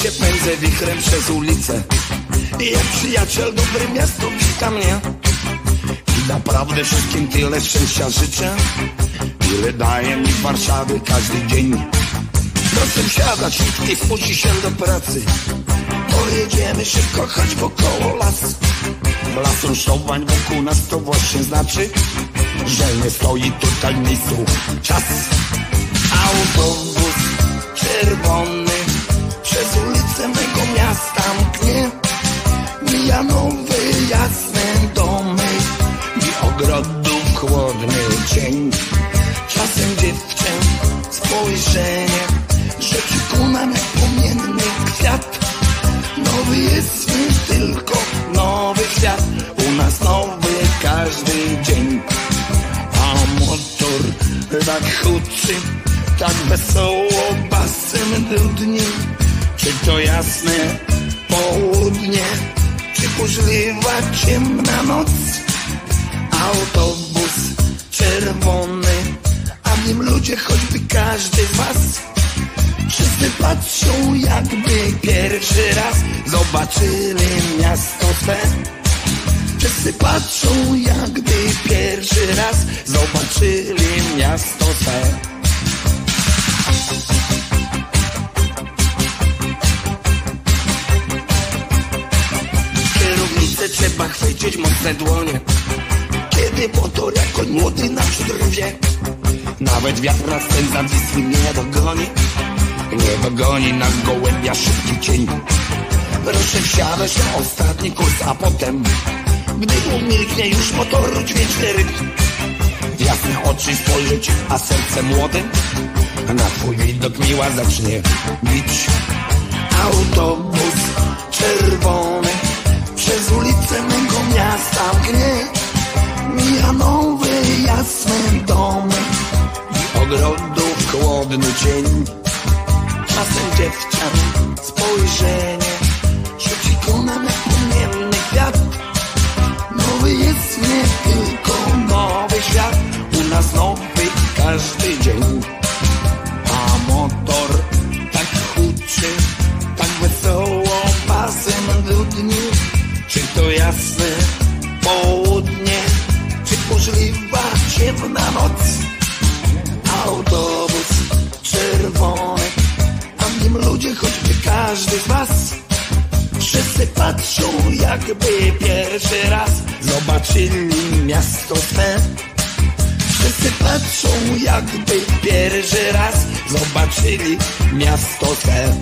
Pełzę wichrem przez ulicę. I jak przyjaciel dobry miasto wita mnie. I naprawdę wszystkim tyle szczęścia życzę Ile daje mi Warszawy każdy dzień. Proszę wsiadać i spuści się do pracy. Pojedziemy szybko, choć wokoło las Las ruszowań wokół nas to właśnie znaczy Że nie stoi tutaj miejscu. Czas. Autobus czerwony Przez ulicę mego miasta mknie. Mija nowe jasne domy I ogrodów chłodny cień Czasem dziewczę spojrzenie Rzuci ku nam jak płomienny kwiat. Nowy jest nie tylko nowy świat U nas nowy każdy dzień. A motor tak huczy Tak wesoło basem dudni Czy to jasne południe Czy burzliwa ciemna noc Autobus czerwony A w nim ludzie choćby każdy z was Wszyscy patrzą jakby pierwszy raz zobaczyli miasto swe. Wszyscy patrzą jakby pierwszy raz zobaczyli miasto swe. Trzeba chwycić mocne dłonie. Kiedy motor jako młody naprzód rwie Nawet wiatr ten zawisły nie dogoni. Nie dogoni nas gołębia szybki cień. Proszę wsiadać na ostatni kurs, a potem Gdy umilknie już motoru dźwięczny rytm W jasne oczy spojrzeć, a serce młode Na twój widok miła zacznie bić. Autobus czerwony Przez ulicę miasta mgnie Mija nowe jasne domy I ogrodów chłodny cień czasem dziewczę spojrzenie Rzuci ku nam jak płomienny kwiat. Nowy jest nie tylko nowy świat U nas nowy każdy dzień. A motor tak huczy, tak wesoło pasem dudni. Czy to jasne południe, czy burzliwa ciemna noc? Autobus czerwony w nim ludzie, choćby każdy z was. Wszyscy patrzą jakby pierwszy raz Zobaczyli miasto swe. Wszyscy patrzą jakby pierwszy raz Zobaczyli miasto swe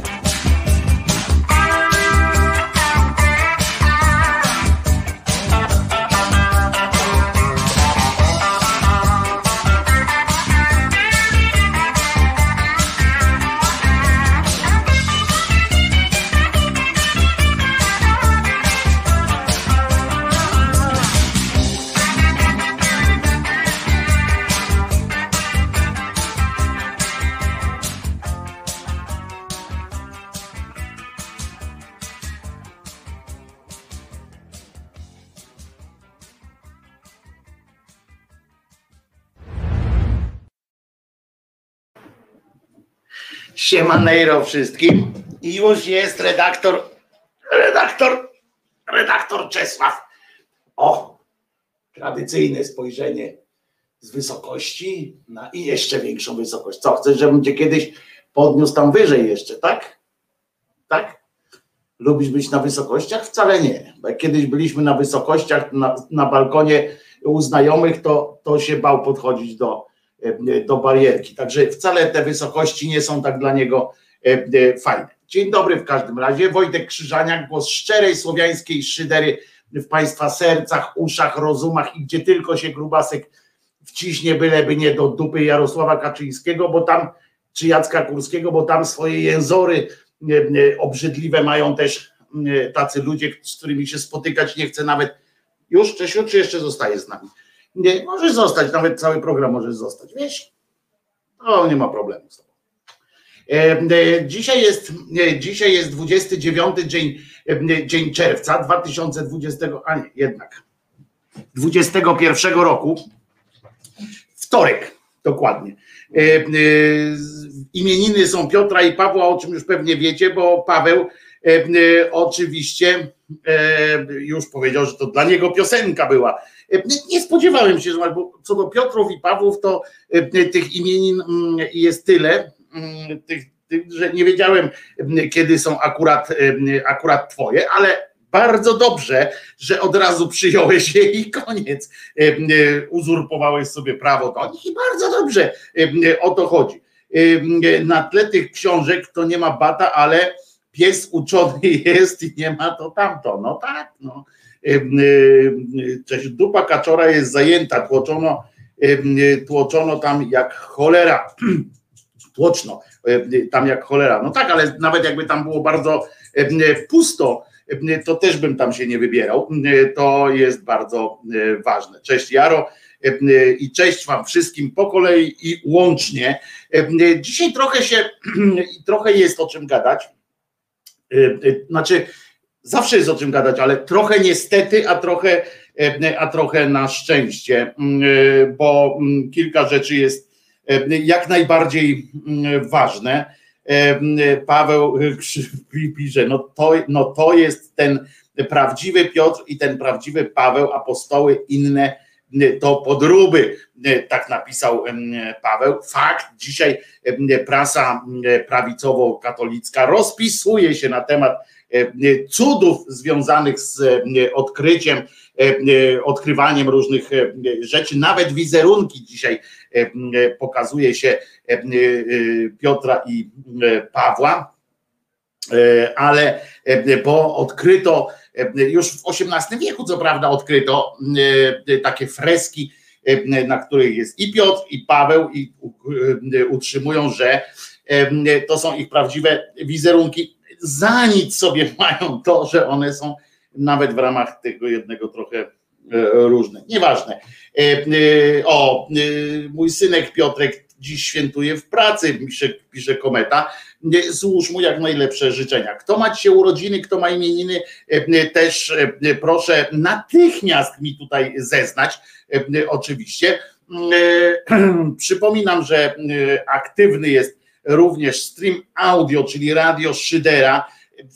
Siemanejro wszystkim. I już jest redaktor, redaktor, redaktor Czesław. O, tradycyjne spojrzenie z wysokości na i jeszcze większą wysokość. Co, chcesz, żebym cię kiedyś podniósł tam wyżej jeszcze, tak? Tak? Lubisz być na wysokościach? Wcale nie. Bo jak kiedyś byliśmy na wysokościach, na, na balkonie u znajomych, to, to się bał podchodzić do, do barierki. Także wcale te wysokości nie są tak dla niego e, e, fajne. Dzień dobry w każdym razie. Wojtek Krzyżaniak, głos szczerej słowiańskiej szydery w Państwa sercach, uszach, rozumach i gdzie tylko się grubasek wciśnie, byleby nie do dupy Jarosława Kaczyńskiego, bo tam, czy Jacka Kurskiego, bo tam swoje jęzory obrzydliwe mają też tacy ludzie, z którymi się spotykać nie chce nawet. Już, Czesiu, czy jeszcze zostaje z nami? Nie, możesz zostać, nawet cały program możesz zostać, wiesz? O, nie ma problemu z tobą. E, e, dzisiaj jest, e, dzisiaj jest 29 dzień, dzień czerwca 2020, a nie, jednak 21 roku, wtorek dokładnie. Imieniny są Piotra i Pawła, o czym już pewnie wiecie, bo Paweł oczywiście już powiedział, że to dla niego piosenka była. Nie spodziewałem się, że bo co do Piotrów i Pawłów, to tych imienin mm, jest tyle, mm, tych, że nie wiedziałem, kiedy są akurat, akurat twoje, ale bardzo dobrze, że od razu przyjąłeś je i koniec. Uzurpowałeś sobie prawo do nich i bardzo dobrze o to chodzi. Na tle tych książek to nie ma bata, ale pies uczony jest i nie ma to tamto. No tak, no. Cześć, dupa kaczora jest zajęta, tłoczono, tłoczono tam jak cholera. Tłoczno tam jak cholera. No tak, ale nawet jakby tam było bardzo pusto, to też bym tam się nie wybierał. To jest bardzo ważne. Cześć Jaro i cześć Wam wszystkim po kolei i łącznie. Dzisiaj trochę się, trochę jest o czym gadać. Znaczy, zawsze jest o czym gadać, ale trochę niestety, a trochę, a trochę na szczęście, bo kilka rzeczy jest jak najbardziej ważne. Paweł pisze, no to, no to jest ten prawdziwy Piotr i ten prawdziwy Paweł, apostoły inne to podróby, tak napisał Paweł. Fakt, dzisiaj prasa prawicowo-katolicka rozpisuje się na temat cudów związanych z odkryciem, odkrywaniem różnych rzeczy, nawet wizerunki dzisiaj pokazuje się Piotra i Pawła, ale bo odkryto już w XVIII wieku, co prawda, odkryto takie freski, na których jest i Piotr, i Paweł, i utrzymują, że to są ich prawdziwe wizerunki. Za nic sobie mają to, że one są nawet w ramach tego jednego trochę różne. Nieważne. O, mój synek Piotrek dziś świętuje w pracy, pisze, pisze kometa. Złóż mu jak najlepsze życzenia. Kto ma dzisiaj urodziny, kto ma imieniny, też proszę natychmiast mi tutaj zeznać, oczywiście. Przypominam, że aktywny jest również stream audio, czyli radio Szydera,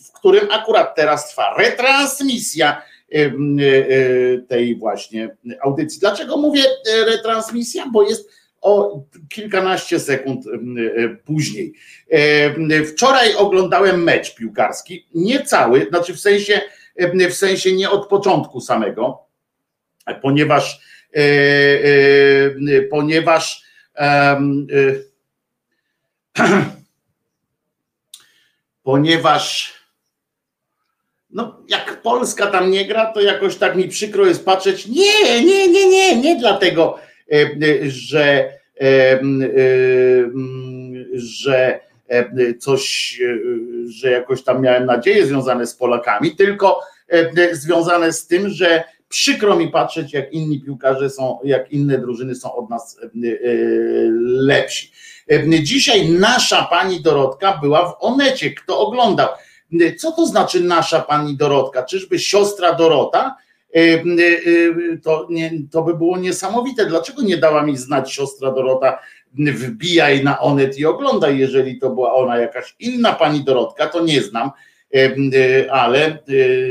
w którym akurat teraz trwa retransmisja tej właśnie audycji. Dlaczego mówię retransmisja? Bo jest o kilkanaście sekund później. Wczoraj oglądałem mecz piłkarski, nie cały, znaczy w sensie, w sensie nie od początku samego, ponieważ ponieważ ponieważ no jak Polska tam nie gra, to jakoś tak mi przykro jest patrzeć. Nie, nie, nie, nie, nie dlatego, że, że coś, że jakoś tam miałem nadzieję związane z Polakami, tylko związane z tym, że przykro mi patrzeć, jak inni piłkarze są, jak inne drużyny są od nas lepsi. Dzisiaj nasza pani Dorotka była w Onecie. Kto oglądał? Co to znaczy nasza pani Dorotka? Czyżby siostra Dorota? To, nie, to by było niesamowite. Dlaczego nie dała mi znać siostra Dorota? Wbijaj na Onet i oglądaj, jeżeli to była ona jakaś inna pani Dorotka, to nie znam, ale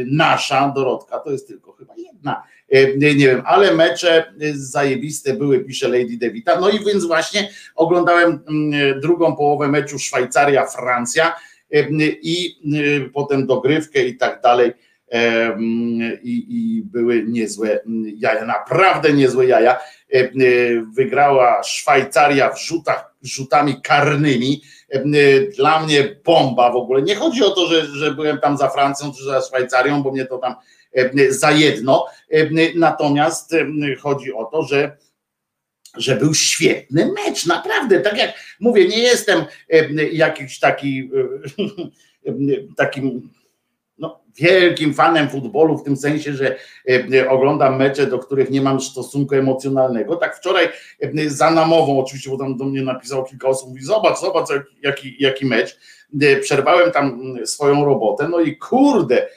nasza Dorotka to jest tylko chyba jedna. Nie wiem, ale mecze zajebiste były, pisze Lady Devita. No i więc właśnie oglądałem drugą połowę meczu Szwajcaria-Francja i potem dogrywkę i tak dalej i, i były niezłe jaja, naprawdę niezłe jaja. Wygrała Szwajcaria w rzutach, rzutami karnymi. Dla mnie bomba w ogóle. Nie chodzi o to, że, że byłem tam za Francją czy za Szwajcarią, bo mnie to tam za jedno. Natomiast chodzi o to, że że był świetny mecz, naprawdę, tak jak mówię, nie jestem jakiś taki takim no, wielkim fanem futbolu, w tym sensie, że e, oglądam mecze, do których nie mam stosunku emocjonalnego. Tak wczoraj e, za namową, oczywiście, bo tam do mnie napisało kilka osób, mówi, zobacz, zobacz, jaki, jaki mecz. E, przerwałem tam swoją robotę, no i kurde,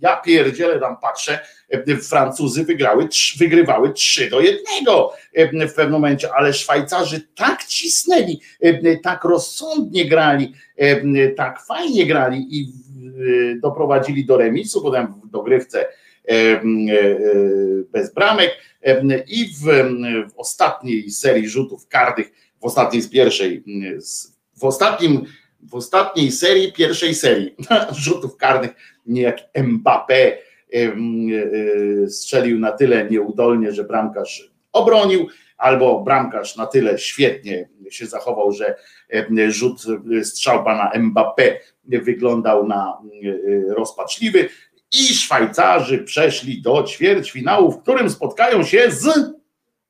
ja pierdzielę tam patrzę, Francuzy wygrały, wygrywały 3 do 1 w pewnym momencie, ale Szwajcarzy tak cisnęli, tak rozsądnie grali, tak fajnie grali i doprowadzili do remisu, potem w dogrywce bez bramek i w, w ostatniej serii rzutów karnych, w ostatniej z pierwszej, w ostatnim w ostatniej serii, pierwszej serii rzutów karnych, niejak Mbappé e, strzelił na tyle nieudolnie, że bramkarz obronił, albo bramkarz na tyle świetnie się zachował, że rzut strzał pana Mbappé wyglądał na e, rozpaczliwy. I Szwajcarzy przeszli do ćwierćfinału, w którym spotkają się z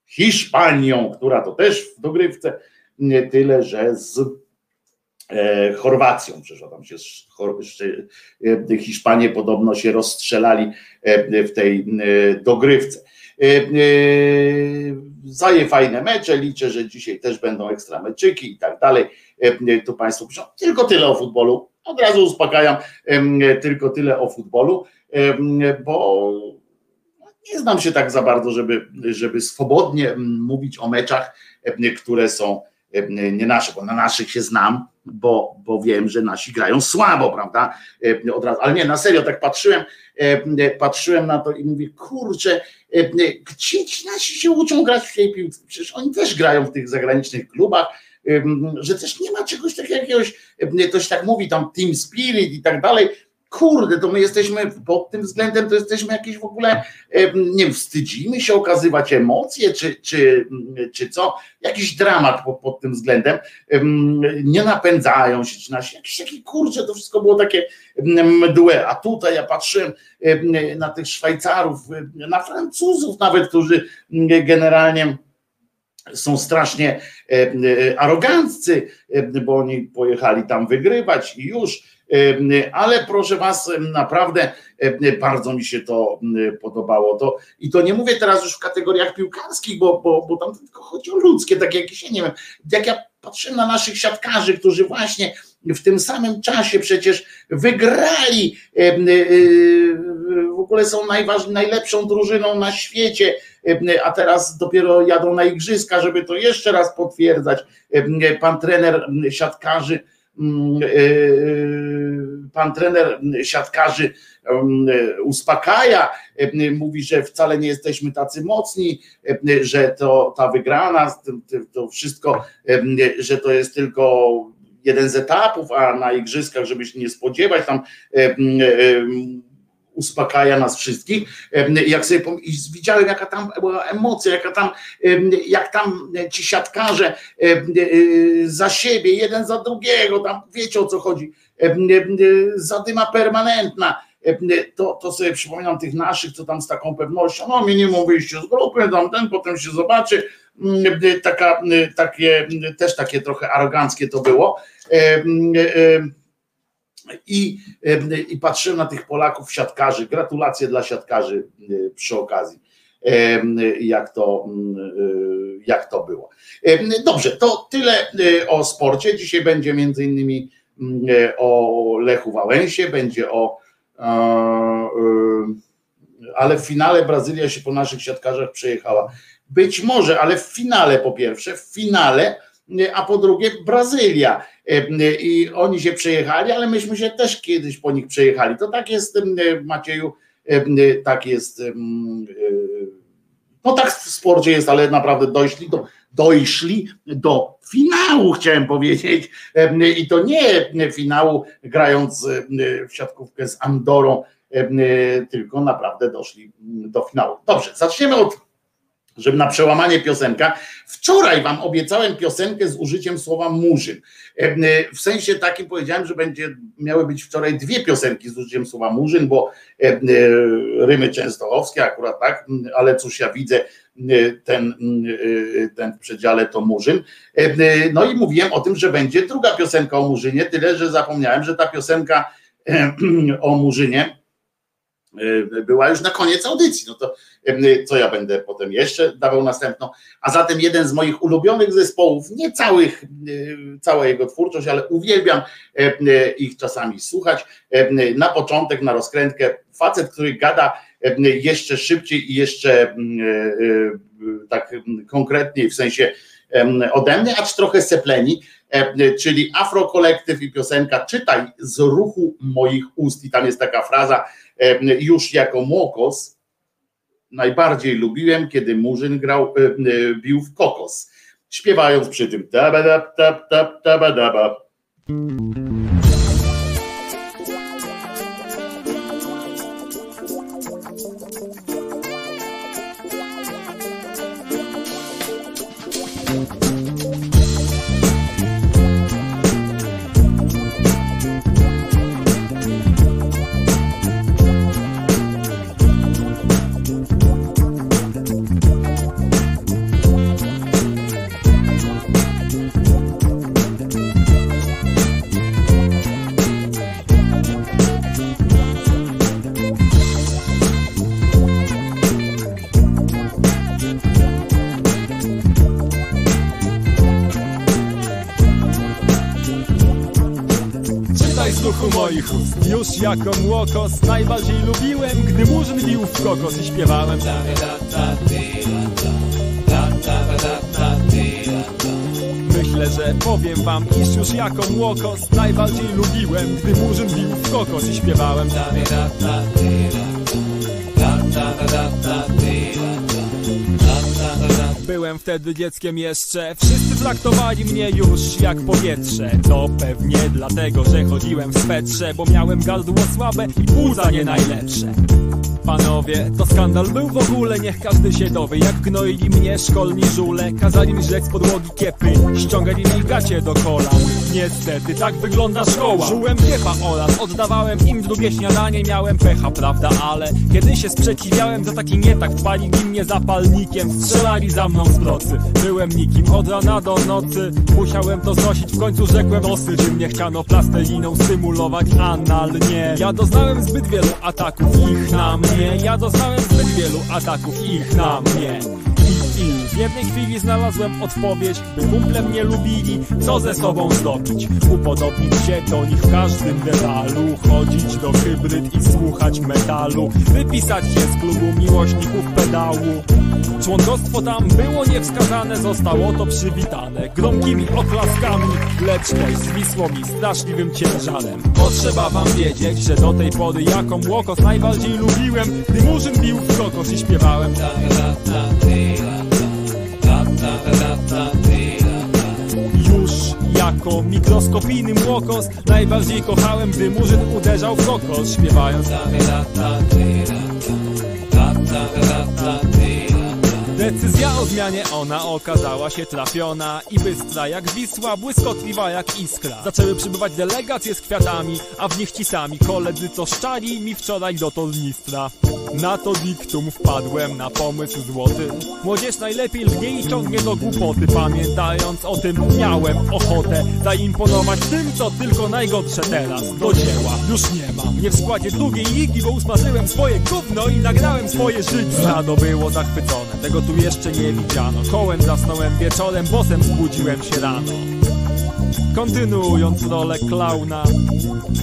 Hiszpanią, która to też w dogrywce, tyle, że z E, Chorwacją, przecież tam się e, Hiszpanie podobno się rozstrzelali e, w tej dogrywce. Zaje fajne mecze, liczę, że dzisiaj też będą ekstra meczyki i tak dalej. Tu Państwo piszą, tylko tyle o futbolu. Od razu uspokajam, tylko tyle o futbolu, bo nie znam się tak za bardzo, żeby, żeby swobodnie mówić o meczach, które są nie nasze, bo na naszych się znam, bo, bo wiem, że nasi grają słabo, prawda? E, od razu, ale nie, na serio tak patrzyłem, e, patrzyłem na to i mówię, kurczę, e, gdzie ci nasi się uczą grać w tej piłce? Przecież oni też grają w tych zagranicznych klubach, że też nie ma czegoś takiego, jakiegoś, ktoś tak mówi, tam team spirit i tak dalej, kurde, to my jesteśmy pod tym względem, to jesteśmy jakieś w ogóle, nie wiem, wstydzimy się okazywać emocje, czy, czy, czy co, jakiś dramat pod, pod tym względem, nie napędzają się ci nasi, jakieś takie kurcze, to wszystko było takie mdłe, a tutaj ja patrzyłem na tych Szwajcarów, na Francuzów nawet, którzy generalnie są strasznie aroganccy, bo oni pojechali tam wygrywać i już, ale proszę Was, naprawdę bardzo mi się to podobało. To, I to nie mówię teraz już w kategoriach piłkarskich, bo, bo, bo tam tylko chodzi o ludzkie, takie jakieś, ja nie wiem, jak ja patrzę na naszych siatkarzy, którzy właśnie w tym samym czasie przecież wygrali, w ogóle są najważniejszą, najlepszą drużyną na świecie, a teraz dopiero jadą na igrzyska, żeby to jeszcze raz potwierdzać. Pan trener siatkarzy, e, e, pan trener siatkarzy mm, uspokaja, e, mówi, że wcale nie jesteśmy tacy mocni, że to ta wygrana, to wszystko, że to jest tylko jeden z etapów, a na igrzyskach, żeby się nie spodziewać tam uspokaja nas wszystkich. Jak sobie widziałem, jaka tam była emocja, jaka tam, jak tam ci siatkarze za siebie, jeden za drugiego, tam wiecie o co chodzi, zadyma permanentna. To, to sobie przypominam tych naszych, co tam z taką pewnością, no minimum wyjście z grupy, tam ten, potem się zobaczy, taka, takie, też takie trochę aroganckie to było. I, I patrzyłem na tych Polaków, siatkarzy. Gratulacje dla siatkarzy e, przy okazji, jak to, e, jak to było. Dobrze, to tyle e, o sporcie. Dzisiaj będzie między innymi o Lechu Wałęsie, będzie o. Ale w finale Brazylia się po naszych siatkarzach przejechała. Być może, ale w finale po pierwsze, w finale a po drugie Brazylia. I oni się przejechali, ale myśmy się też kiedyś po nich przejechali. To tak jest, Macieju, tak jest. No tak w sporcie jest, ale naprawdę dojśli do, dojszli do finału, chciałem powiedzieć. I to nie finału grając w siatkówkę z Andorą, tylko naprawdę doszli do finału. Dobrze, zaczniemy od żeby na przełamanie piosenka. Wczoraj wam obiecałem piosenkę z użyciem słowa murzyn. E, w sensie takim powiedziałem, że będzie miały być wczoraj dwie piosenki z użyciem słowa murzyn, bo e, rymy częstochowskie akurat tak, ale cóż ja widzę, ten, ten w przedziale to murzyn. E, no i mówiłem o tym, że będzie druga piosenka o murzynie, tyle że zapomniałem, że ta piosenka o murzynie była już na koniec audycji. No to co ja będę potem jeszcze dawał następną. A zatem jeden z moich ulubionych zespołów, nie całych, cała jego twórczość, ale uwielbiam ich czasami słuchać. Na początek, na rozkrętkę, facet, który gada jeszcze szybciej i jeszcze tak konkretniej w sensie ode mnie, acz trochę sepleni, czyli Afro Kolektyw i piosenka Czytaj z ruchu moich ust. I tam jest taka fraza, już jako młokos najbardziej lubiłem, kiedy Murzyn grał, bił w kokos, śpiewając przy tym tabadab, tab, tab, tabadaba. Jako młokos najbardziej lubiłem, gdy murzyn bił w kokos i śpiewałem. Myślę, że powiem wam, iż już jako młokos najbardziej lubiłem, gdy murzyn bił w kokos i śpiewałem Byłem wtedy dzieckiem jeszcze. Wszyscy traktowali mnie już jak powietrze. To pewnie dlatego, że chodziłem w swetrze Bo miałem gardło słabe i płuca nie najlepsze Panowie, to skandal był w ogóle, niech każdy się dowie. Jak gnoili mnie szkolni żule. Kazali mi żreć z podłogi kiepy. Ściągali mi gacie do kolan. Niestety, tak wygląda szkoła. Czułem kiepa oraz oddawałem im drugie śniadanie Miałem pecha, prawda, ale kiedy się sprzeciwiałem Za taki nie tak wpalili mnie zapalnikiem. Strzelali za mną z procy Byłem nikim od rana do nocy. Musiałem to znosić, w końcu rzekłem osy Że mnie chciano plasteliną symulować analnie. Ja doznałem zbyt wielu ataków. Ich na mnie Ja doznałem zbyt wielu ataków ich na mnie w jednej chwili znalazłem odpowiedź, by kumple mnie lubili, co ze sobą zrobić. Upodobnić się do nich w każdym detalu, chodzić do hybryd i słuchać metalu, wypisać się z klubu miłośników pedału. Członkostwo tam było niewskazane, zostało to przywitane gromkimi oklaskami, lecz też zwisło mi straszliwym ciężarem. Potrzeba wam wiedzieć, że do tej pory jaką łokos najbardziej lubiłem, gdy murzyn bił w kokos i śpiewałem. Jako mikroskopijny młokos Najbardziej kochałem, gdy murzyn uderzał w kokos Śpiewając Decyzja o zmianie ona okazała się trafiona. I bystra jak Wisła, błyskotliwa jak iskra. Zaczęły przybywać delegacje z kwiatami A w nich ci sami koledzy co szczali mi wczoraj do tornistra. Na to diktum wpadłem na pomysł złoty. Młodzież najlepiej lgnie i ciągnie do głupoty. Pamiętając o tym miałem ochotę Zaimponować tym co tylko najgorsze teraz Do dzieła. Już nie mam Nie w składzie drugiej ligi, bo usmażyłem swoje gówno I nagrałem swoje życie. Rado było zachwycone, tego tu jeszcze nie widziano. Kołem zasnąłem wieczorem, bosem zbudziłem się rano. Kontynuując rolę klauna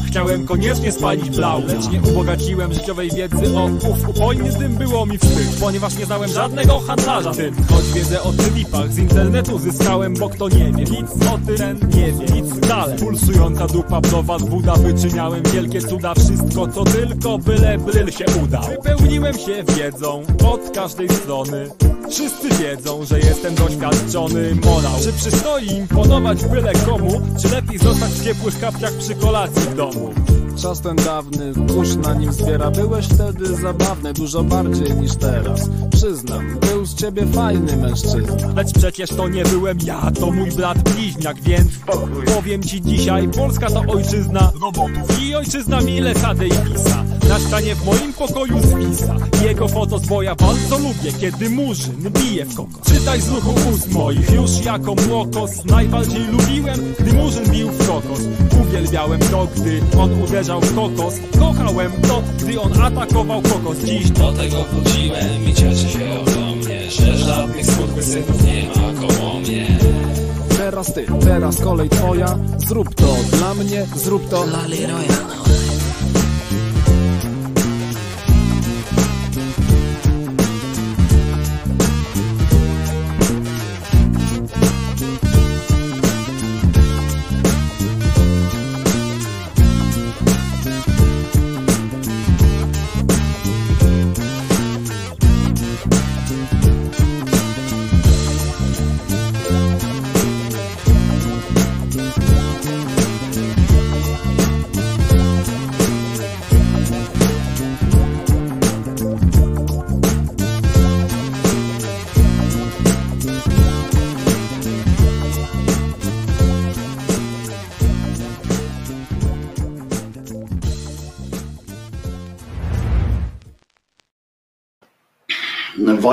Chciałem koniecznie spalić blau Lecz nie ubogaciłem życiowej wiedzy o ów upojny dym było mi wstyd Ponieważ nie znałem żadnego handlarza. Tym Choć wiedzę o tripach z internetu zyskałem Bo kto nie wie, nic o tym ten nie wie. Nic dalej, pulsująca dupa browa z buda Wyczyniałem wielkie cuda, wszystko co tylko byle bryl się udał. Wypełniłem się wiedzą od każdej strony Wszyscy wiedzą, że jestem doświadczony morał. Czy przystoi imponować byle komu? Czy lepiej zostać w ciepłych kapciach przy kolacji w domu Czas ten dawny, kurz na nim zbiera. Byłeś wtedy zabawny, dużo bardziej niż teraz. Przyznam, był z ciebie fajny mężczyzna. Lecz przecież to nie byłem ja, to mój brat bliźniak Więc powiem ci dzisiaj, Polska to ojczyzna robotów. I ojczyzna mile sady i pisa. Na ścianie w moim pokoju zwisa Jego foto z boja bardzo lubię Kiedy murzyn bije w kokos Czytaj z ruchu ust moich już jako młokos. Najbardziej lubiłem, gdy murzyn bił w kokos. Uwielbiałem to, gdy on uderzał w kokos. Kochałem to, gdy on atakował kokos. Dziś do tego wróciłem i cieszę się ogromnie Że żadnych synów nie ma koło mnie. Teraz ty, teraz kolej twoja. Zrób to dla mnie, zrób to La Leroya.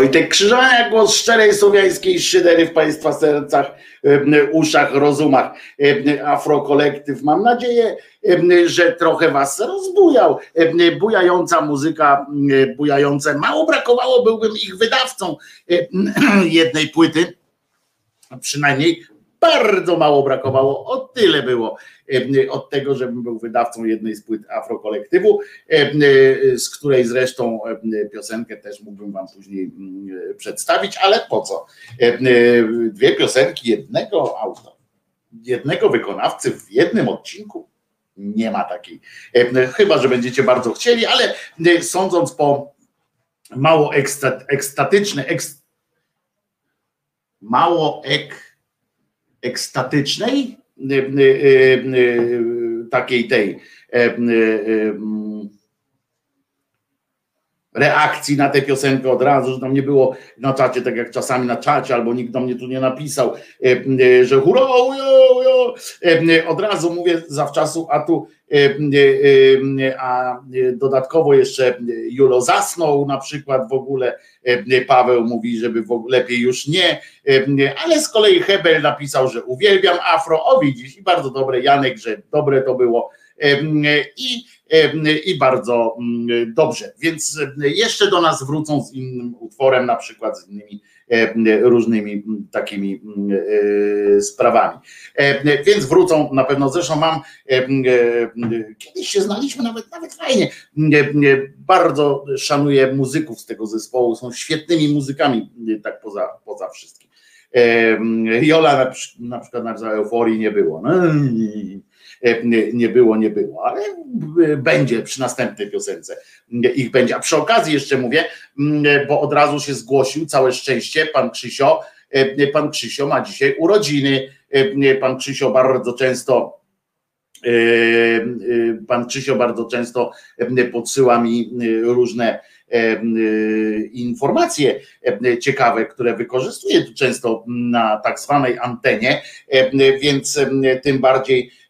Wojtek Krzyżania, głos szczerej słowiańskiej szydery w Państwa sercach, uszach, rozumach. Afrokolektyw, mam nadzieję, że trochę Was rozbujał. Bujająca muzyka, bujające. Mało brakowało, byłbym ich wydawcą jednej płyty, przynajmniej bardzo mało brakowało, o tyle było od tego, żebym był wydawcą jednej z płyt Afrokolektywu, z której zresztą piosenkę też mógłbym wam później mm, przedstawić, ale po co? Dwie piosenki jednego autora, jednego wykonawcy w jednym odcinku? Nie ma takiej. Chyba, że będziecie bardzo chcieli, ale sądząc po mało ekstatyczne, eks, mało ek, ekstatycznej, takiej tej reakcji na tę piosenkę od razu, że tam nie było na czacie, tak jak czasami na czacie, albo nikt do mnie tu nie napisał, że hurra, od razu mówię zawczasu, a tu a dodatkowo jeszcze Julo zasnął na przykład w ogóle, Paweł mówi, żeby lepiej już nie, ale z kolei Hebel napisał, że uwielbiam afro, o widzisz, i bardzo dobre, Janek, że dobre to było i, i bardzo mm, dobrze, więc jeszcze do nas wrócą z innym utworem, na przykład z innymi różnymi takimi sprawami. Więc wrócą na pewno, zresztą mam, kiedyś się znaliśmy nawet, nawet fajnie, bardzo szanuję muzyków z tego zespołu, są świetnymi muzykami, tak poza, poza wszystkim. Jola na, przykład na euforii nie było. No, było, nie było, ale będzie przy następnej piosence. Ich będzie. A przy okazji jeszcze mówię, bo od razu się zgłosił, całe szczęście, pan Krzysio, pan Krzysio ma dzisiaj urodziny, pan Krzysio bardzo często pan Krzysio bardzo często podsyła mi różne informacje ciekawe, które wykorzystuję tu często na tak zwanej antenie, więc tym bardziej E,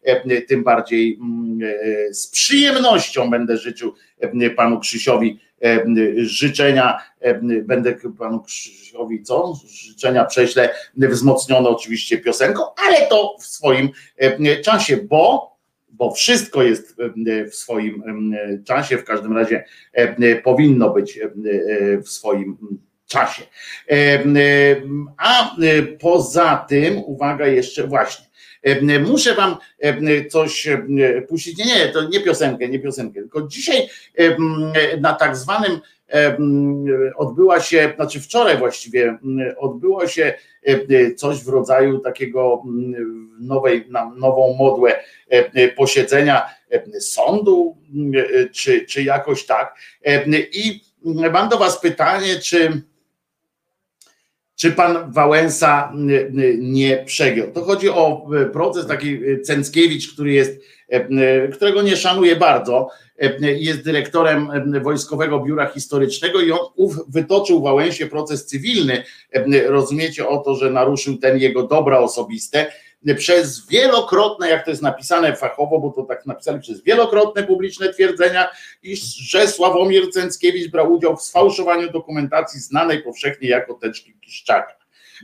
tym bardziej mm, e, z przyjemnością będę życzył e, panu Krzysiowi życzenia, będę panu Krzysiowi co? Życzenia prześlę wzmocnione oczywiście piosenką, ale to w swoim czasie, bo bo wszystko jest w swoim czasie, w każdym razie powinno być w swoim czasie. A poza tym, uwaga jeszcze właśnie, Muszę wam coś puścić. Nie, nie, to nie piosenkę, nie piosenkę, tylko dzisiaj na tak zwanym odbyła się, znaczy wczoraj właściwie odbyło się coś w rodzaju takiego nowej, nową modłę posiedzenia sądu, czy, czy jakoś tak. I mam do Was pytanie, czy czy pan Wałęsa nie przegiął. To chodzi o e, proces taki Cęckiewicz, który jest, którego nie szanuję bardzo, jest dyrektorem Wojskowego Biura Historycznego i on wytoczył Wałęsie proces cywilny. Rozumiecie o to, że naruszył ten jego dobra osobiste przez wielokrotne, jak to jest napisane fachowo, bo to tak napisali, przez wielokrotne publiczne twierdzenia, iż że Sławomir Cęckiewicz brał udział w sfałszowaniu dokumentacji znanej powszechnie jako teczki Kiszczaka.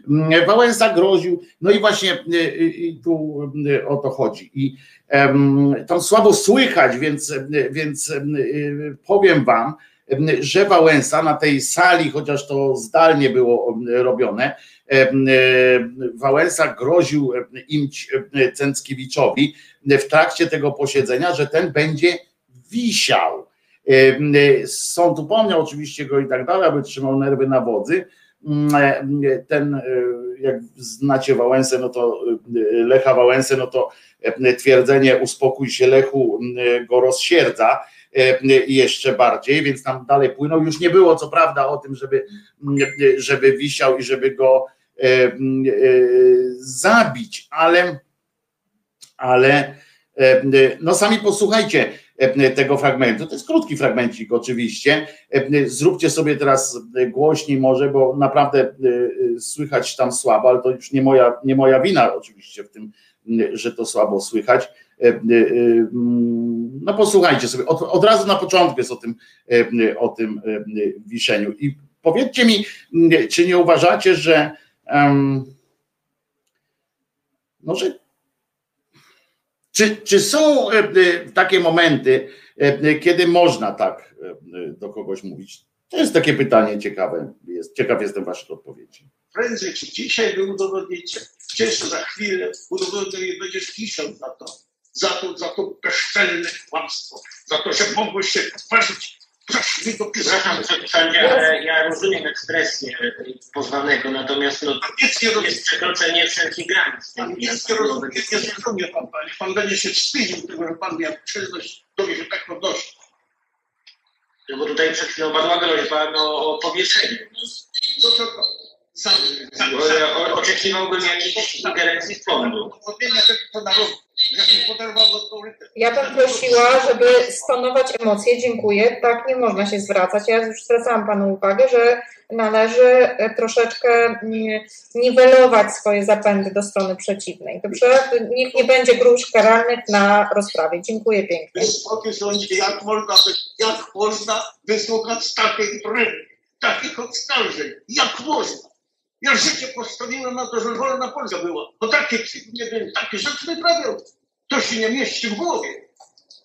Mm, Wałęsa groził, no i właśnie tu o to chodzi. I tam słabo słychać, więc, więc powiem wam, że Wałęsa na tej sali, chociaż to zdalnie było robione, Wałęsa groził im Cęckiewiczowi w trakcie tego posiedzenia, że ten będzie wisiał. Sąd upomniał oczywiście go i tak dalej, aby trzymał nerwy na wodzy. Ten, jak znacie Wałęsę, no to Lecha Wałęsę, no to twierdzenie uspokój się Lechu go rozsierdza E, jeszcze bardziej, więc tam dalej płynął. Już nie było co prawda o tym, żeby, żeby wisiał i żeby go e, e, zabić, ale, ale no sami posłuchajcie tego fragmentu. To jest krótki fragmencik oczywiście. Zróbcie sobie teraz głośniej może, bo naprawdę słychać tam słabo, ale to już nie moja, nie moja wina oczywiście w tym, że to słabo słychać E, e, mm, no posłuchajcie sobie, od, od razu na początku jest o tym, e, o tym wiszeniu. I powiedzcie mi, czy nie uważacie, że no, że czy, czy są takie momenty, kiedy można tak do kogoś mówić? To jest takie pytanie ciekawe. Jest, ciekaw jestem Waszych odpowiedzi. Prędzej czy dzisiaj wy udowodnicie, gdzieś za chwilę udowodnicie, będziesz pisząc na to za to, za to bezczelne kłamstwo, za to, że mogłeś się tworzyć Przepraszam, ale ja rozumiem ekspresję pozwanego, natomiast no, jest przekroczenie wszelkich granic. Nic nie rozumie, nie zrozumie pan, panie. Pan będzie się wstydził tego, że pan miał przyjemność do mnie się tak podnosić. No bo tutaj przed chwilą padła groźba no, o powieszeniu. No to. Sam, sam, sam. Oczekiwałbym jakiejś ingerencji w sądu. To narodu. Ja bym prosiła, żeby stonować emocje. Dziękuję. Tak nie można się zwracać. Ja już zwracałam Panu uwagę, że należy e, troszeczkę mm, niwelować swoje zapędy do strony przeciwnej. Dobrze? Niech nie będzie gruźb karalnych na rozprawie. Dziękuję pięknie. Jak można, jak można wysłuchać takiej bryły, takich oskarżeń? Jak można? Ja życie postawiłem na to, że wolna Polska była. Bo takie, nie wiem, takie rzeczy wyprawiał. To się nie mieści w głowie.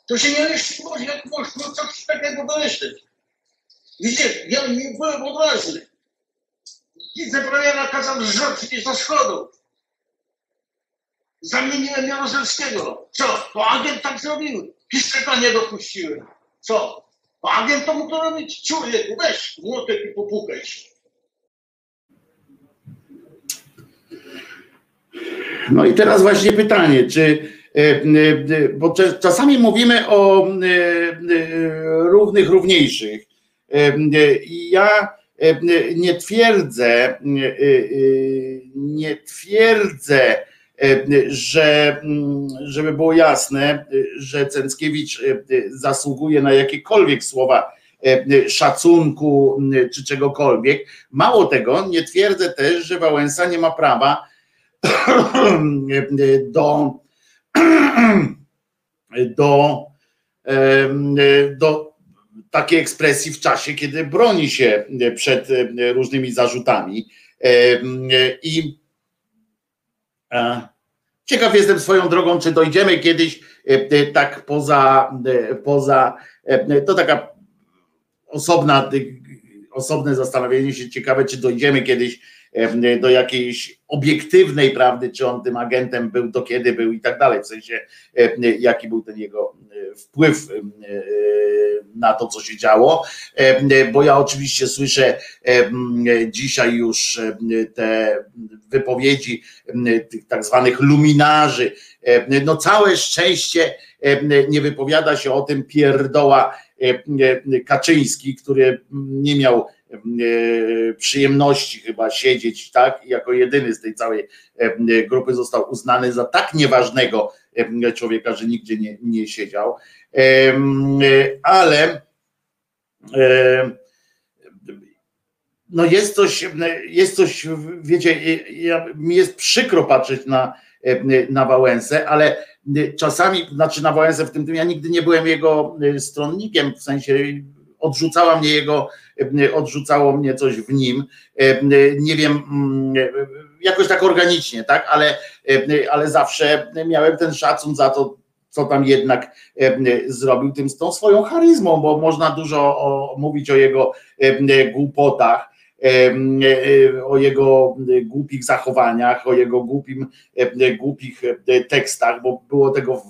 To się nie mieści w głowie, jak można coś takiego wymyślić. Widzicie, ja nie byłem odważny. Wicepremiera kazał zrzucić ze schodów. Zamieniłem Jarozelskiego. Co? To agent tak zrobił. Kiszczeka nie dopuściłem. Co? To agent to mógł to robić. Człowieku, weź młotek i popukaj się. No i teraz właśnie pytanie, czy bo czasami mówimy o równych, równiejszych. Ja nie twierdzę, nie twierdzę, że, żeby było jasne, że Cęckiewicz zasługuje na jakiekolwiek słowa szacunku czy czegokolwiek. Mało tego, nie twierdzę też, że Wałęsa nie ma prawa do, do, do takiej ekspresji w czasie, kiedy broni się przed różnymi zarzutami. I ciekaw jestem swoją drogą, czy dojdziemy kiedyś tak poza, poza to taka osobna, osobne zastanowienie się, ciekawe, czy dojdziemy kiedyś do jakiejś obiektywnej prawdy, czy on tym agentem był, do kiedy był i tak dalej, w sensie jaki był ten jego wpływ na to, co się działo, bo ja oczywiście słyszę dzisiaj już te wypowiedzi tych tak zwanych luminarzy, no całe szczęście nie wypowiada się o tym pierdoła Kaczyński, który nie miał E, przyjemności chyba siedzieć, tak? I jako jedyny z tej całej e, grupy został uznany za tak nieważnego e, człowieka, że nigdzie nie, nie siedział. Ale no jest coś, jest coś, wiecie, ja, mi jest przykro patrzeć na, na Wałęsę, ale czasami, znaczy na Wałęsę w tym, tym ja nigdy nie byłem jego stronnikiem, w sensie odrzucała mnie jego, odrzucało mnie coś w nim, nie wiem, mm, jakoś tak organicznie, tak, ale, ale zawsze miałem ten szacun za to, co tam jednak zrobił tym z tą swoją charyzmą, bo można dużo o, mówić o jego głupotach, o jego głupich zachowaniach, o jego głupim, głupich tekstach, bo było tego w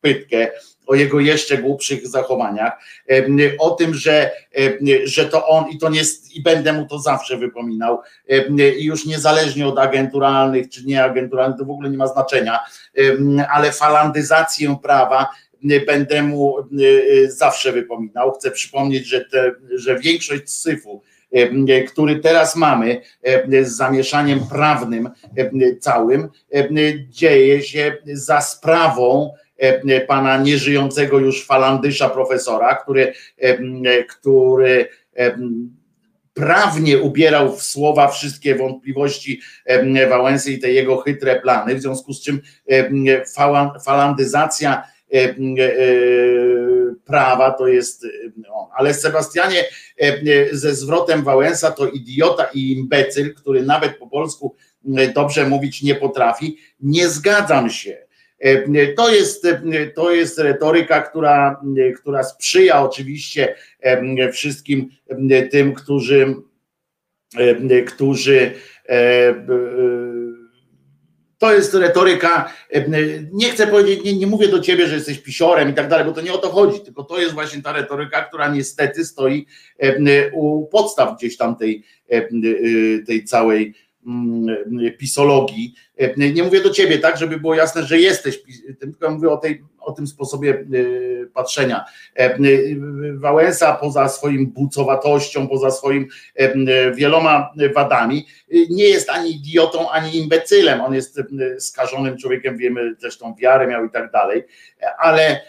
pytkę, o jego jeszcze głupszych zachowaniach, o tym, że, że to on i to nie i będę mu to zawsze wypominał, już niezależnie od agenturalnych czy nieagenturalnych, to w ogóle nie ma znaczenia, ale falandyzację prawa będę mu zawsze wypominał. Chcę przypomnieć, że, te, że większość syfu, który teraz mamy z zamieszaniem prawnym całym, dzieje się za sprawą E, pana nieżyjącego już falandysza profesora, który, e, który e, prawnie ubierał w słowa wszystkie wątpliwości Wałęsy i te jego chytre plany, w związku z czym falandyzacja prawa to jest on. Ale Sebastianie ze zwrotem Wałęsa to idiota i imbecyl, który nawet po polsku dobrze mówić nie potrafi. Nie zgadzam się E, to jest, e, to jest retoryka, która, która sprzyja oczywiście e, wszystkim tym, którzy, którzy to jest retoryka, nie chcę powiedzieć, nie, nie, mówię do ciebie, że jesteś pisiorem i tak dalej, bo to nie o to chodzi, tylko to jest właśnie ta retoryka, która niestety stoi u podstaw gdzieś tam tej, tej całej pisologii. Nie mówię do ciebie, tak, żeby było jasne, że jesteś, tylko mówię o, tej, o tym sposobie y, patrzenia. Wałęsa poza swoim bucowatością, poza swoim wieloma wadami, nie jest ani idiotą, ani imbecylem. On jest skażonym człowiekiem, wiemy, zresztą wiarę miał i tak dalej, ale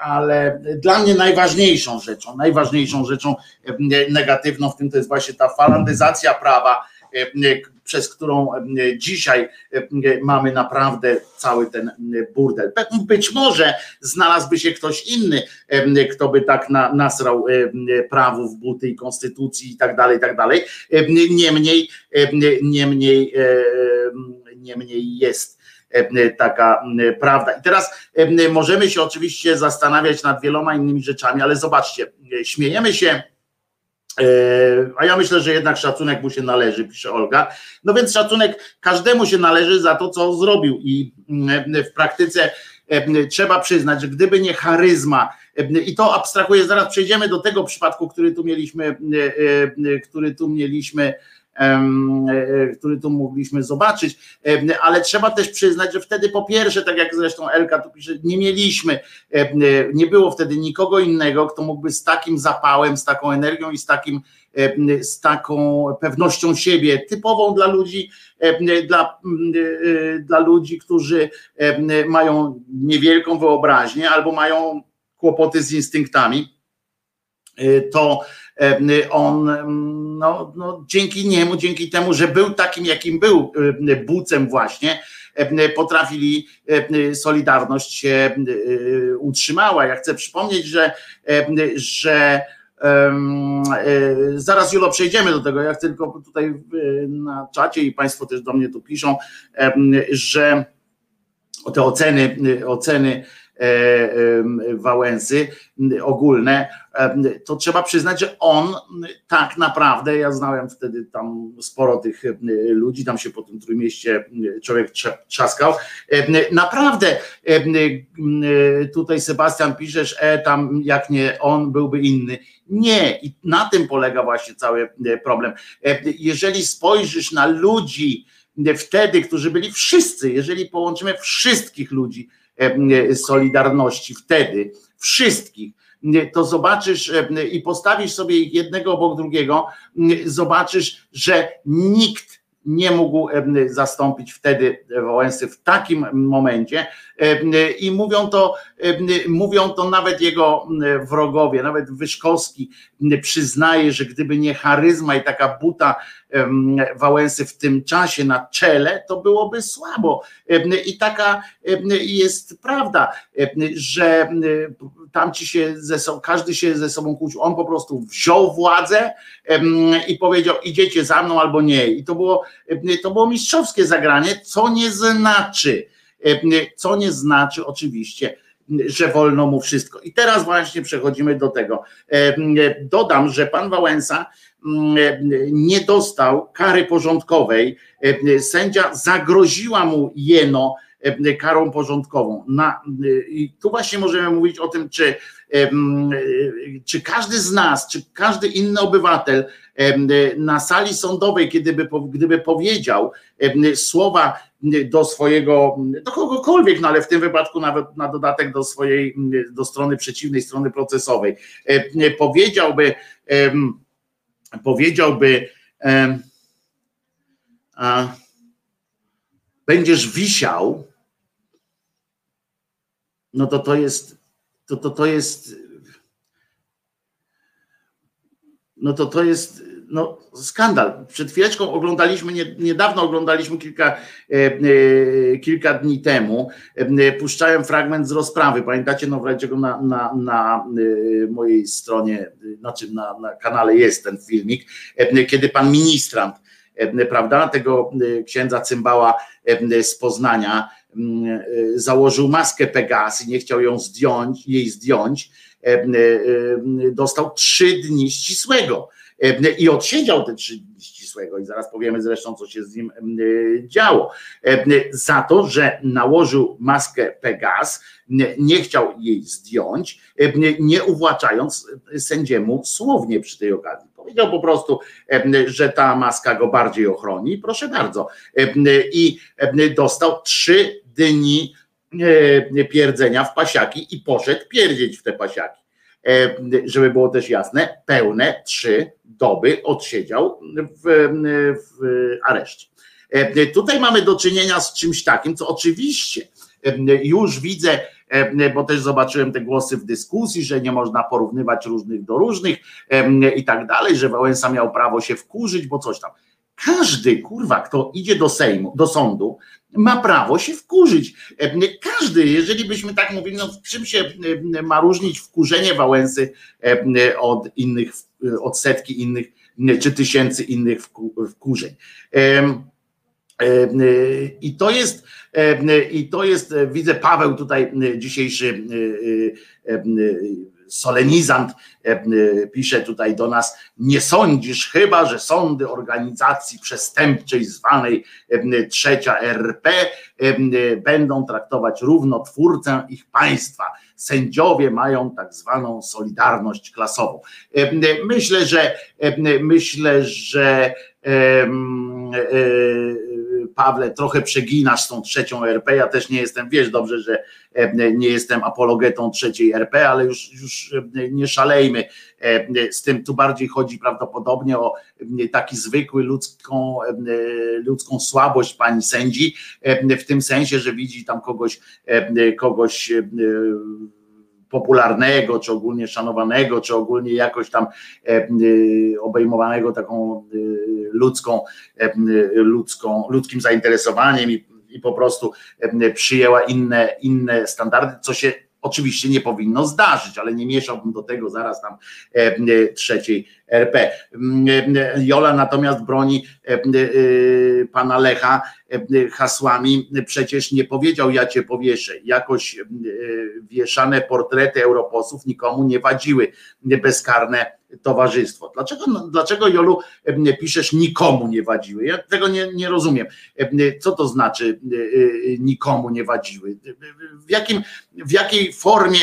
ale dla mnie najważniejszą rzeczą, najważniejszą rzeczą negatywną w tym to jest właśnie ta falandyzacja prawa, przez którą e, dzisiaj e, mamy naprawdę cały ten burdel. Być może znalazłby się ktoś inny, kto by tak nasrał prawu w buty i konstytucji i tak dalej, i tak dalej. Niemniej, niemniej, niemniej jest taka prawda. I teraz możemy się oczywiście zastanawiać nad wieloma innymi rzeczami, ale zobaczcie, śmiejemy się E, a ja myślę, że jednak szacunek mu się należy, pisze Olga. No więc szacunek każdemu się należy za to, co zrobił. I mm, w praktyce e, trzeba przyznać, że gdyby nie charyzma, e, i to abstrahuję, zaraz przejdziemy do tego przypadku, który tu mieliśmy, który tu mieliśmy E, który tu mogliśmy zobaczyć, ale trzeba też przyznać, że wtedy po pierwsze, tak jak zresztą Elka tu pisze, nie mieliśmy, nie było wtedy nikogo innego, kto mógłby z takim zapałem, z taką energią i z takim z taką pewnością siebie, typową dla ludzi, dla, e, dla ludzi, którzy mają niewielką wyobraźnię albo mają kłopoty z instynktami, e, to on no, no, dzięki niemu, dzięki temu, że był takim, jakim był bucem właśnie, potrafili, Solidarność się utrzymała. Ja chcę przypomnieć, że, że zaraz Julo przejdziemy do tego, ja chcę tylko tutaj na czacie i Państwo też do mnie tu piszą, że te oceny, oceny E, Wałęsy ogólne, to trzeba przyznać, że on tak naprawdę, ja znałem wtedy tam sporo tych ludzi, tam się po tym trójmieście człowiek trzaskał, naprawdę tutaj Sebastian piszesz, e, tam jak nie on byłby inny. Nie, i na tym polega właśnie cały problem. Jeżeli spojrzysz na ludzi wtedy, którzy byli wszyscy, jeżeli połączymy wszystkich ludzi, E, Solidarności. Wtedy, wszystkich, to zobaczysz i postawisz sobie ich jednego obok drugiego, zobaczysz, że nikt nie mógł zastąpić wtedy Wałęsy w takim momencie. I mówią to, mówią to nawet jego wrogowie, nawet Wyszkowski przyznaje, że gdyby nie charyzma i taka buta Wałęsy w tym czasie na czele, to byłoby słabo. I taka jest prawda, że tamci się ze sobą, każdy się ze sobą kłócił. On po prostu wziął władzę i powiedział: idziecie za mną albo nie. I to było, to było mistrzowskie zagranie, co nie znaczy, co nie znaczy oczywiście, że wolno mu wszystko. I teraz właśnie przechodzimy do tego. Dodam, że pan Wałęsa nie dostał kary porządkowej. Sędzia zagroziła mu jeno karą porządkową. Na, I tu właśnie możemy mówić o tym, czy, czy każdy z nas, czy każdy inny obywatel na sali sądowej, gdyby, gdyby powiedział słowa do swojego, do kogokolwiek, no ale w tym wypadku nawet na dodatek do swojej, do strony przeciwnej, strony procesowej, powiedziałby, powiedziałby, a, będziesz wisiał, no to to jest, to, to, to jest, no to to jest no, skandal. Przed chwileczką oglądaliśmy, niedawno oglądaliśmy kilka, e, e, kilka dni temu, e, puszczałem fragment z rozprawy. Pamiętacie, no wreszcie na, na, na mojej stronie, znaczy na, na kanale jest ten filmik, kiedy pan ministrant, prawda, tego księdza Cymbała z Poznania założył maskę Pegas i nie chciał ją zdjąć, jej zdjąć, dostał trzy dni ścisłego E, i odsiedział te trzy ścisłego i zaraz powiemy zresztą, co się z nim e, działo. E, za to, że nałożył maskę Pegas, nie chciał jej zdjąć, nie uwłaczając sędziemu słownie przy tej okazji. Powiedział po prostu, że ta maska go bardziej ochroni. Proszę bardzo. I dostał trzy dni pierdzenia w pasiaki i poszedł pierdzieć w te pasiaki. E, żeby było też jasne, pełne trzy doby odsiedział w, w areszcie. E, tutaj mamy do czynienia z czymś takim, co oczywiście e, już widzę, bo też zobaczyłem te głosy w dyskusji, że nie można porównywać różnych do różnych i tak dalej, że Wałęsa miał prawo się wkurzyć, bo coś tam. Każdy, kurwa, kto idzie do Sejmu, do sądu, ma prawo się wkurzyć. E, każdy, jeżeli byśmy tak mówili, no czym się e, ma różnić wkurzenie Wałęsy e, od innych, od setki innych, czy tysięcy innych wkurzeń. I to jest, i to jest, widzę Paweł tutaj dzisiejszy solenizant e, e, pisze tutaj do nas, nie sądzisz chyba, że sądy organizacji przestępczej zwanej e, trzecia RP będą traktować równo twórcę ich państwa. Sędziowie mają tak zwaną solidarność klasową. Myślę, że myślę, że Pawle, trochę przeginasz z tą trzecią RP. Ja też nie jestem, wiesz dobrze, że e, nie jestem apologetą trzeciej RP, ale już, już e, nie szalejmy e, z tym. Tu bardziej chodzi prawdopodobnie o taki zwykły ludzką, ludzką słabość pani sędzi, w tym sensie, że widzi tam kogoś, kogoś popularnego, czy ogólnie szanowanego, czy ogólnie jakoś tam obejmowanego taką ludzką, ludzką, ludzkim zainteresowaniem i, i po prostu przyjęła inne, inne standardy, co się oczywiście nie powinno zdarzyć, ale nie mieszałbym do tego zaraz tam trzeciej RP. Jola natomiast broni pana Lecha hasłami, przecież nie powiedział ja cię powieszę. Jakoś wieszane portrety europosłów nikomu nie wadziły bezkarne towarzystwo. Dlaczego, no, dlaczego Jolu piszesz nikomu nie wadziły? Ja tego nie, nie rozumiem. Co to znaczy e, nikomu nie wadziły? W, jakim, w jakiej formie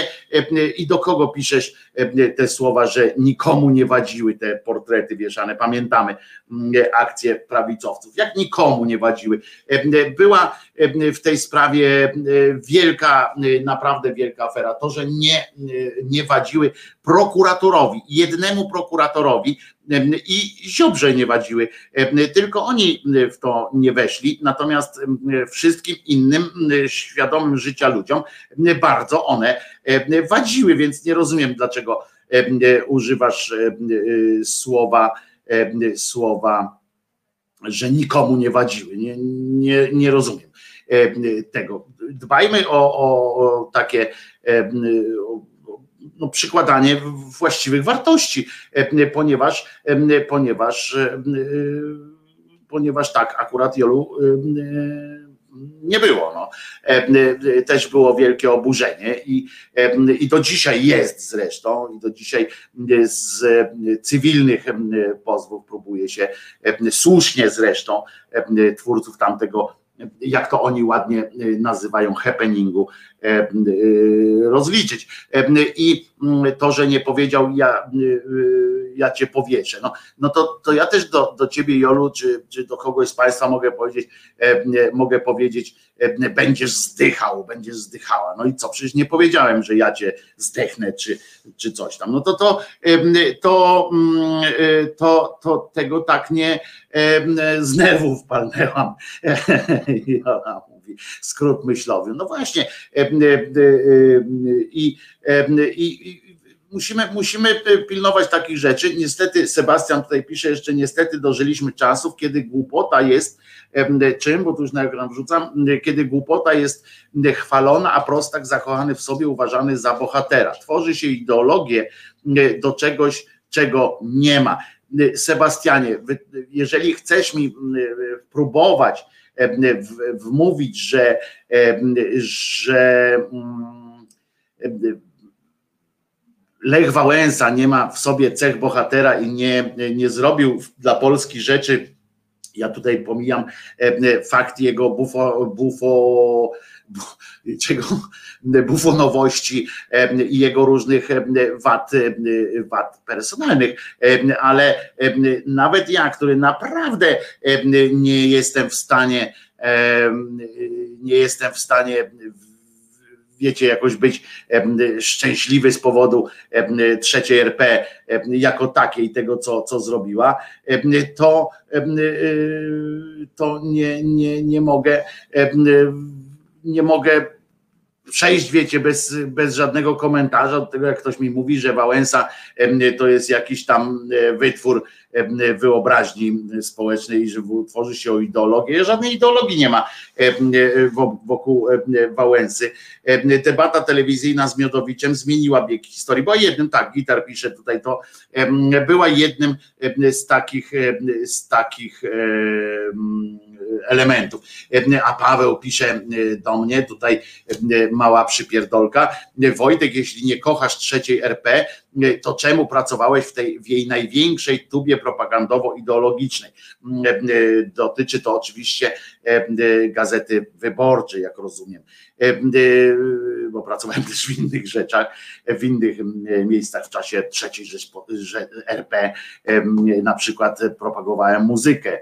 i do kogo piszesz te słowa, że nikomu nie wadziły te portrety wieszane? Pamiętamy akcje prawicowców. Jak nikomu nie wadziły? Była w tej sprawie wielka, naprawdę wielka afera. To, że nie, nie wadziły prokuratorowi, jednemu prokuratorowi i Ziobrze nie wadziły, tylko oni w to nie weszli, natomiast wszystkim innym świadomym życia ludziom bardzo one wadziły, więc nie rozumiem dlaczego używasz słowa słowa że nikomu nie wadziły. Nie, nie, nie rozumiem tego. Dbajmy o, o, o takie no, przykładanie właściwych wartości, ponieważ, ponieważ, ponieważ tak, akurat Jolu nie było. No. Też było wielkie oburzenie i, i do dzisiaj jest zresztą, i do dzisiaj z cywilnych pozwów próbuje się słusznie zresztą twórców tamtego jak to oni ładnie nazywają, happeningu, rozliczyć. I to, że nie powiedział, ja, ja cię powieszę. No, no to, to ja też do, do ciebie, Jolu, czy, czy do kogoś z Państwa mogę powiedzieć, mogę powiedzieć, będziesz zdychał, będziesz zdychała. No i co, przecież nie powiedziałem, że ja cię zdechnę, czy, czy coś tam. No to to, to, to, to tego tak nie z nerwów palnęłam. Skrót myślowy. No właśnie. I, i, i musimy, musimy pilnować takich rzeczy. Niestety, Sebastian tutaj pisze jeszcze, niestety dożyliśmy czasów, kiedy głupota jest czym, bo tu już na ekran wrzucam, kiedy głupota jest chwalona, a prostak zakochany w sobie uważany za bohatera. Tworzy się ideologię do czegoś, czego nie ma. Sebastianie, jeżeli chcesz mi próbować wmówić, że, że Lech Wałęsa nie ma w sobie cech bohatera i nie, nie zrobił dla Polski rzeczy. Ja tutaj pomijam fakt jego bufo, bufo czego bufonowości i jego różnych wad, wad personalnych, ale nawet ja, który naprawdę nie jestem w stanie nie jestem w stanie wiecie, jakoś być szczęśliwy z powodu trzeciej RP jako takiej, tego co, co zrobiła, to, to nie, nie, nie mogę nie mogę przejść, wiecie, bez, bez żadnego komentarza do tego, jak ktoś mi mówi, że Wałęsa to jest jakiś tam e, wytwór wyobraźni społecznej, że tworzy się o ideologię. Żadnej ideologii nie ma wokół Wałęsy. Debata telewizyjna z Miodowiczem zmieniła bieg historii. Była jednym, tak, Gitar pisze tutaj to, była jednym z takich, z takich elementów. A Paweł pisze do mnie, tutaj mała przypierdolka, Wojtek, jeśli nie kochasz trzeciej RP, to czemu pracowałeś w, tej, w jej największej tubie propagandowo-ideologicznej? Dotyczy to oczywiście gazety wyborczej, jak rozumiem, bo pracowałem też w innych rzeczach, w innych miejscach w czasie trzeciej RP, na przykład propagowałem muzykę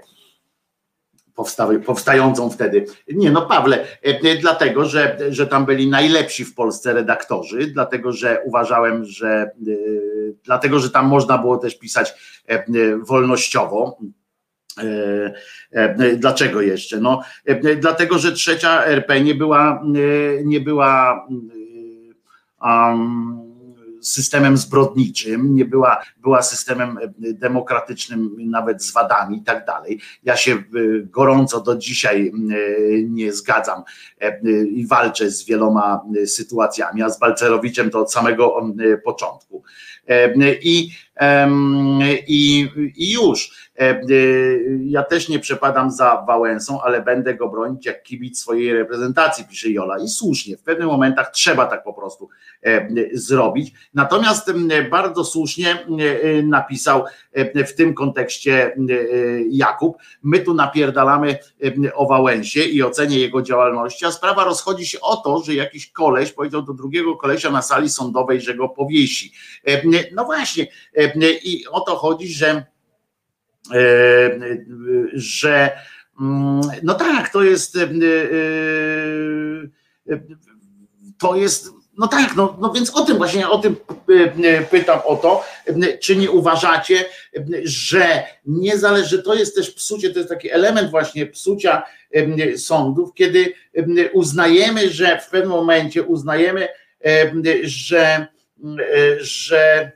powstającą wtedy. Nie, no Pawle, e, dlatego, że, że tam byli najlepsi w Polsce redaktorzy, dlatego, że uważałem, że e, dlatego, że tam można było też pisać e, wolnościowo. Dlaczego jeszcze? No, dlatego, że trzecia RP nie była, nie była um, systemem zbrodniczym, nie była, była systemem e, demokratycznym nawet z wadami i tak dalej. Ja się e, gorąco do dzisiaj e, nie zgadzam i walczę z wieloma sytuacjami, a z Balcerowiczem to od samego początku. I, i, i już. Ja też nie przepadam za Wałęsą, ale będę go bronić jak kibic swojej reprezentacji, pisze Jola. I słusznie, w pewnych momentach trzeba tak po prostu zrobić. Natomiast bardzo słusznie napisał w tym kontekście Jakub, my tu napierdalamy o Wałęsie i ocenie jego działalności, a sprawa rozchodzi się o to, że jakiś koleś powiedział do drugiego kolesia na sali sądowej, że go powiesi. No właśnie, i o to chodzi, że że no tak, to jest to jest no tak, no, no więc o tym właśnie, o tym pytam o to, czy nie uważacie, że nie zależy, to jest też psucie, to jest taki element właśnie psucia sądów, kiedy uznajemy, że w pewnym momencie uznajemy, że, że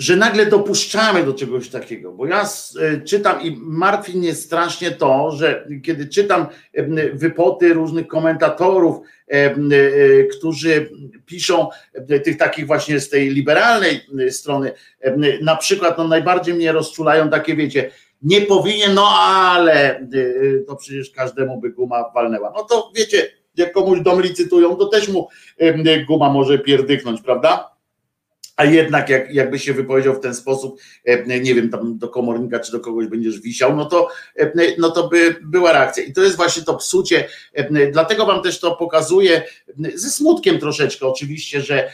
że nagle dopuszczamy do czegoś takiego, bo ja e, czytam i martwi mnie strasznie to, że kiedy czytam wypoty różnych komentatorów, którzy piszą tych takich właśnie z tej liberalnej strony, na przykład no najbardziej mnie rozczulają takie, wiecie, nie powinien, no ale to przecież każdemu by guma walnęła. No to wiecie, jak komuś dom licytują, to też mu guma może pierdyknąć, prawda? a jednak jak, jakby się wypowiedział w ten sposób, e, nie wiem, tam do komornika czy do kogoś będziesz wisiał, no to, e, no to by była reakcja. I to jest właśnie to psucie, e, dlatego wam też to pokazuję, ze smutkiem troszeczkę oczywiście, że,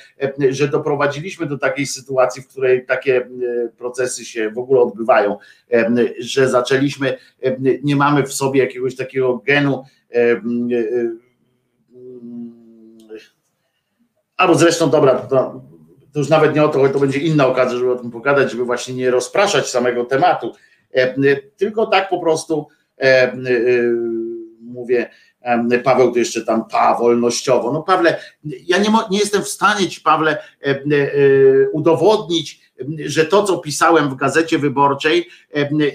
że doprowadziliśmy do takiej sytuacji, w której takie procesy się w ogóle odbywają, że zaczęliśmy, nie mamy w sobie jakiegoś takiego genu, albo zresztą dobra, to, to już nawet nie o to, to będzie inna okazja, żeby o tym pogadać, żeby właśnie nie rozpraszać samego tematu, e, tylko tak po prostu e, e, mówię, Paweł to jeszcze tam pa, wolnościowo. No Pawle, ja nie, nie jestem w stanie ci, Pawle, udowodnić, że to, co pisałem w gazecie wyborczej,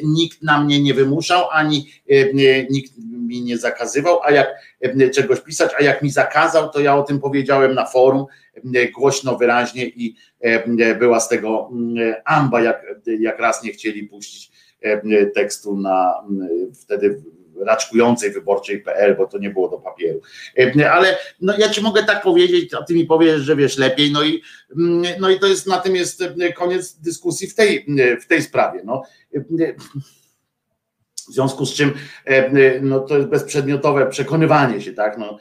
nikt na mnie nie wymuszał, ani nikt mi nie zakazywał, a jak czegoś pisać, a jak mi zakazał, to ja o tym powiedziałem na forum głośno, wyraźnie i była z tego amba, jak, jak raz nie chcieli puścić tekstu na wtedy raczkującej wyborczej.pl, bo to nie było do papieru. Ale no, ja ci mogę tak powiedzieć, a ty mi powiesz, że wiesz lepiej, no i, no i to jest na tym jest koniec dyskusji w tej, w tej sprawie. No. W związku z czym no, to jest bezprzedmiotowe przekonywanie się, tak? No,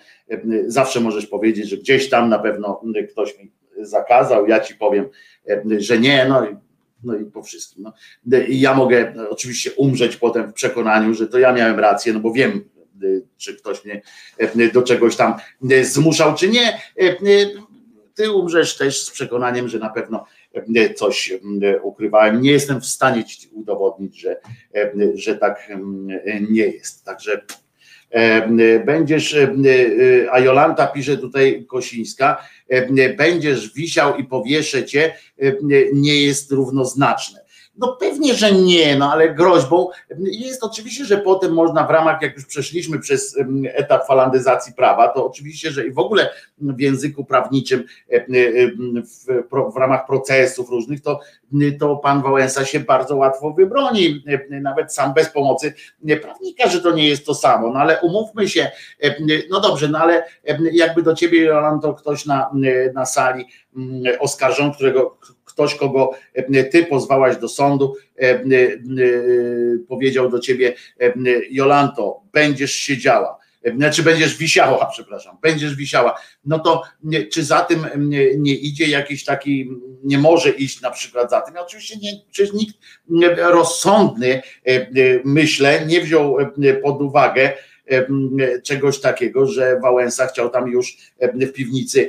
zawsze możesz powiedzieć, że gdzieś tam na pewno ktoś mi zakazał, ja ci powiem, że nie, no i no i po wszystkim. No. I ja mogę oczywiście umrzeć potem w przekonaniu, że to ja miałem rację, no bo wiem, czy ktoś mnie do czegoś tam zmuszał, czy nie. Ty umrzesz też z przekonaniem, że na pewno coś ukrywałem. Nie jestem w stanie ci udowodnić, że, że tak nie jest. Także będziesz, a Jolanta pisze tutaj Kosińska, będziesz wisiał i powieszę cię, nie jest równoznaczne. No pewnie, że nie, no ale groźbą. Jest oczywiście, że potem można w ramach, jak już przeszliśmy przez etap falandyzacji prawa, to oczywiście, że i w ogóle w języku prawniczym w, w ramach procesów różnych, to, to pan Wałęsa się bardzo łatwo wybroni, nawet sam bez pomocy prawnika, że to nie jest to samo, no ale umówmy się, no dobrze, no ale jakby do ciebie, Jolando, ktoś na, na sali oskarżą, którego ktoś, kogo e, ty pozwałaś do sądu, e, e, powiedział do ciebie, Jolanto, będziesz siedziała, znaczy będziesz wisiała, przepraszam, będziesz wisiała, no to czy za tym nie idzie jakiś taki, nie może iść na przykład za tym, oczywiście nie, przecież nikt rozsądny, myślę, nie wziął pod uwagę, czegoś takiego, że Wałęsa chciał tam już w piwnicy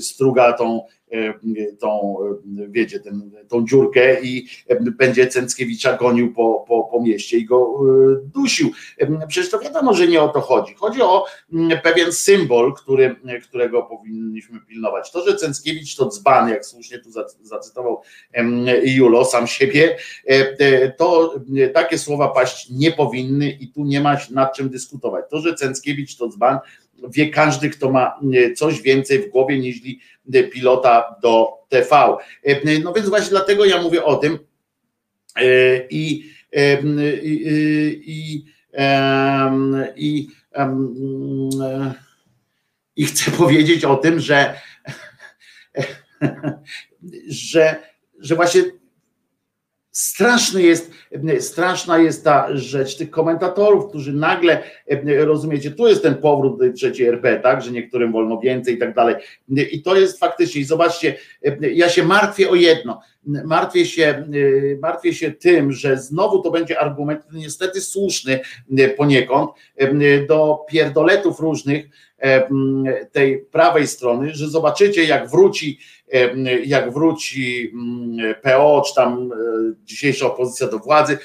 struga tą tą, e, wiecie, ten, tą dziurkę i e, będzie Cęckiewicza gonił po, po, po mieście i go dusił. Przecież to wiadomo, że nie o to chodzi. Chodzi o pewien symbol, który, którego powinniśmy pilnować. To, że Cęckiewicz to dzban, jak słusznie tu zacytował Julo, sam siebie, to takie słowa paść nie powinny i tu nie ma nad czym dyskutować. To, że Cęckiewicz to dzban, wie każdy, kto ma coś więcej w głowie niż pilota do TV. E, no więc właśnie dlatego ja mówię o tym e, i, i, i, i chcę powiedzieć o tym, że że, że właśnie Straszny jest, straszna jest ta rzecz tych komentatorów, którzy nagle, rozumiecie, tu jest ten powrót do trzeciej RP, tak, że niektórym wolno więcej i tak dalej. I to jest faktycznie, i zobaczcie, ja się martwię o jedno, martwię się, martwię się tym, że znowu to będzie argument niestety słuszny poniekąd do pierdoletów różnych tej prawej strony, że zobaczycie jak wróci jak wróci mm, PO, czy tam e, dzisiejsza opozycja do władzy,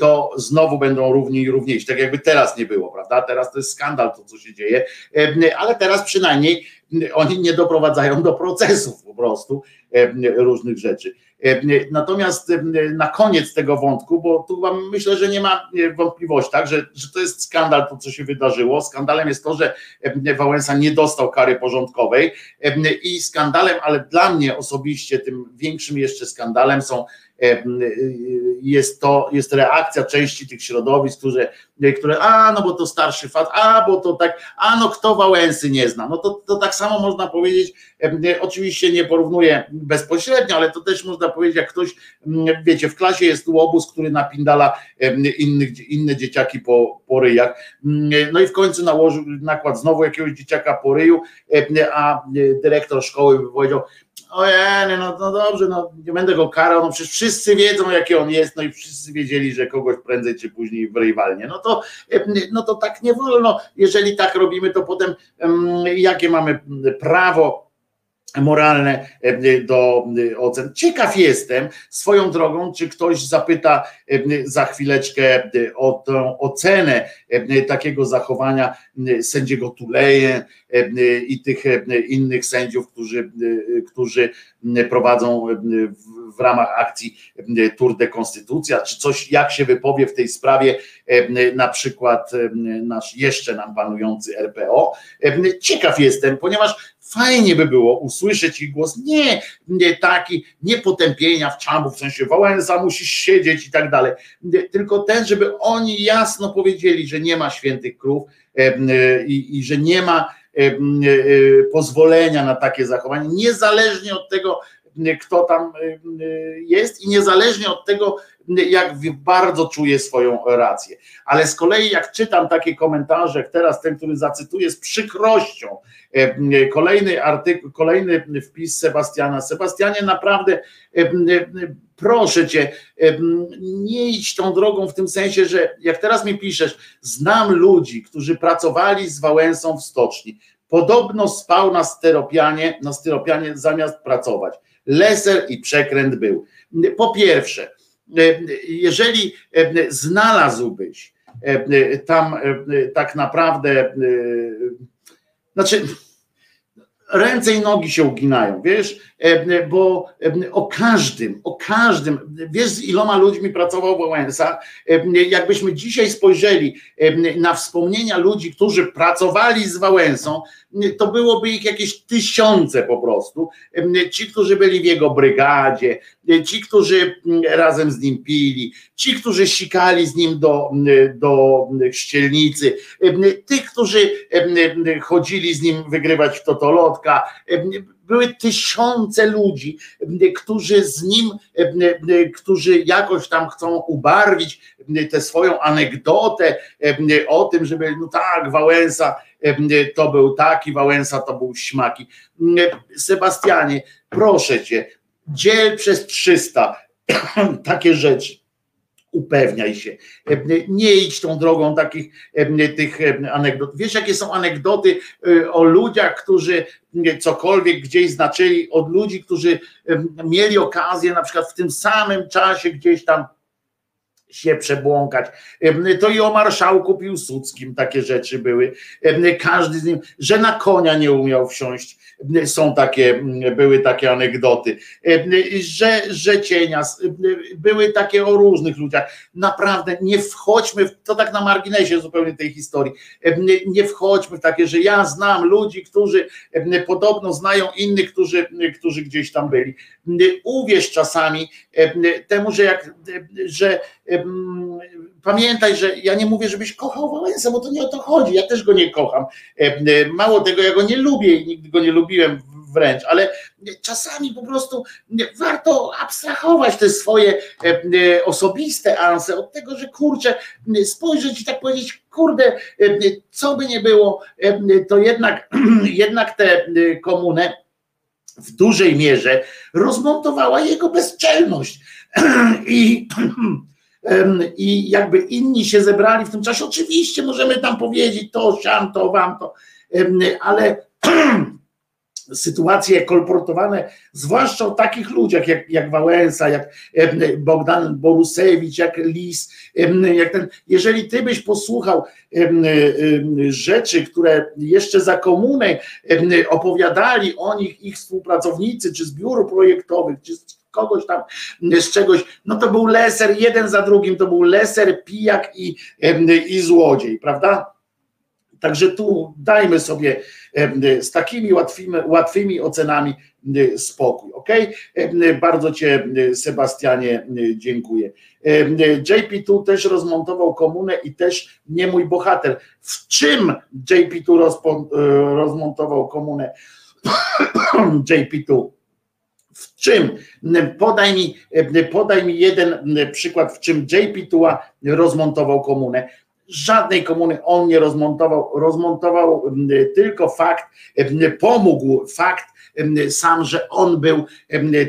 to znowu będą równi i równiejsi, tak jakby teraz nie było, prawda? Teraz to jest skandal to, co się dzieje, ale teraz przynajmniej oni nie doprowadzają do procesów, bo prostu różnych rzeczy. Natomiast na koniec tego wątku, bo tu myślę, że nie ma wątpliwości, tak, że, że to jest skandal, to co się wydarzyło. Skandalem jest to, że Wałęsa nie dostał kary porządkowej i skandalem, ale dla mnie osobiście tym większym jeszcze skandalem są jest to, jest reakcja części tych środowisk, które, które a no bo to starszy fat, a bo to tak, a no kto Wałęsy nie zna, no to, to tak samo można powiedzieć, oczywiście nie porównuję bezpośrednio, ale to też można powiedzieć, jak ktoś, wiecie, w klasie jest łobuz, który napindala innych, inne dzieciaki po, po ryjach, no i w końcu nałożył nakład znowu jakiegoś dzieciaka po ryju, a dyrektor szkoły by powiedział, ojej, no, no dobrze, no nie będę go karał, no przecież wszyscy wiedzą jaki on jest, no i wszyscy wiedzieli, że kogoś prędzej czy później rywalnie. no to, no to tak nie wolno, jeżeli tak robimy, to potem jakie mamy prawo moralne do ocen. Ciekaw jestem swoją drogą, czy ktoś zapyta za chwileczkę o tę ocenę takiego zachowania sędziego Tuleje i tych innych sędziów, którzy, którzy prowadzą w ramach akcji Tour de Konstytucja, czy coś, jak się wypowie w tej sprawie na przykład nasz jeszcze nam panujący RPO. Ciekaw jestem, ponieważ fajnie by było usłyszeć ich głos, nie, nie taki, nie potępienia w czambu, w sensie Wałęsa musisz siedzieć i tak dalej, tylko ten, żeby oni jasno powiedzieli, że nie ma świętych krów i, i że nie ma pozwolenia na takie zachowanie, niezależnie od tego, kto tam jest i niezależnie od tego, jak bardzo czuje swoją rację. Ale z kolei jak czytam takie komentarze, jak teraz ten, który zacytuję z przykrością, kolejny artykuł, kolejny wpis Sebastiana. Sebastianie, naprawdę proszę cię, nie idź tą drogą w tym sensie, że jak teraz mi piszesz, znam ludzi, którzy pracowali z Wałęsą w stoczni. Podobno spał na styropianie, na styropianie zamiast pracować. Leser i przekręt był. Po pierwsze, jeżeli znalazłbyś tam tak naprawdę, znaczy ręce i nogi się uginają, wiesz, bo o każdym, o każdym, wiesz z iloma ludźmi pracował Wałęsa, jakbyśmy dzisiaj spojrzeli na wspomnienia ludzi, którzy pracowali z Wałęsą, to byłoby ich jakieś tysiące po prostu. Ci, którzy byli w jego brygadzie, ci, którzy razem z nim pili, ci, którzy sikali z nim do, do ścielnicy, tych, którzy chodzili z nim wygrywać w totolotka, były tysiące ludzi, którzy z nim, którzy jakoś tam chcą ubarwić tę swoją anegdotę o tym, żeby no tak, Wałęsa to był taki, Wałęsa to był śmaki. Sebastianie, proszę cię, dziel przez 300 takie rzeczy upewniaj się. Nie idź tą drogą takich tych anegdot. Wiesz, jakie są anegdoty e, o ludziach, którzy cokolwiek gdzieś znaczyli, od ludzi, którzy mieli okazję na przykład w tym samym czasie gdzieś tam się przebłąkać. To i o marszałku Piłsudskim takie rzeczy były. Każdy z nim, że na konia nie umiał wsiąść są takie, były takie anegdoty, że, że cienia, były takie o różnych ludziach. Naprawdę nie wchodźmy, w, to tak na marginesie zupełnie tej historii, nie wchodźmy w takie, że ja znam ludzi, którzy podobno znają innych, którzy, którzy gdzieś tam byli. Uwierz czasami temu, że jak, że pamiętaj, że ja nie mówię, żebyś kochał Wałęsę, bo to nie o to chodzi. Ja też go nie kocham. Mało tego, ja go nie lubię i nigdy go nie lubiłem wręcz, ale czasami po prostu warto abstrahować te swoje osobiste anse od tego, że kurczę, spojrzeć i tak powiedzieć, kurde, co by nie było, to jednak, jednak tę komunę w dużej mierze rozmontowała jego bezczelność. I i jakby inni się zebrali w tym czasie. Oczywiście możemy tam powiedzieć to, siam, to, wam to, ale sytuacje kolportowane, zwłaszcza o takich ludziach jak, jak Wałęsa, jak Bogdan Borusewicz, jak Lis, jak ten, jeżeli ty byś posłuchał rzeczy, które jeszcze za komuny opowiadali o nich ich współpracownicy, czy z biur projektowych, czy z kogoś tam z czegoś, no to był leser, jeden za drugim, to był leser, pijak i, i złodziej, prawda? Także tu dajmy sobie z takimi łatwymi, łatwymi ocenami spokój. Ok? Bardzo Cię, Sebastianie, dziękuję. JP2 też rozmontował komunę i też nie mój bohater. W czym JP2 rozmontował komunę? JP2 w czym? Podaj mi, podaj mi jeden przykład, w czym JP2 rozmontował komunę żadnej komuny on nie rozmontował, rozmontował tylko fakt, pomógł fakt sam, że on był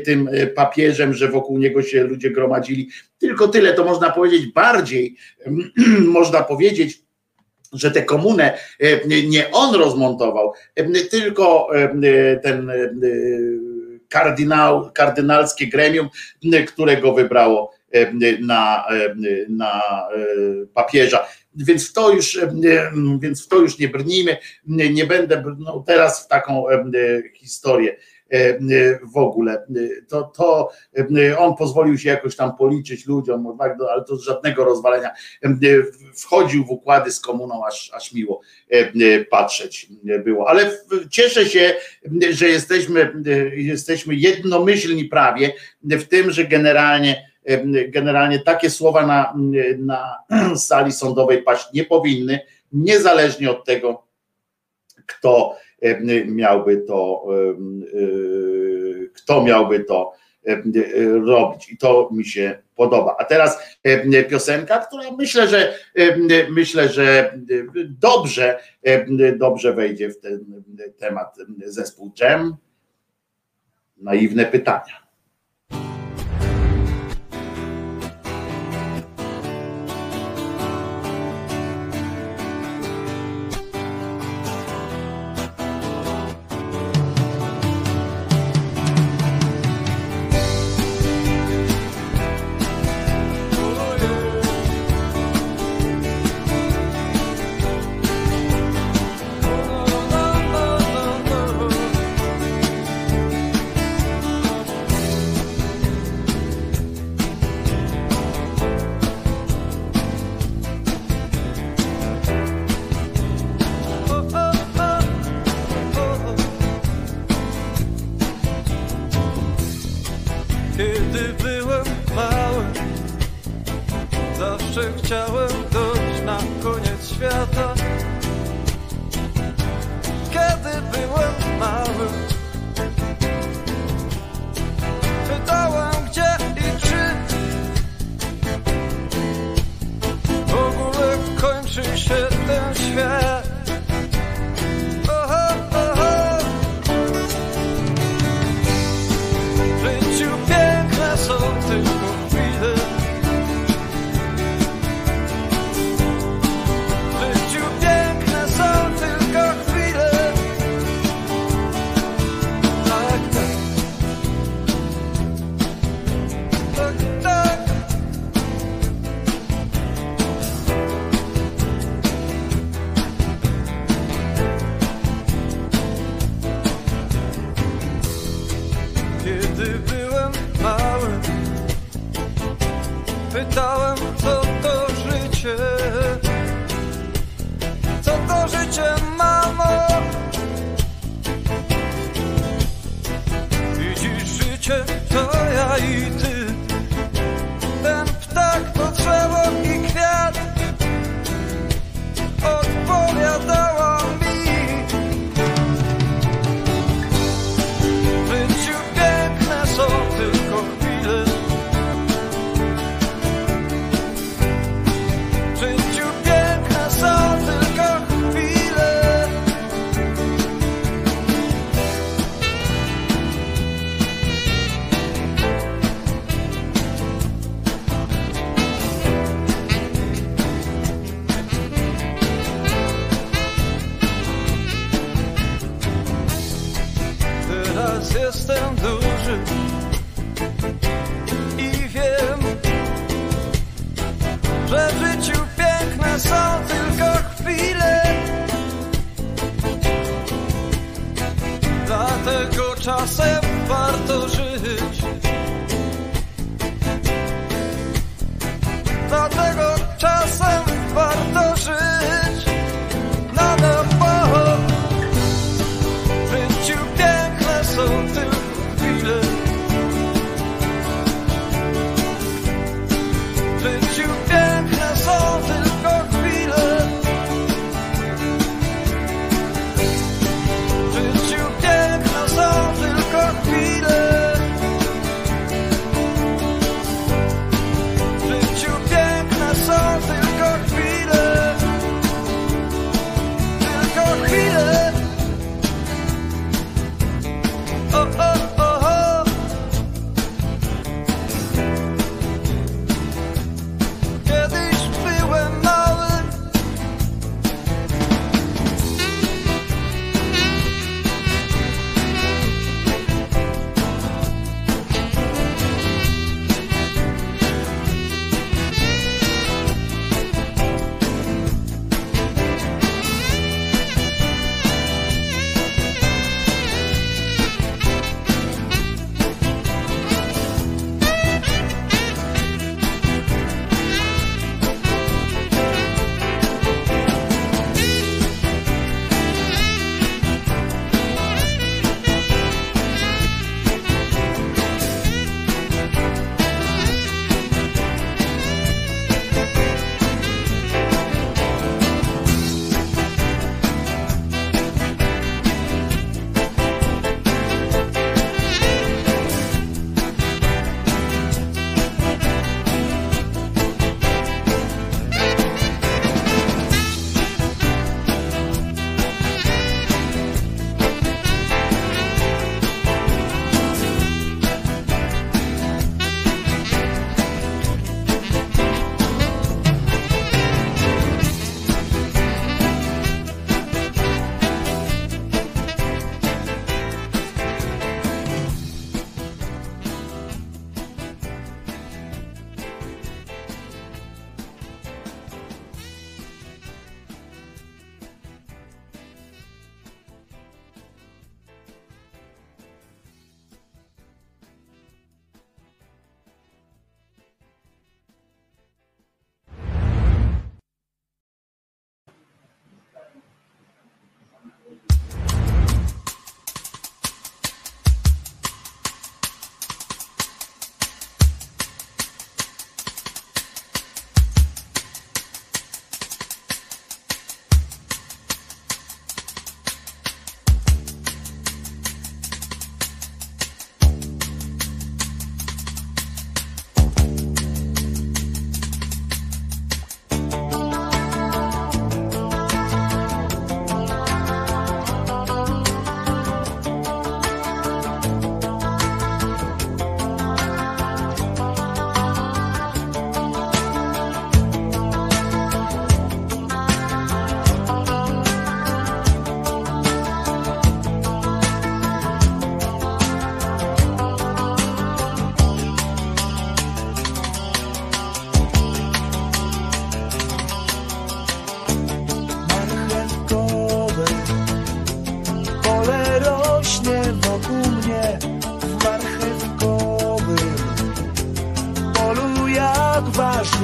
tym papieżem, że wokół niego się ludzie gromadzili. Tylko tyle to można powiedzieć bardziej, można powiedzieć, że tę komunę nie on rozmontował, tylko ten kardynał, kardynalskie gremium, którego wybrało na, na papieża. Więc w to już, więc w to już nie brnijmy, nie będę brnął teraz w taką historię w ogóle. To, to on pozwolił się jakoś tam policzyć ludziom, tak, no, ale to żadnego rozwalenia. Wchodził w układy z komuną, aż, aż miło patrzeć było. Ale cieszę się, że jesteśmy, jesteśmy jednomyślni prawie w tym, że generalnie generalnie takie słowa na, na sali sądowej paść nie powinny, niezależnie od tego, kto miałby to, kto miałby to robić. I to mi się podoba. A teraz piosenka, która myślę, że myślę, że dobrze, dobrze wejdzie w ten temat zespół Jam. Naiwne pytania.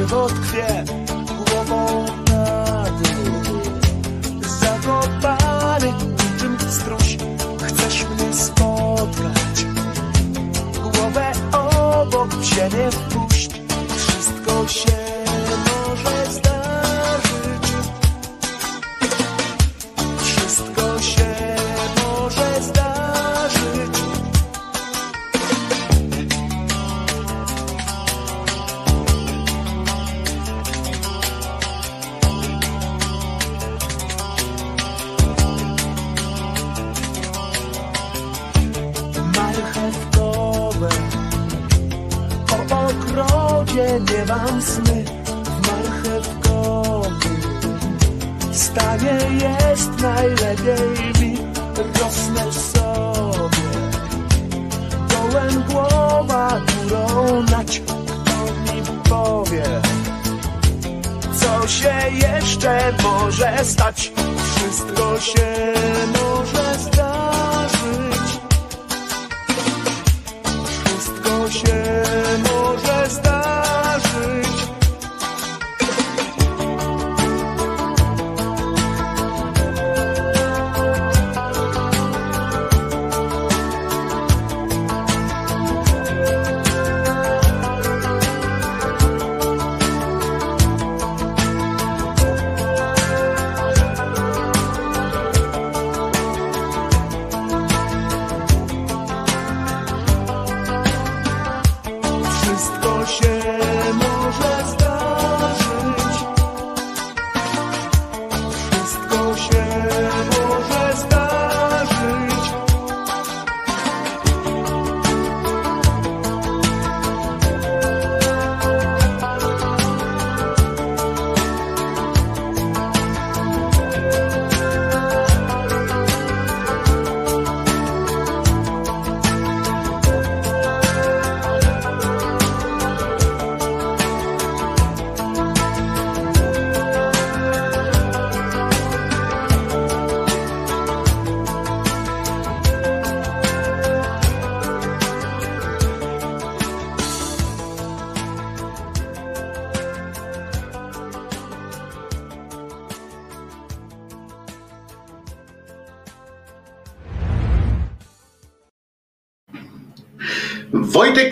Tkwie głową na dół. Zakopany czym struś, chcesz mnie spotkać. Głowę obok w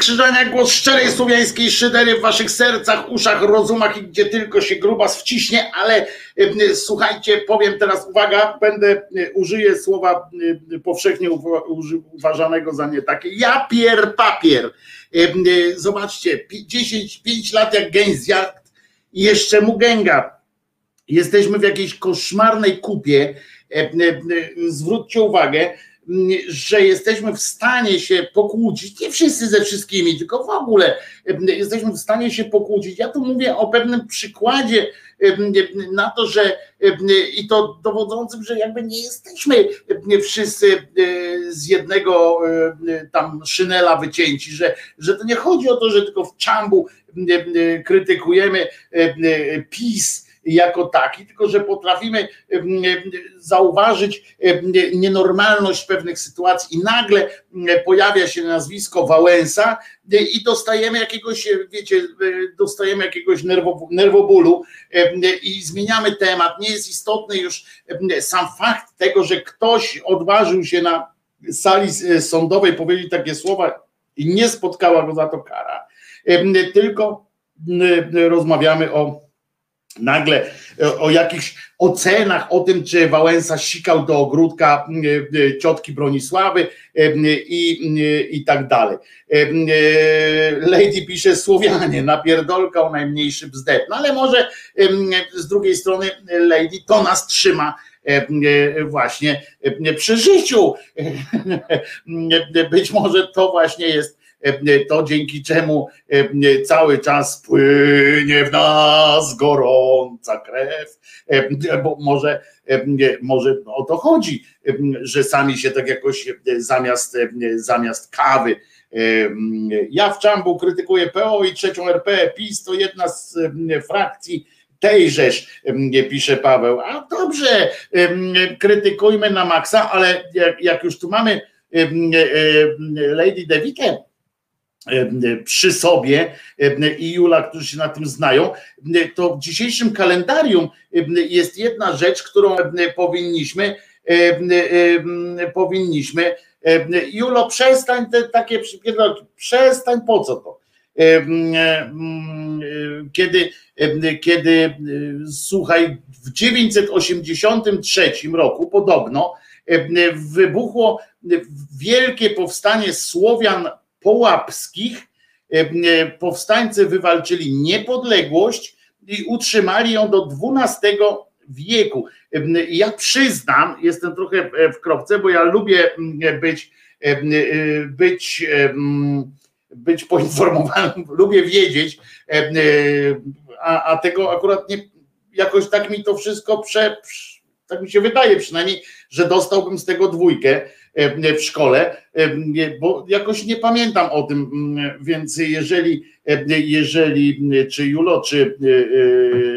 Wojtek Krzyżania, głos szczerej słowiańskiej szydery w waszych sercach, uszach, rozumach i gdzie tylko się grubas wciśnie, ale y, słuchajcie, powiem teraz, uwaga, będę, y, użyję słowa y, powszechnie uważanego za nie takie, ja pier papier. Zobaczcie, pi- 10, 5 lat jak gęś zjadł i jeszcze mu gęga. Jesteśmy w jakiejś koszmarnej kupie. E, e, e, Zwróćcie uwagę, że jesteśmy w stanie się pokłócić, nie wszyscy ze wszystkimi, tylko w ogóle jesteśmy w stanie się pokłócić. Ja tu mówię o pewnym przykładzie na to, że i to dowodzącym, że jakby nie jesteśmy wszyscy e, z jednego e, tam szynela wycięci, że, że to nie chodzi o to, że tylko w czambu krytykujemy e, PiS jako taki, tylko że potrafimy zauważyć nienormalność pewnych sytuacji i nagle pojawia się nazwisko Wałęsa e, i dostajemy jakiegoś, e, wiecie, e, dostajemy jakiegoś nerwo, nerwobólu i zmieniamy temat. Nie jest istotny już sam fakt tego, że ktoś odważył się na sali sądowej powiedzieć takie słowa i nie spotkała go za to kara. Tylko rozmawiamy o nagle e, o jakichś ocenach, o tym, czy Wałęsa sikał do ogródka e, e, ciotki Bronisławy i, i tak dalej. Lady pisze Słowianie, napierdolka o najmniejszy bzdet. No ale może z drugiej strony Lady to nas trzyma właśnie przy życiu. Być może to właśnie jest to, dzięki czemu e, cały czas płynie w nas gorąca krew, E, bo może, e, może o to chodzi, e, że sami się tak jakoś e, zamiast, e, zamiast kawy. e, Ja w Czambu krytykuję PO i trzecią RP, PiS to jedna z e, frakcji tejżeż, e, pisze Paweł. A dobrze, e, krytykujmy na maksa, ale jak, już tu mamy e, e, Lady Devitę, przy sobie i Jula, którzy się na tym znają, to w dzisiejszym kalendarium jest jedna rzecz, którą powinniśmy powinniśmy Julo, przestań te takie przypierdolki, przestań, po co to? Kiedy, kiedy słuchaj, w 983 roku podobno wybuchło wielkie powstanie Słowian połapskich. Powstańcy wywalczyli niepodległość i utrzymali ją do XII wieku. Ja przyznam, jestem trochę w kropce, bo ja lubię być, być, być poinformowanym, lubię wiedzieć, a, a tego akurat nie, jakoś tak mi to wszystko prze, tak mi się wydaje przynajmniej, że dostałbym z tego dwójkę w szkole, bo jakoś nie pamiętam o tym, więc jeżeli, jeżeli czy Julo, czy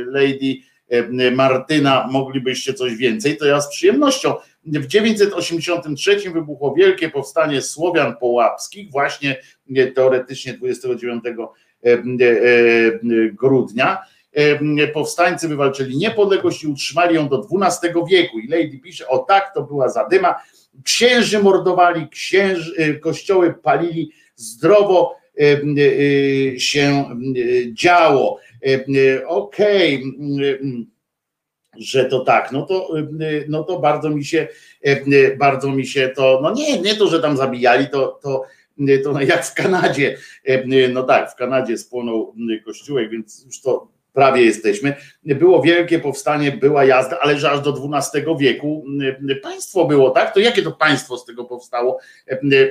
Lady Martyna moglibyście coś więcej, to ja z przyjemnością. W 983 wybuchło wielkie powstanie Słowian Połapskich, właśnie teoretycznie 29 grudnia. Powstańcy wywalczyli niepodległość i utrzymali ją do XII wieku. I Lady pisze, o tak, to była zadyma. Księży mordowali, księży, kościoły palili, zdrowo się działo. Okej, okay, że to tak, no to, no to bardzo mi się, bardzo mi się to, no nie, nie to, że tam zabijali, to, to, to jak w Kanadzie, no tak, w Kanadzie spłonął kościółek, więc już to prawie jesteśmy. Było wielkie powstanie, była jazda, ale że aż do XII wieku państwo było, tak? To jakie to państwo z tego powstało?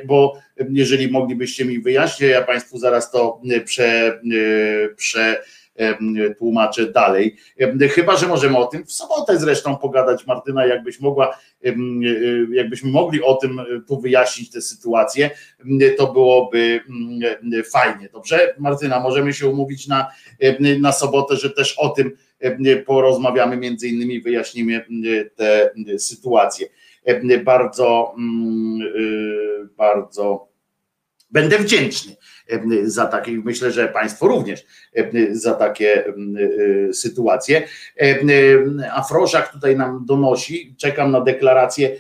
Bo jeżeli moglibyście mi wyjaśnić, ja Państwu zaraz to prze, prze tłumaczę dalej. Chyba, że możemy o tym w sobotę zresztą pogadać, Martyna, jakbyś mogła, jakbyśmy mogli o tym tu wyjaśnić tę sytuację, to byłoby fajnie. Dobrze, Martyna, możemy się umówić na, na sobotę, że też o tym porozmawiamy, między innymi wyjaśnimy tę sytuację. Bardzo, bardzo będę wdzięczny za takie, myślę, że Państwo również za takie sytuacje. A Froszak tutaj nam donosi, czekam na deklarację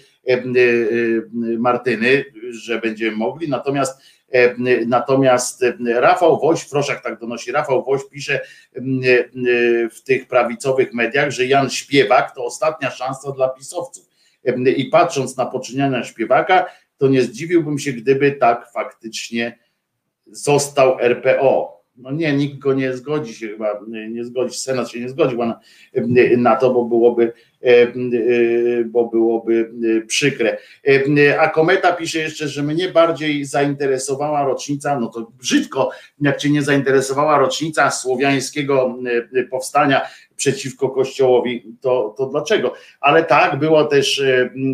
Martyny, że będziemy mogli, natomiast Natomiast Rafał Woś, Froszak tak donosi, Rafał Woś pisze w tych prawicowych mediach, że Jan Śpiewak to ostatnia szansa dla pisowców. I patrząc na poczyniania śpiewaka, to nie zdziwiłbym się, gdyby tak faktycznie został RPO. No nie, nikt go nie zgodzi się chyba, nie zgodzi, Senat się nie zgodził na, na to, bo byłoby, bo byłoby przykre. A Kometa pisze jeszcze, że mnie bardziej zainteresowała rocznica, no to brzydko, jak cię nie zainteresowała rocznica słowiańskiego powstania przeciwko Kościołowi, to, to dlaczego? Ale tak, było też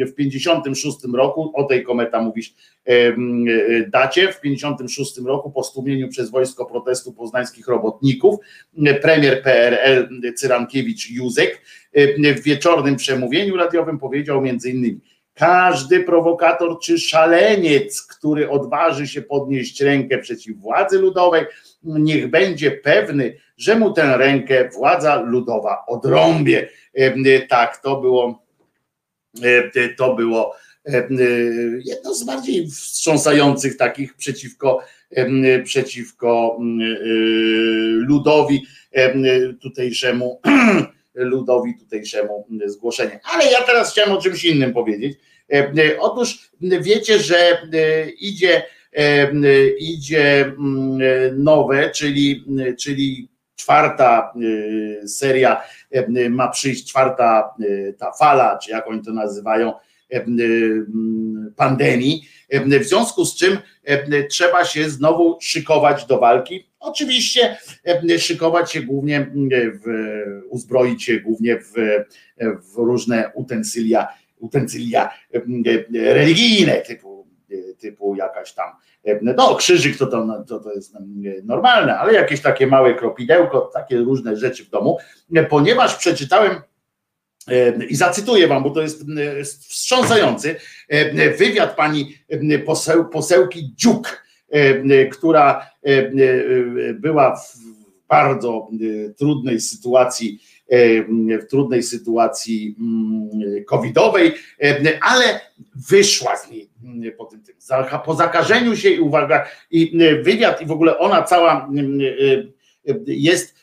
w 56 roku, o tej kometa mówisz, dacie, w 56 roku po stłumieniu przez wojsko protestu poznańskich robotników, premier PRL Cyrankiewicz Józek w wieczornym przemówieniu radiowym powiedział między innymi każdy prowokator czy szaleniec, który odważy się podnieść rękę przeciw władzy ludowej, niech będzie pewny, że mu tę rękę władza ludowa odrąbie. Tak, to było to było jedno z bardziej wstrząsających takich przeciwko, przeciwko ludowi tutejszemu ludowi tutejszemu zgłoszenie. Ale ja teraz chciałem o czymś innym powiedzieć. Otóż wiecie, że idzie idzie nowe, czyli, czyli czwarta seria, ma przyjść czwarta ta fala, czy jak oni to nazywają, pandemii, w związku z czym trzeba się znowu szykować do walki. Oczywiście szykować się głównie, w, uzbroić się głównie w, w różne utensylia, utensylia religijne, typu, typu jakaś tam, no krzyżyk to, to, to, to jest normalne, ale jakieś takie małe kropidełko, takie różne rzeczy w domu, ponieważ przeczytałem i zacytuję wam, bo to jest wstrząsający wywiad pani poseł, posełki Dziuk która była w bardzo trudnej sytuacji, w trudnej sytuacji mm, covidowej, ale wyszła z niej po tym, tym. Po zakażeniu się i uwaga, i wywiad i w ogóle ona cała jest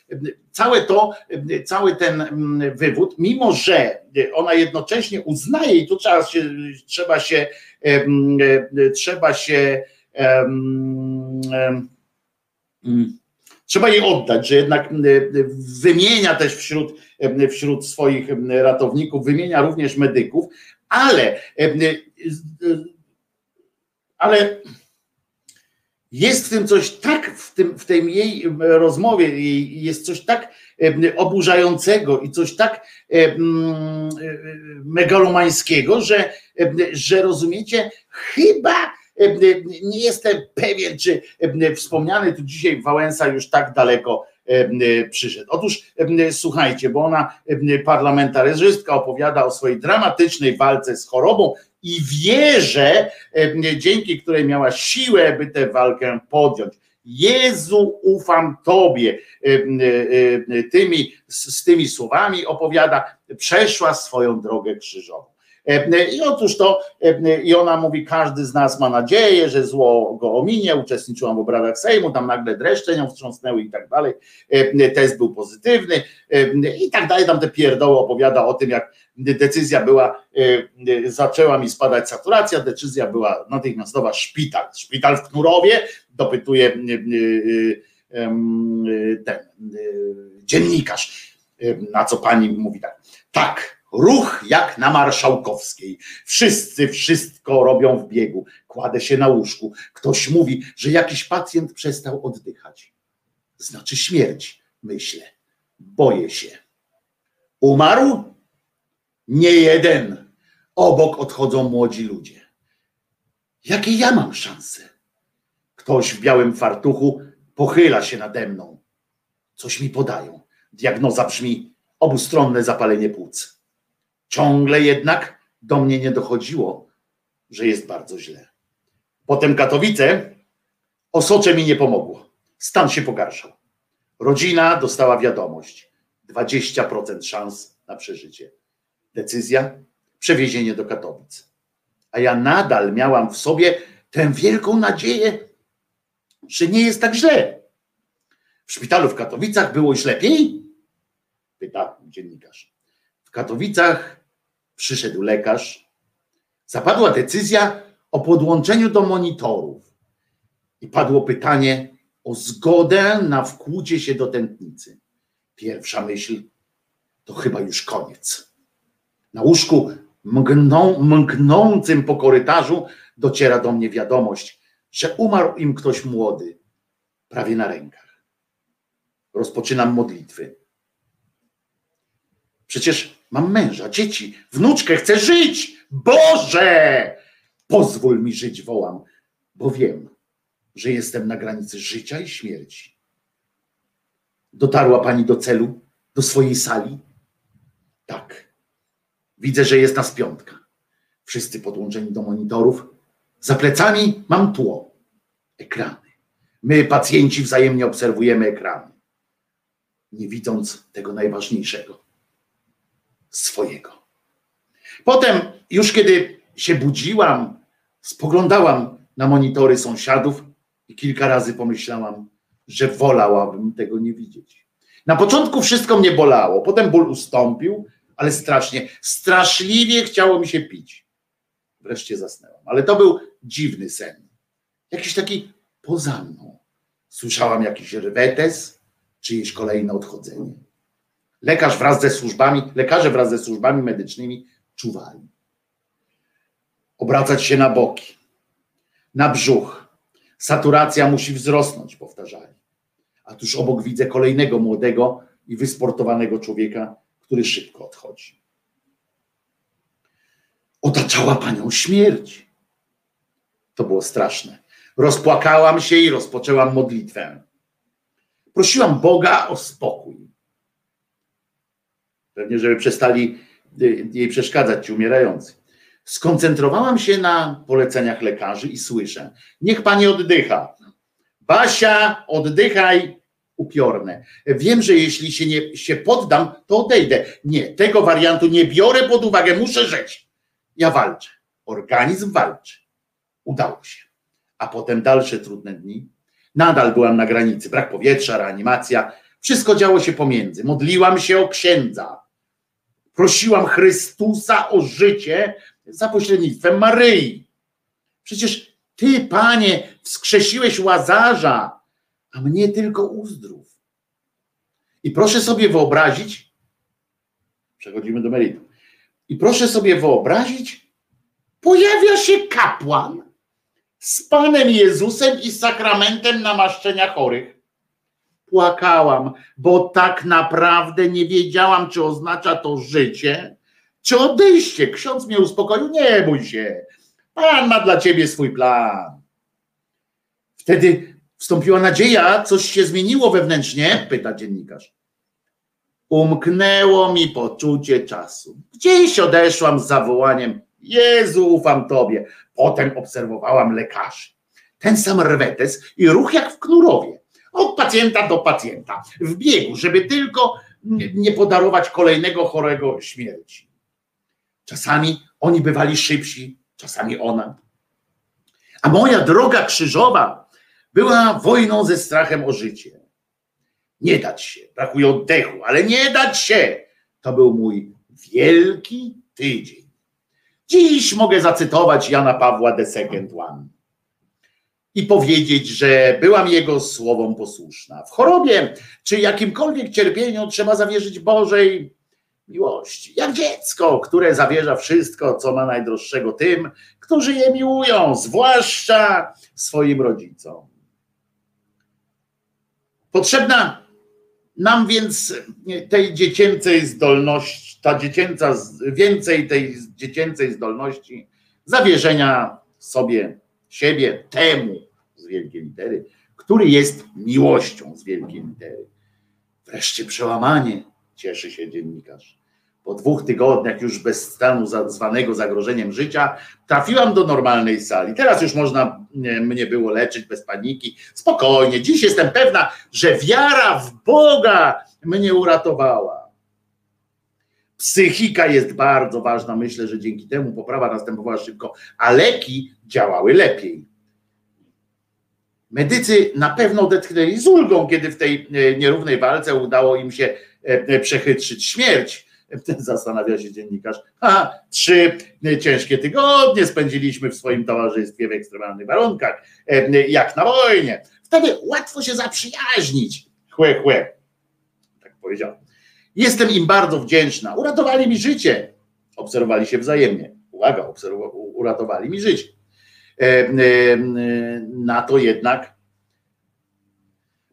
całe to, cały ten wywód, mimo że ona jednocześnie uznaje i tu trzeba się, trzeba się, trzeba się trzeba jej oddać, że jednak wymienia też wśród, wśród swoich ratowników, wymienia również medyków, ale ale jest w tym coś tak, w, tym, w tej jej rozmowie jest coś tak oburzającego i coś tak megalomańskiego, że, że rozumiecie, chyba nie jestem pewien, czy wspomniany tu dzisiaj Wałęsa już tak daleko przyszedł. Otóż słuchajcie, bo ona parlamentarzystka opowiada o swojej dramatycznej walce z chorobą i wierzę, dzięki której miała siłę, by tę walkę podjąć. Jezu, ufam Tobie. Tymi, z tymi słowami opowiada, przeszła swoją drogę krzyżową. I otóż to, i ona mówi, każdy z nas ma nadzieję, że zło go ominie, uczestniczyłam w obradach Sejmu, tam nagle dreszcze nią wstrząsnęły i tak dalej, test był pozytywny i tak dalej, tam te pierdoły opowiada o tym, jak decyzja była, zaczęła mi spadać saturacja, decyzja była natychmiastowa, szpital, szpital w Knurowie, dopytuje ten dziennikarz, na co pani mówi tak, tak, Ruch jak na marszałkowskiej. Wszyscy wszystko robią w biegu. Kładę się na łóżku. Ktoś mówi, że jakiś pacjent przestał oddychać. Znaczy śmierć, myślę. Boję się. Umarł? Nie jeden. Obok odchodzą młodzi ludzie. Jakie ja mam szanse? Ktoś w białym fartuchu pochyla się nade mną. Coś mi podają. Diagnoza brzmi obustronne zapalenie płuc. Ciągle jednak do mnie nie dochodziło, że jest bardzo źle. Potem Katowice, osocze mi nie pomogło. Stan się pogarszał. Rodzina dostała wiadomość. 20% szans na przeżycie. Decyzja przewiezienie do Katowic. A ja nadal miałam w sobie tę wielką nadzieję, że nie jest tak źle. W szpitalu w Katowicach było już lepiej? Pyta dziennikarz. W Katowicach przyszedł lekarz, zapadła decyzja o podłączeniu do monitorów i padło pytanie o zgodę na wkłucie się do tętnicy. Pierwsza myśl to chyba już koniec. Na łóżku mgną, po korytarzu dociera do mnie wiadomość, że umarł im ktoś młody, prawie na rękach. Rozpoczynam modlitwy. Przecież Mam męża, dzieci, wnuczkę, chcę żyć. Boże, pozwól mi żyć, wołam, bo wiem, że jestem na granicy życia i śmierci. Dotarła pani do celu, do swojej sali? Tak. Widzę, że jest nas piątka. Wszyscy podłączeni do monitorów. Za plecami mam tło. Ekrany. My, pacjenci, wzajemnie obserwujemy ekrany, nie widząc tego najważniejszego swojego. Potem, już kiedy się budziłam, spoglądałam na monitory sąsiadów i kilka razy pomyślałam, że wolałabym tego nie widzieć. Na początku wszystko mnie bolało, potem ból ustąpił, ale strasznie, straszliwie chciało mi się pić. Wreszcie zasnęłam, ale to był dziwny sen. Jakiś taki poza mną. Słyszałam jakiś rwetes, czyjeś kolejne odchodzenie. Lekarz wraz ze służbami, lekarze wraz ze służbami medycznymi czuwali. Obracać się na boki, na brzuch. Saturacja musi wzrosnąć, powtarzali. A tuż obok widzę kolejnego młodego i wysportowanego człowieka, który szybko odchodzi. Otaczała panią śmierć. To było straszne. Rozpłakałam się i rozpoczęłam modlitwę. Prosiłam Boga o spokój. Pewnie, żeby przestali y, jej przeszkadzać ci umierający. Skoncentrowałam się na poleceniach lekarzy i słyszę: Niech pani oddycha. Basia, oddychaj, upiorne. Wiem, że jeśli się nie się poddam, to odejdę. Nie, tego wariantu nie biorę pod uwagę, muszę żyć. Ja walczę. Organizm walczy. Udało się. A potem dalsze trudne dni. Nadal byłam na granicy, brak powietrza, reanimacja. Wszystko działo się pomiędzy. Modliłam się o księdza. Prosiłam Chrystusa o życie za pośrednictwem Maryi. Przecież ty, panie, wskrzesiłeś łazarza, a mnie tylko uzdrów. I proszę sobie wyobrazić, przechodzimy do meritum, i proszę sobie wyobrazić, pojawia się kapłan z Panem Jezusem i sakramentem namaszczenia chorych. Płakałam, bo tak naprawdę nie wiedziałam, czy oznacza to życie, czy odejście. Ksiądz mnie uspokoił, nie bój się. Pan ma dla ciebie swój plan. Wtedy wstąpiła nadzieja, coś się zmieniło wewnętrznie, pyta dziennikarz. Umknęło mi poczucie czasu. Gdzieś odeszłam z zawołaniem: Jezu, ufam Tobie. Potem obserwowałam lekarzy. Ten sam rwetes i ruch jak w knurowie. Od pacjenta do pacjenta. W biegu, żeby tylko nie podarować kolejnego chorego śmierci. Czasami oni bywali szybsi, czasami ona. A moja droga krzyżowa była wojną ze strachem o życie. Nie dać się, brakuje oddechu, ale nie dać się. To był mój wielki tydzień. Dziś mogę zacytować Jana Pawła II One i powiedzieć, że byłam jego słowom posłuszna. W chorobie czy jakimkolwiek cierpieniu trzeba zawierzyć Bożej miłości. Jak dziecko, które zawierza wszystko, co ma najdroższego tym, którzy je miłują, zwłaszcza swoim rodzicom. Potrzebna nam więc tej dziecięcej zdolności, ta dziecięca, więcej tej dziecięcej zdolności zawierzenia sobie, siebie, temu z wielkiej litery, który jest miłością z wielkiej litery. Wreszcie przełamanie, cieszy się dziennikarz. Po dwóch tygodniach już bez stanu zwanego zagrożeniem życia trafiłam do normalnej sali. Teraz już można mnie było leczyć bez paniki. Spokojnie, dziś jestem pewna, że wiara w Boga mnie uratowała. Psychika jest bardzo ważna. Myślę, że dzięki temu poprawa następowała szybko, a leki działały lepiej. Medycy na pewno odetchnęli z ulgą, kiedy w tej e, nierównej walce udało im się e, e, przechytrzyć śmierć Zastanawia się dziennikarz. A, trzy ciężkie tygodnie spędziliśmy w swoim towarzystwie w ekstremalnych warunkach, jak na wojnie. Wtedy łatwo się zaprzyjaźnić. Chłe, chłe. Tak powiedział. Jestem im bardzo wdzięczna. Uratowali mi życie. Obserwowali się wzajemnie. Uwaga, uratowali mi życie. E, e, na to jednak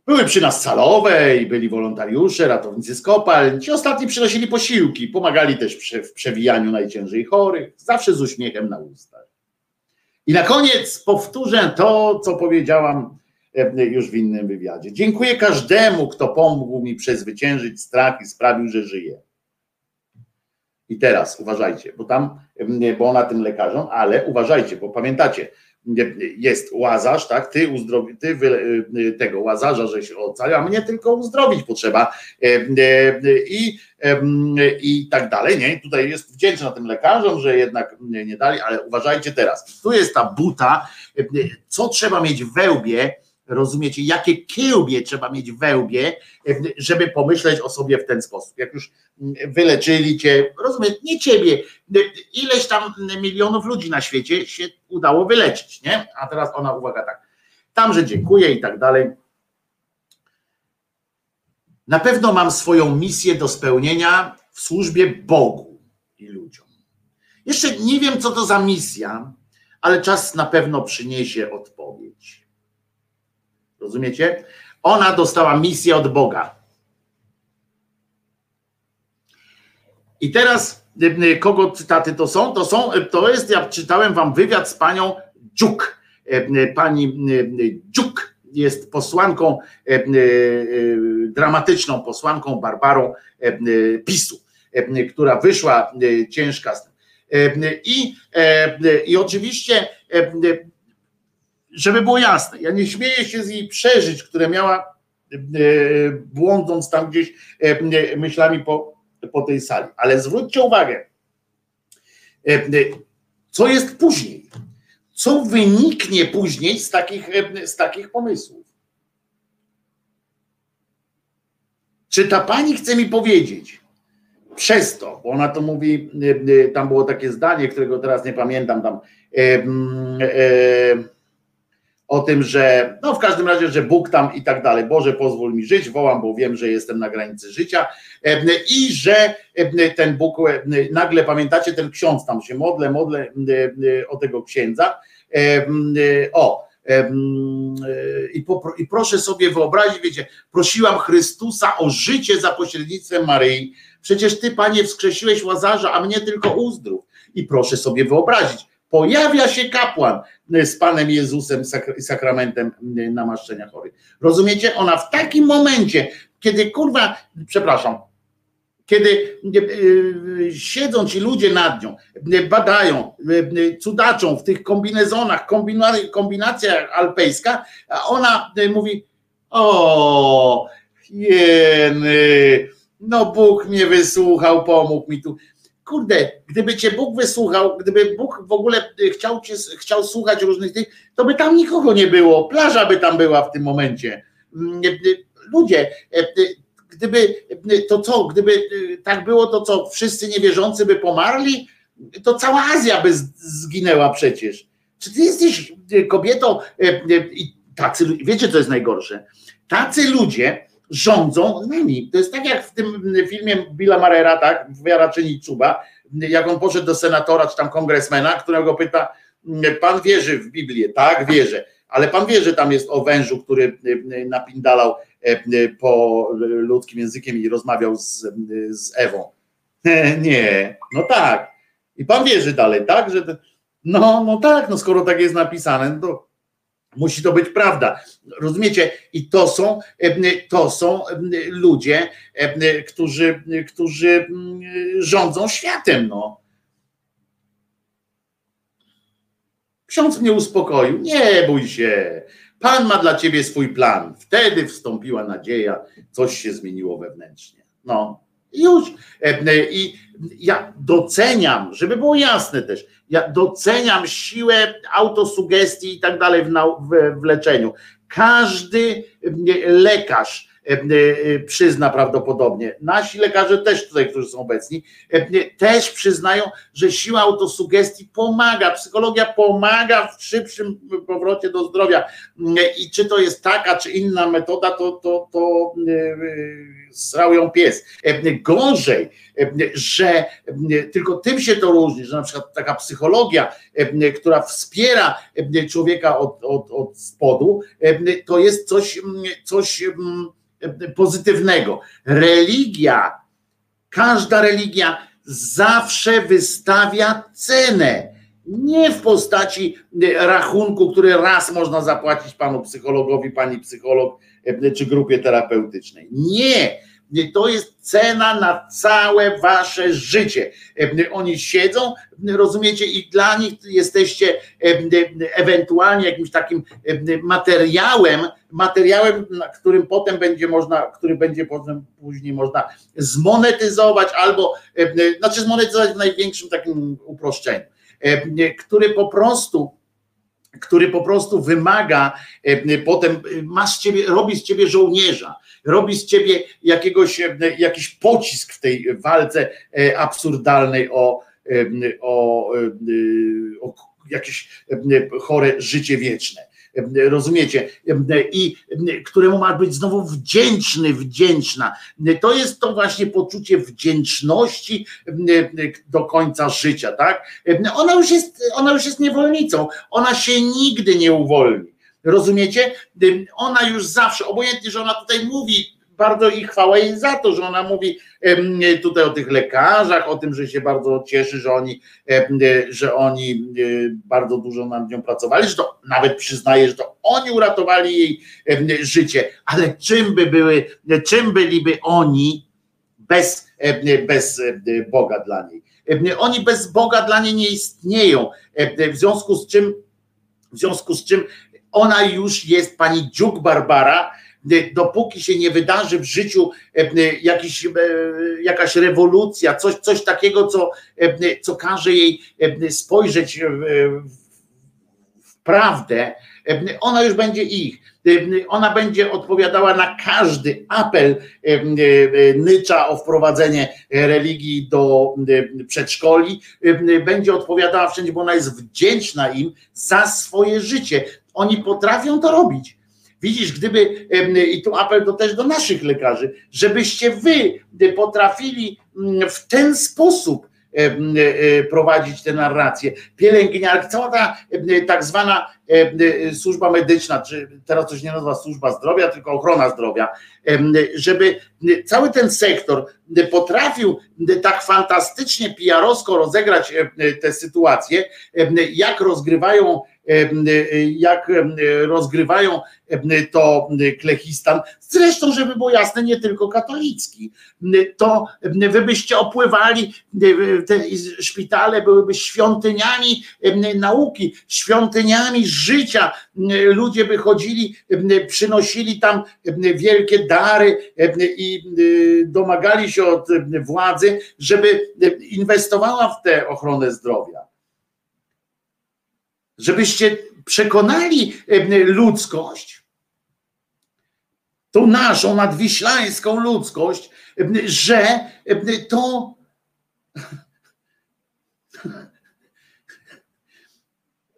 były przy nas salowe i byli wolontariusze, ratownicy z kopalń. Ci ostatni przynosili posiłki, pomagali też w przewijaniu najciężej chorych, zawsze z uśmiechem na ustach. I na koniec powtórzę to, co powiedziałam już w innym wywiadzie. Dziękuję każdemu, kto pomógł mi przezwyciężyć strach i sprawił, że żyję. I teraz uważajcie, bo tam, e, bo ona tym lekarzom, ale uważajcie, bo pamiętacie, jest łazarz, tak? Ty uzdrowi, ty tego łazarza, że się ocali, a mnie tylko uzdrowić potrzeba e, e, i, i tak dalej. Nie? Tutaj jest wdzięczna tym lekarzom, że jednak nie dali, ale uważajcie teraz. Tu jest ta buta, e, co trzeba mieć w wełbie, rozumiecie, jakie kiełbie trzeba mieć wełbie, żeby pomyśleć o sobie w ten sposób. Jak już wyleczyli cię, rozumiem, nie ciebie, ileś tam milionów ludzi na świecie się udało wyleczyć, nie? A teraz ona, uwaga, tak, tam, że dziękuję i tak dalej. Na pewno mam swoją misję do spełnienia w służbie Bogu i ludziom. Jeszcze nie wiem, co to za misja, ale czas na pewno przyniesie odpowiedź. Rozumiecie? Ona dostała misję od Boga. I teraz y, kogo cytaty to są? To są, to jest, ja czytałem wam wywiad z panią Dziuk. Y, pani y, Dziuk jest posłanką, dramatyczną posłanką Barbarą PiSu, która wyszła ciężka z tym. I, i oczywiście żeby było jasne, ja nie śmieję się z jej przeżyć, które miała błądząc tam gdzieś myślami po, po tej sali. Ale zwróćcie uwagę, co jest później. Co wyniknie później z takich, z takich pomysłów? Czy ta pani chce mi powiedzieć, przez to, bo ona to mówi, tam było takie zdanie, którego teraz nie pamiętam, tam e, e, o tym, że no w każdym razie, że Bóg tam i tak dalej, Boże pozwól mi żyć, wołam, bo wiem, że jestem na granicy życia e, i że ten Bóg, nagle pamiętacie, ten ksiądz tam się modlę, modlę o tego księdza, o, i, popro, I proszę sobie wyobrazić, wiecie, prosiłam Chrystusa o życie za pośrednictwem Maryi. Przecież ty, panie, wskrzesiłeś łazarza, a mnie tylko uzdrów. I proszę sobie wyobrazić, pojawia się kapłan z Panem Jezusem sakramentem namaszczenia chorych. Rozumiecie? Ona w takim momencie, kiedy kurwa, przepraszam, kiedy e, siedzą ci ludzie nad nią, badają, e, cudaczą w tych kombinezonach, kombinacja alpejska, a ona e, mówi: O, jeny, no Bóg mnie wysłuchał, pomógł mi tu. Kurde, gdyby cię Bóg wysłuchał, gdyby Bóg w ogóle chciał, cię, chciał słuchać różnych tych, to by tam nikogo nie było, plaża by tam była w tym momencie. Mm, ludzie, gdyby to co, gdyby tak było, to co, wszyscy niewierzący by pomarli, to cała Azja by zginęła przecież. Czy ty jesteś kobietą i tacy, wiecie co jest najgorsze? Tacy ludzie rządzą nami. To jest tak jak w tym filmie Billa Marera, tak, Wiara czyni czuba, jak on poszedł do senatora czy tam kongresmena, którego pyta, pan wierzy w Biblię? Tak, wierzę. Ale pan wie, że tam jest o wężu, który napindalał E, e, po ludzkim językiem i rozmawiał z, z Ewą. Nie, no tak. I pan wierzy dalej, tak? Że no, no tak, no skoro tak jest napisane, no to musi to być prawda. Rozumiecie? I to są, e, to są ludzie, którzy, którzy rządzą światem, no. Ksiądz mnie uspokoił. Nie bój się. Pan ma dla ciebie swój plan. Wtedy wstąpiła nadzieja, coś się zmieniło wewnętrznie. No, już. E, e, I ja doceniam, żeby było jasne też, ja doceniam siłę autosugestii i tak dalej w, w, w leczeniu. Każdy e, lekarz, przyzna prawdopodobnie. Nasi lekarze też tutaj, którzy są obecni, też przyznają, że siła autosugestii pomaga, psychologia pomaga w szybszym powrocie do zdrowia. I czy to jest taka, czy inna metoda, to, to, to srał ją pies. Gorzej, że tylko tym się to różni, że na przykład taka psychologia, która wspiera człowieka od, od, od spodu, to jest coś, coś pozytywnego. Religia, każda religia zawsze wystawia cenę. Nie w postaci rachunku, który raz można zapłacić panu psychologowi, pani psycholog czy grupie terapeutycznej. Nie to jest cena na całe wasze życie. Oni siedzą, rozumiecie, i dla nich jesteście ewentualnie jakimś takim materiałem, materiałem, którym potem będzie można, który będzie potem później można zmonetyzować albo, znaczy zmonetyzować w największym takim uproszczeniu, który po prostu który po prostu wymaga potem, masz z ciebie, robi z ciebie żołnierza robi z ciebie jakiegoś, e, jakiś pocisk w tej walce e, absurdalnej o, e, o, o jakieś chore życie wieczne. Rozumiecie? I któremu ma być znowu wdzięczny, wdzięczna. To jest to właśnie poczucie wdzięczności do końca życia, tak? Ona już jest, ona już jest niewolnicą, ona się nigdy nie uwolni. Rozumiecie? Ona już zawsze, obojętnie, że ona tutaj mówi, bardzo i chwała jej za to, że ona mówi tutaj o tych lekarzach, o tym, że się bardzo cieszy, że oni, że oni bardzo dużo nad nią pracowali, że to nawet przyznaje, że to oni uratowali jej życie, ale czym by były, czym byliby oni bez, bez Boga dla niej? Oni bez Boga dla niej nie istnieją, w związku z czym w związku z czym ona już jest pani Dziuk Barbara, dopóki się nie wydarzy w życiu jakiś, jakaś rewolucja, coś, coś takiego, co, co każe jej spojrzeć w prawdę, ona już będzie ich. Ona będzie odpowiadała na każdy apel Nycza o wprowadzenie religii do przedszkoli. Będzie odpowiadała wszędzie, bo ona jest wdzięczna im za swoje życie. Oni potrafią to robić. Widzisz, gdyby, i tu apel to też do naszych lekarzy, żebyście wy potrafili w ten sposób E, e, prowadzić te narracje. Pielęgniarki, cała ta e, tak zwana służba medyczna, czy teraz się nie nazywa służba zdrowia, tylko ochrona zdrowia, żeby cały ten sektor potrafił tak fantastycznie PR-owsko rozegrać te sytuacje, jak rozgrywają jak rozgrywają to Klechistan, zresztą, żeby było jasne, nie tylko katolicki, to wy byście opływali, te szpitale byłyby świątyniami nauki, świątyniami życia, ludzie by chodzili, przynosili tam wielkie dary i domagali się od władzy, żeby inwestowała w tę ochronę zdrowia żebyście przekonali ludzkość, tą naszą nadwiślańską ludzkość, że to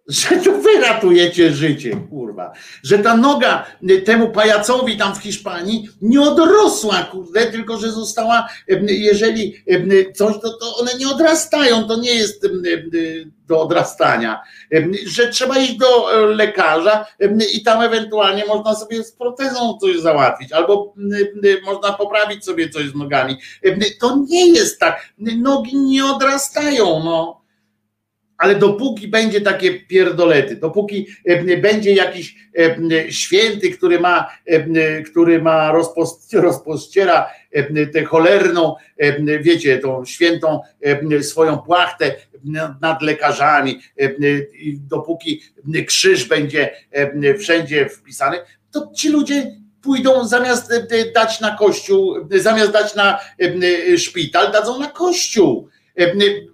że to wy ratujecie życie, kurwa. Że ta noga temu pajacowi tam w Hiszpanii nie odrosła, kurde, tylko że została, jeżeli coś, to, to one nie odrastają, to nie jest do odrastania. Że trzeba iść do lekarza i tam ewentualnie można sobie z protezą coś załatwić, albo można poprawić sobie coś z nogami. To nie jest tak. Nogi nie odrastają, no ale dopóki będzie takie pierdolety, dopóki e, będzie jakiś e, święty, który ma, e, który ma rozpościera tę cholerną, wiecie, tą świętą swoją płachtę nad lekarzami, dopóki krzyż będzie wszędzie wpisany, to ci ludzie pójdą zamiast dać na kościół, zamiast dać na szpital, dadzą na kościół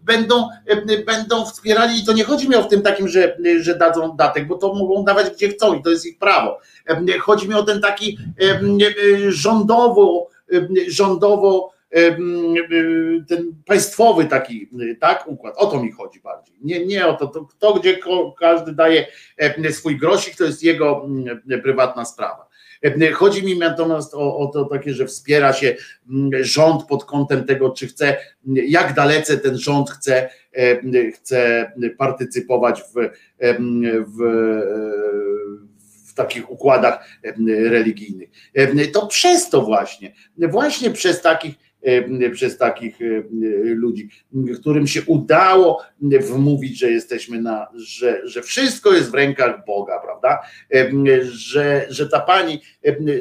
będą, e, będą wspierali i to nie chodzi mi o w tym takim, że, że dadzą datek, bo to mogą dawać gdzie chcą i to jest ich prawo. E, chodzi mi o ten taki rządowo, rządowo ten państwowy taki tak układ. O to mi chodzi bardziej. Nie, nie o to, to, to gdzie każdy daje swój grosik, to jest jego prywatna sprawa. Chodzi mi natomiast o, o to takie, że wspiera się mm, rząd pod kątem tego, czy chce, jak dalece ten rząd chce, chce partycypować w, w, w takich układach religijnych. To przez to właśnie, właśnie przez takich przez takich e, ludzi, którym się udało wmówić, że jesteśmy na, że, że wszystko jest w rękach Boga, prawda? Że, że ta pani,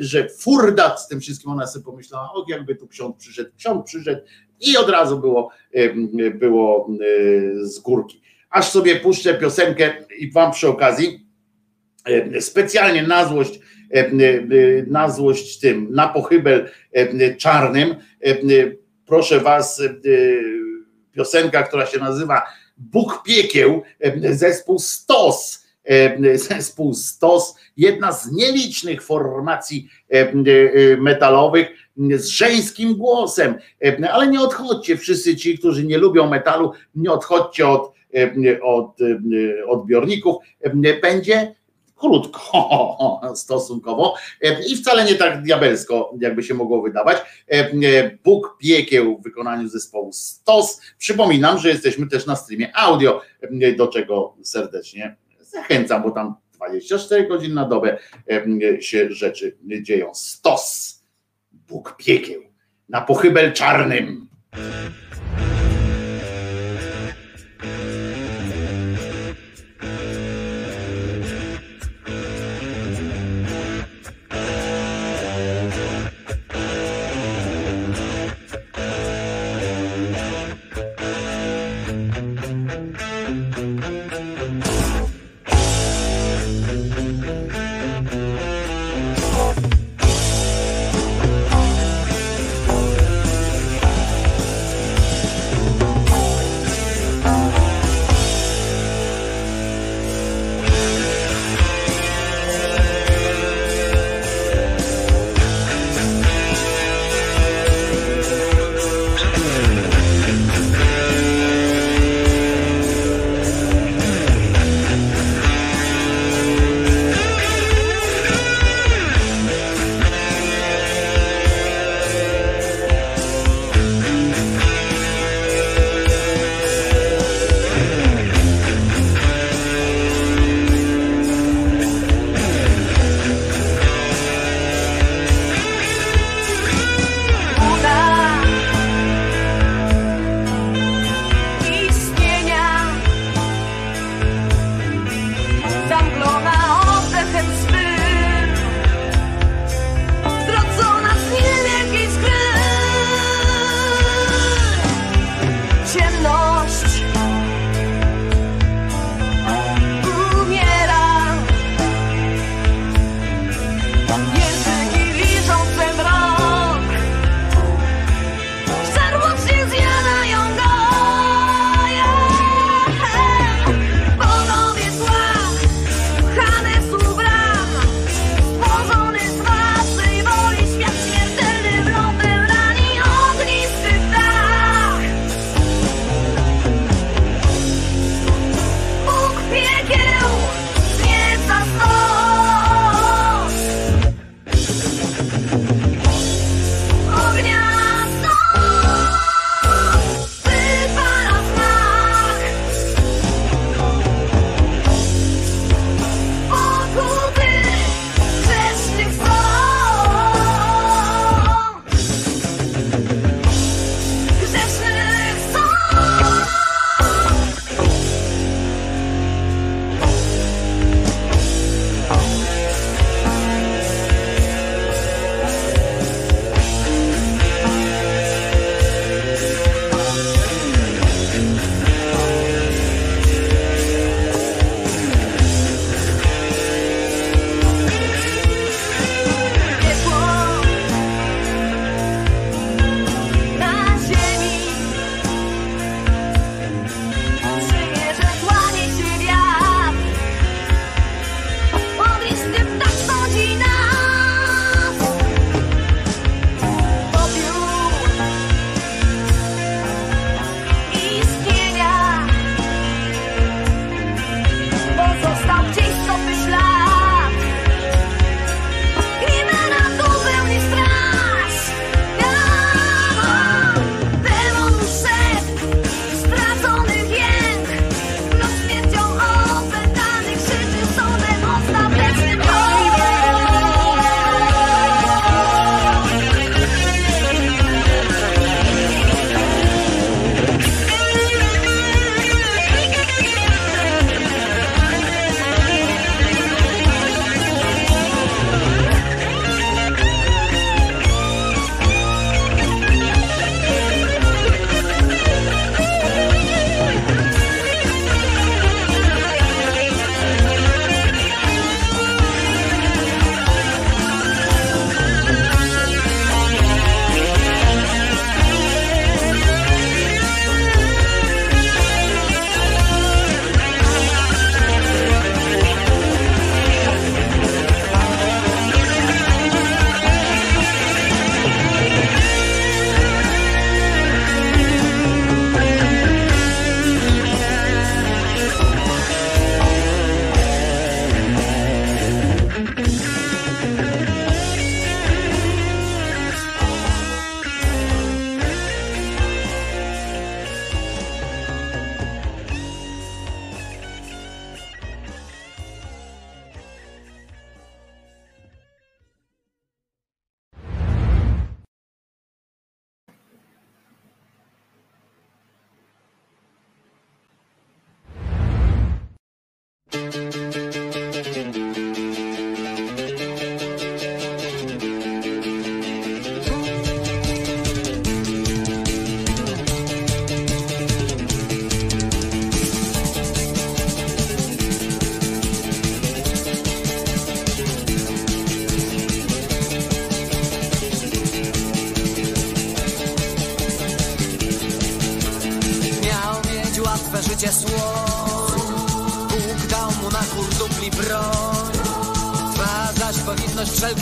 że furdat z tym wszystkim, ona sobie pomyślała, o jakby tu ksiądz przyszedł, ksiądz przyszedł i od razu było, było z górki. Aż sobie puszczę piosenkę i wam przy okazji specjalnie na złość na złość tym, na pochybel czarnym. Proszę Was, piosenka, która się nazywa Bóg Piekieł, zespół Stos. Zespół Stos, jedna z nielicznych formacji metalowych z żeńskim głosem. Ale nie odchodźcie, wszyscy ci, którzy nie lubią metalu, nie odchodźcie od, od odbiorników. Będzie krótko stosunkowo e, i wcale nie tak diabelsko, jakby się mogło wydawać. E, e, Bóg piekieł w wykonaniu zespołu Stos. Przypominam, że jesteśmy też na streamie audio, do czego serdecznie zachęcam, bo tam 24 godziny na dobę się rzeczy dzieją. Stos. Bóg piekieł na pochybel czarnym.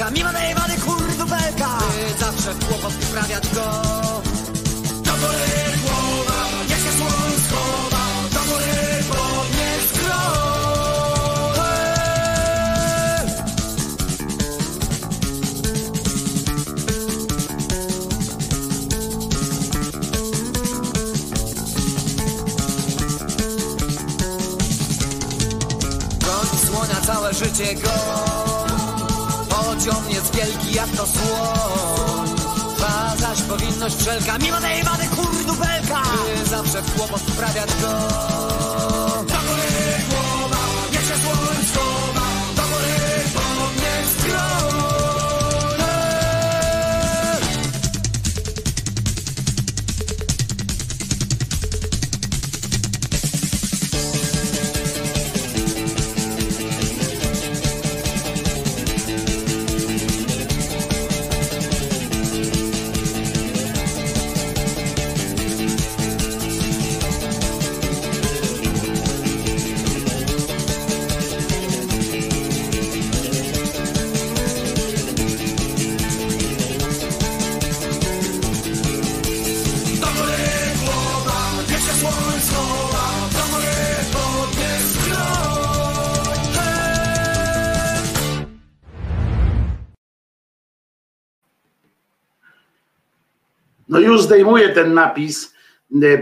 belka, mimo najebany kurwelka By zawsze w kłopot wprawiać go. Już zdejmuję ten napis, e, e,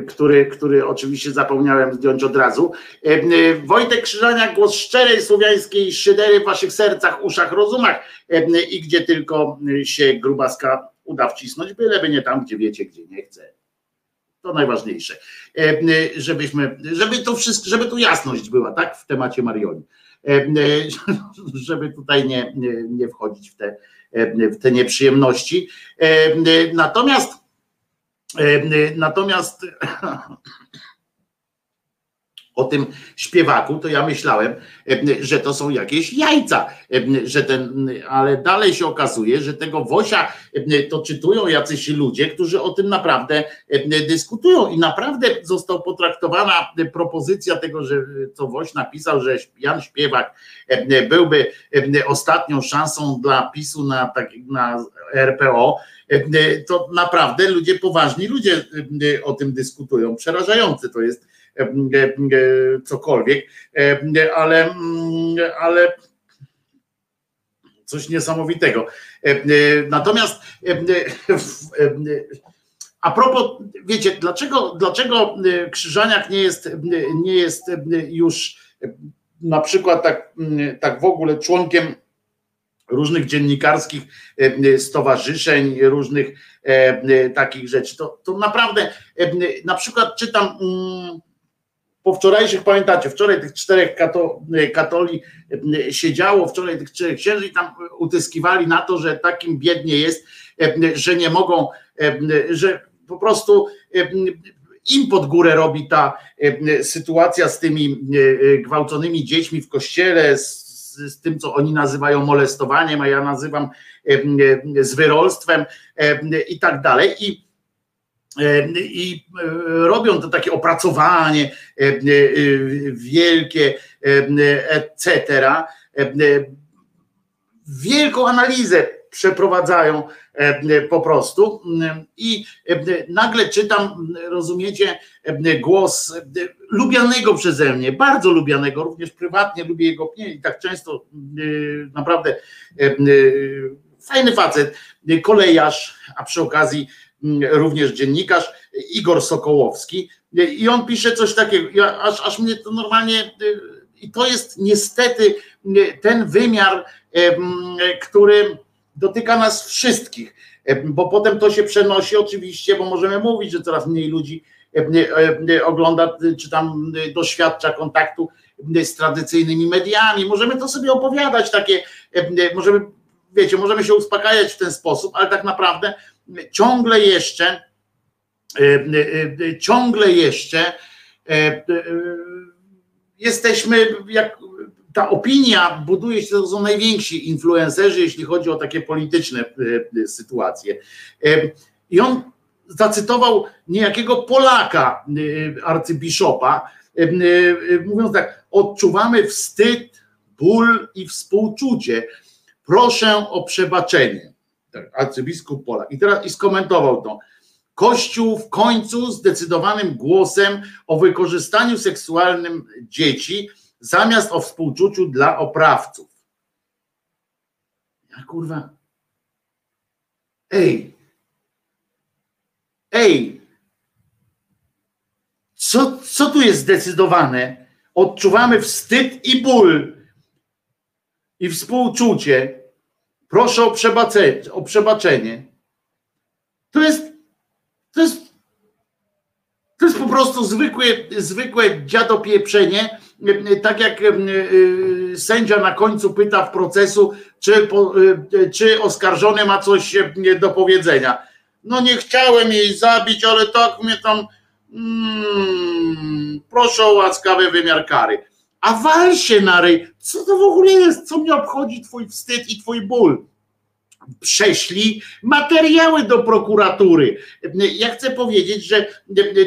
który, który oczywiście zapomniałem zdjąć od razu. E, Wojtek Krzyżania, głos szczerej słowiańskiej szydery w waszych sercach, uszach, rozumach i gdzie tylko się grubaska uda wcisnąć, byleby nie tam, gdzie wiecie, gdzie nie chce. To najważniejsze. Żebyśmy, żeby to wszystko, żeby tu jasność była, tak, w temacie Marioli. Żeby tutaj nie, nie, nie wchodzić w te, w te nieprzyjemności. Natomiast natomiast o tym śpiewaku, to ja myślałem, że to są jakieś jajca, że ten, ale dalej się okazuje, że tego Wosia to czytują jacyś ludzie, którzy o tym naprawdę dyskutują i naprawdę został potraktowana propozycja tego, że co Woś napisał, że Jan Śpiewak byłby ostatnią szansą dla PiSu na, tak, na RPO, to naprawdę ludzie, poważni ludzie o tym dyskutują. Przerażające to jest cokolwiek, ale, ale coś niesamowitego. Natomiast a propos, wiecie, dlaczego, dlaczego Krzyżaniak nie jest, nie jest już na przykład tak, tak w ogóle członkiem różnych dziennikarskich stowarzyszeń, różnych takich rzeczy. To, to naprawdę na przykład czytam mm, po wczorajszych, pamiętacie, wczoraj tych czterech kato, katoli e, siedziało, wczoraj tych czterech księży i tam utyskiwali na to, że takim biednie jest, e, że nie mogą, e, że po prostu im pod górę robi ta sytuacja z tymi gwałconymi dziećmi w kościele, z, z tym, co oni nazywają molestowaniem, a ja nazywam zwyrolstwem i tak dalej. I i e, robią to takie opracowanie e, e, wielkie, etc. Wielką analizę przeprowadzają po prostu i nagle czytam, rozumiecie, głos lubianego przeze mnie, bardzo lubianego, również prywatnie lubię jego i tak często naprawdę fajny facet, kolejarz, a przy okazji również dziennikarz Igor Sokołowski. I on pisze coś takiego, aż, aż mnie to normalnie i to jest niestety ten wymiar, który dotyka nas wszystkich, bo potem to się przenosi oczywiście, bo możemy mówić, że coraz mniej ludzi ogląda, czy tam doświadcza kontaktu z tradycyjnymi mediami. Możemy to sobie opowiadać takie, możemy, wiecie, możemy się uspokajać w ten sposób, ale tak naprawdę ciągle jeszcze, ciągle jeszcze jesteśmy, jak ta opinia buduje się, to są najwięksi influencerzy, jeśli chodzi o takie polityczne sytuacje. I on zacytował niejakiego Polaka, arcybiszopa, mówiąc tak, odczuwamy wstyd, ból i współczucie. Proszę o przebaczenie. Tak, arcybiskup Polak. I teraz i skomentował to. Kościół w końcu zdecydowanym głosem o wykorzystaniu seksualnym dzieci zamiast o współczuciu dla oprawców. Ja kurwa. Ej. Ej. Co, co tu jest zdecydowane? Odczuwamy wstyd i ból i współczucie. Proszę o. O przebaczenie. To jest, to jest, to jest po prostu zwykłe, zwykłe dziadopieprzenie, tak jak y, sędzia na końcu pyta w procesu, czy, y, czy oskarżony ma coś do powiedzenia. No nie chciałem jej zabić, ale tak mnie tam mm, proszę o łaskawy wymiar kary. A wal się na ryj. Co to w ogóle jest? Co mnie obchodzi twój wstyd i twój ból? prześli materiały do prokuratury. Ja chcę powiedzieć, że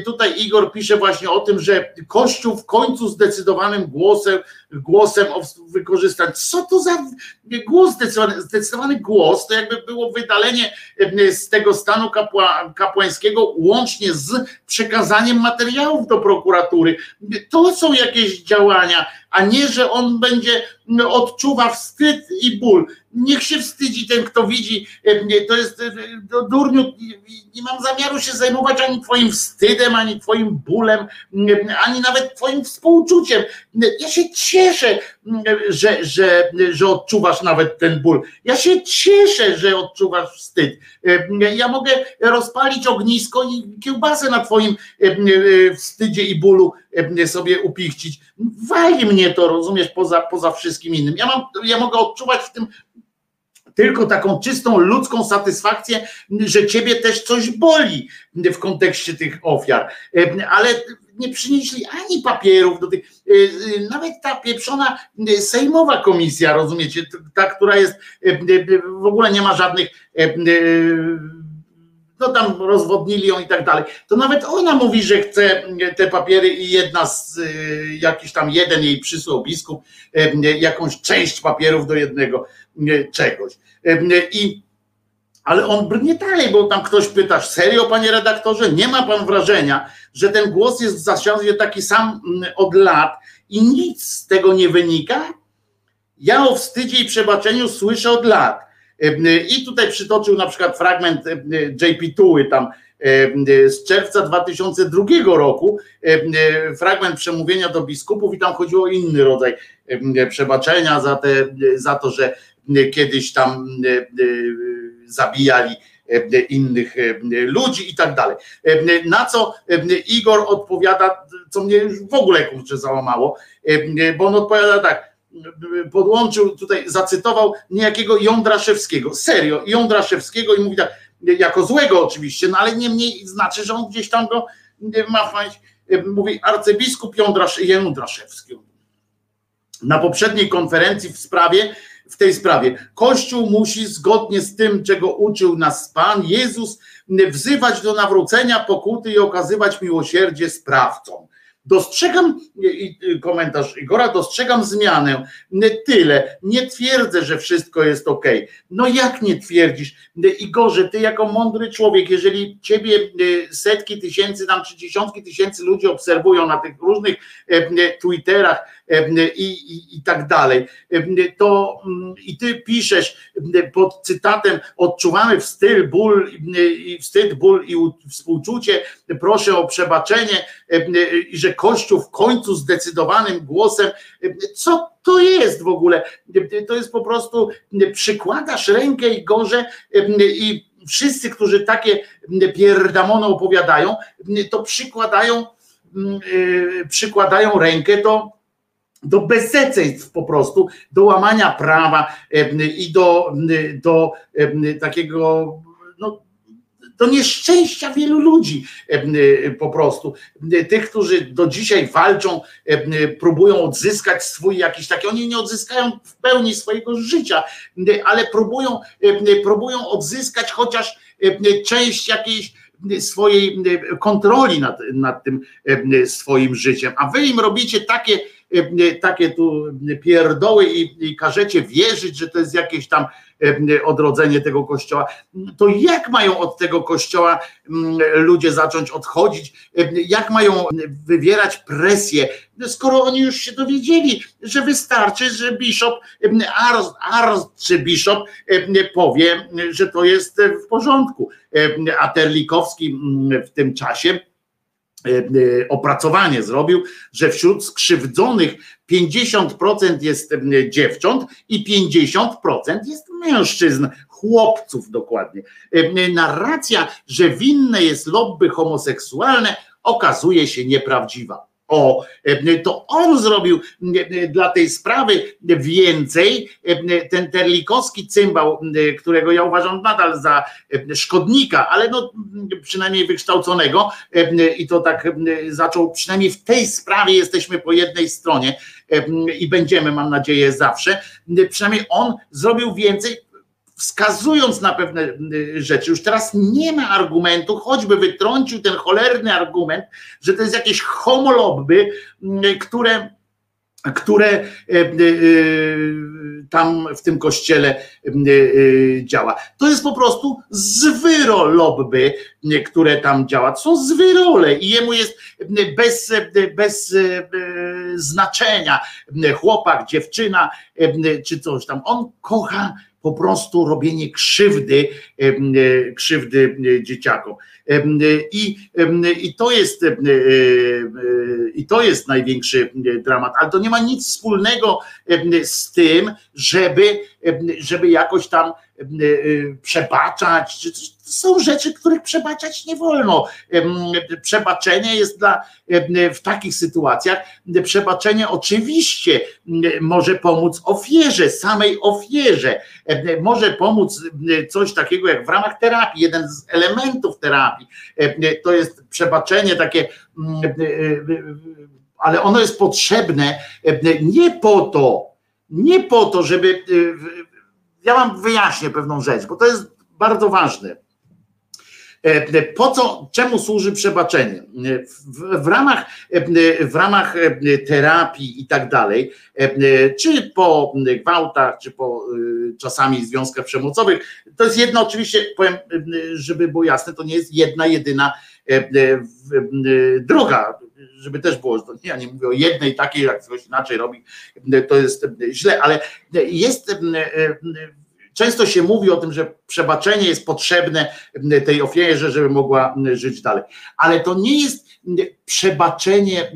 tutaj Igor pisze właśnie o tym, że Kościół w końcu zdecydowanym głosem, głosem wykorzystać. Co to za głos zdecydowany? Zdecydowany głos to jakby było wydalenie z tego stanu kapła, kapłańskiego łącznie z przekazaniem materiałów do prokuratury. To są jakieś działania, a nie, że on będzie odczuwa wstyd i ból niech się wstydzi ten, kto widzi, e, to jest e, durniu, nie mam zamiaru się zajmować ani twoim wstydem, ani twoim bólem, ani nawet twoim współczuciem. Ja się cieszę, że, że, że odczuwasz nawet ten ból. Ja się cieszę, że odczuwasz wstyd. Ja mogę rozpalić ognisko i kiełbasę na twoim wstydzie i bólu sobie upichcić. Wali mnie to, rozumiesz, poza, poza wszystkim innym. Ja, mam, ja mogę odczuwać w tym tylko taką czystą ludzką satysfakcję, że ciebie też coś boli w kontekście tych ofiar. Ale nie przynieśli ani papierów do tych, e, e, nawet ta pieprzona sejmowa komisja, rozumiecie, ta, która jest, w ogóle nie ma żadnych no tam rozwodnili ją i tak dalej, to nawet ona mówi, że chce te papiery i jedna z, y, jakiś tam jeden jej przysłał biskup, jakąś część papierów do jednego czegoś. I ale on brnie dalej, bo tam ktoś pyta, serio panie redaktorze, nie ma pan wrażenia, że ten głos jest w zasadzie taki sam od lat i nic z tego nie wynika? Ja o wstydzie i przebaczeniu słyszę od lat. I tutaj przytoczył na przykład fragment JP Tuły tam z czerwca 2002 roku, fragment przemówienia do biskupów i tam chodziło o inny rodzaj przebaczenia za, te, za to, że kiedyś tam zabijali innych ludzi i tak dalej. Na co Igor odpowiada, co mnie już w ogóle kurczę załamało, bo on odpowiada tak, podłączył tutaj, zacytował niejakiego Jądraszewskiego, serio, Jądraszewskiego i mówi tak, jako złego oczywiście, no ale niemniej znaczy, że on gdzieś tam go ma fajnie, mówi arcybiskup Jądrasz, Jądraszewski. Na poprzedniej konferencji w sprawie, w tej sprawie, Kościół musi zgodnie z tym, czego uczył nas Pan Jezus, wzywać do nawrócenia, pokuty i okazywać miłosierdzie sprawcom. Dostrzegam, komentarz Igora, dostrzegam zmianę. Tyle. Nie twierdzę, że wszystko jest ok. No jak nie twierdzisz? Igorze, ty jako mądry człowiek, jeżeli ciebie e, setki tysięcy, tam czy dziesiątki tysięcy ludzi obserwują na tych różnych e, Twitterach i, i, i tak dalej, to mm, i ty piszesz pod cytatem odczuwamy wstyd, ból, wstyd, ból i współczucie, proszę o przebaczenie i że Kościół w końcu zdecydowanym głosem, co to jest w ogóle? To jest po prostu, przykładasz rękę i gorze i wszyscy, którzy takie pierdamony opowiadają, to przykładają, przykładają rękę do do bezeceństw po prostu, do łamania prawa i do, do takiego no, do nieszczęścia wielu ludzi po prostu. Tych, którzy do dzisiaj walczą, próbują odzyskać swój jakiś taki, oni nie odzyskają w pełni swojego życia, ale próbują, próbują odzyskać chociaż część jakiejś swojej kontroli nad, nad tym swoim życiem. A wy im robicie takie, takie tu pierdoły i, i każecie wierzyć, że to jest jakieś tam odrodzenie tego kościoła. To jak mają od tego kościoła mm, ludzie zacząć odchodzić? Jak mają wywierać presję, skoro oni już się dowiedzieli, że wystarczy, że bishop, arcybishop powie, że to jest w porządku. A Terlikowski mm, w tym czasie opracowanie zrobił, że wśród skrzywdzonych 50% jest e, dziewcząt i 50% jest mężczyzn, chłopców dokładnie. Narracja, że winne jest lobby homoseksualne, okazuje się nieprawdziwa. O, e, to on zrobił e, dla tej sprawy więcej. E, ten terlikowski cymbał, którego ja uważam nadal za szkodnika, ale no przynajmniej wykształconego i to tak zaczął, przynajmniej w tej sprawie jesteśmy po jednej stronie i będziemy, mam nadzieję, zawsze. Przynajmniej on zrobił więcej, wskazując na pewne y, rzeczy, już teraz nie ma argumentu, choćby wytrącił ten cholerny argument, że to jest jakieś homolobby, y, które które y, tam w tym kościele działa. To jest po prostu zwyro lobby, które tam działa. To są zwyrole i jemu jest bez, bez znaczenia chłopak, dziewczyna czy coś tam. On kocha po prostu robienie krzywdy, e, krzywdy e, dzieciakom. I, i, to jest, e, I to jest największy dramat, ale to nie ma nic wspólnego z tym, żeby, żeby jakoś tam przebaczać, czy są rzeczy, których przebaczać nie wolno. Przebaczenie jest dla, w takich sytuacjach, przebaczenie oczywiście może pomóc ofierze, samej ofierze. Może pomóc coś takiego jak w ramach terapii, jeden z elementów terapii. To jest przebaczenie takie, ale ono jest potrzebne nie po to, nie po to, żeby. Ja wam wyjaśnię pewną rzecz, bo to jest bardzo ważne E, po co, czemu służy przebaczenie? W, w, ramach, w ramach terapii i tak dalej, czy po gwałtach, czy po y, czasami związkach przemocowych, to jest jedno oczywiście, powiem, żeby było jasne, to nie jest jedna, jedyna droga, żeby też było, ja nie mówię o jednej takiej, jak ktoś inaczej robi, to jest źle, ale jest Często się mówi o tym, że przebaczenie jest potrzebne tej ofierze, żeby mogła żyć dalej. Ale to nie jest przebaczenie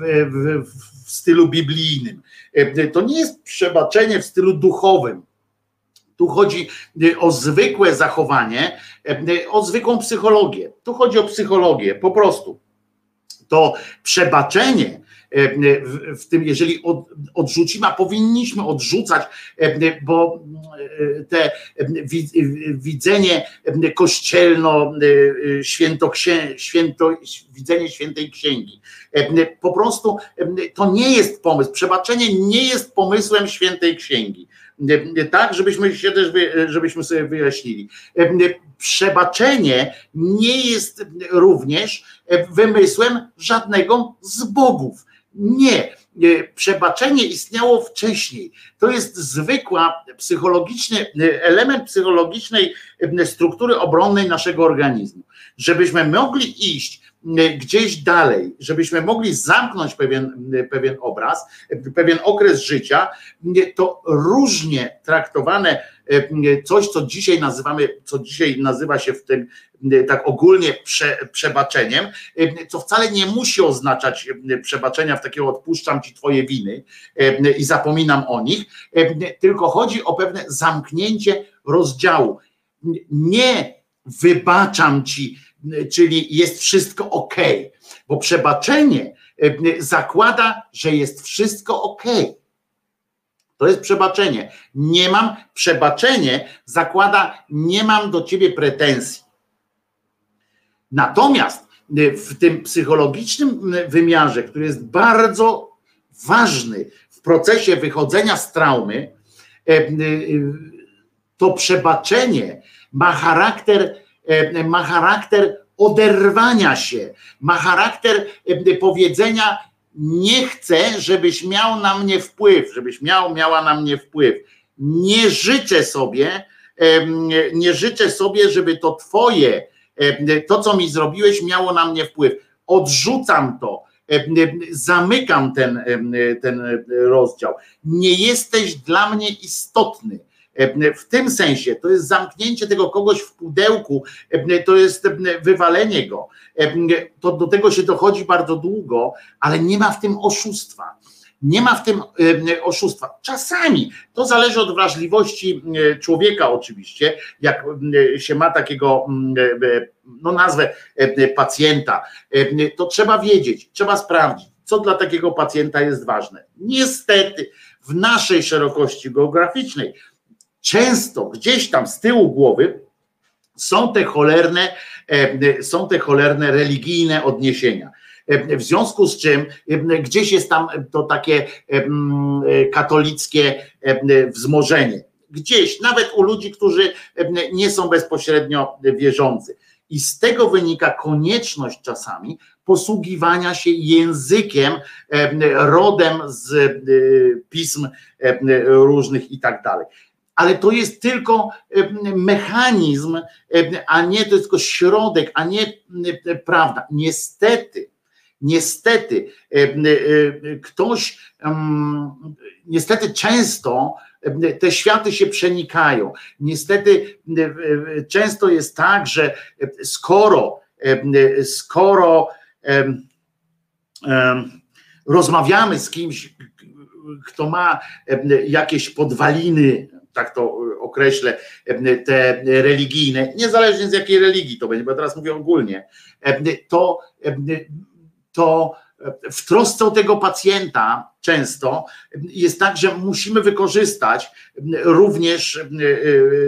w, w, w stylu biblijnym. To nie jest przebaczenie w stylu duchowym. Tu chodzi o zwykłe zachowanie, o zwykłą psychologię. Tu chodzi o psychologię, po prostu. To przebaczenie E, w tym, jeżeli odrzucimy, a powinniśmy odrzucać, e, bo e, te widzenie kościelno, święto, święto, widzenie świętej księgi. Po prostu to nie jest pomysł. Przebaczenie nie jest pomysłem świętej księgi. Tak, żebyśmy się też, żebyśmy sobie wyjaśnili. Przebaczenie nie jest również wymysłem żadnego z bogów. Nie. Przebaczenie istniało wcześniej. To jest zwykła psychologiczny element psychologicznej struktury obronnej naszego organizmu. Żebyśmy mogli iść gdzieś dalej, żebyśmy mogli zamknąć pewien, pewien obraz, pewien okres życia, to różnie traktowane coś, co dzisiaj nazywamy, co dzisiaj nazywa się w tym tak ogólnie prze, przebaczeniem, co wcale nie musi oznaczać przebaczenia w takiego odpuszczam ci twoje winy i zapominam o nich, tylko chodzi o pewne zamknięcie rozdziału. Nie wybaczam ci, czyli jest wszystko ok, bo przebaczenie zakłada, że jest wszystko ok. To jest przebaczenie. Nie mam, przebaczenie zakłada, nie mam do ciebie pretensji. Natomiast w tym psychologicznym wymiarze, który jest bardzo ważny w procesie wychodzenia z traumy, to przebaczenie ma charakter, ma charakter oderwania się, ma charakter powiedzenia: Nie chcę, żebyś miał na mnie wpływ, żebyś miał, miała na mnie wpływ. Nie życzę sobie, nie życzę sobie, żeby to Twoje, to co mi zrobiłeś, miało na mnie wpływ. Odrzucam to, zamykam ten, ten rozdział. Nie jesteś dla mnie istotny. W tym sensie to jest zamknięcie tego kogoś w pudełku, to jest wywalenie go. To do tego się dochodzi bardzo długo, ale nie ma w tym oszustwa. Nie ma w tym oszustwa. Czasami to zależy od wrażliwości człowieka, oczywiście, jak się ma takiego, no nazwę pacjenta, to trzeba wiedzieć, trzeba sprawdzić, co dla takiego pacjenta jest ważne. Niestety, w naszej szerokości geograficznej, często gdzieś tam z tyłu głowy są te cholerne, są te cholerne religijne odniesienia. W związku z czym gdzieś jest tam to takie katolickie wzmożenie. Gdzieś, nawet u ludzi, którzy nie są bezpośrednio wierzący. I z tego wynika konieczność czasami posługiwania się językiem rodem z pism różnych i tak dalej ale to jest tylko mechanizm, a nie to jest tylko środek, a nie prawda. Niestety, niestety ktoś, niestety często te światy się przenikają. Niestety często jest tak, że skoro, skoro rozmawiamy z kimś, kto ma jakieś podwaliny tak to określę, te religijne, niezależnie z jakiej religii to będzie, bo teraz mówię ogólnie, to, to w trosce o tego pacjenta często jest tak, że musimy wykorzystać również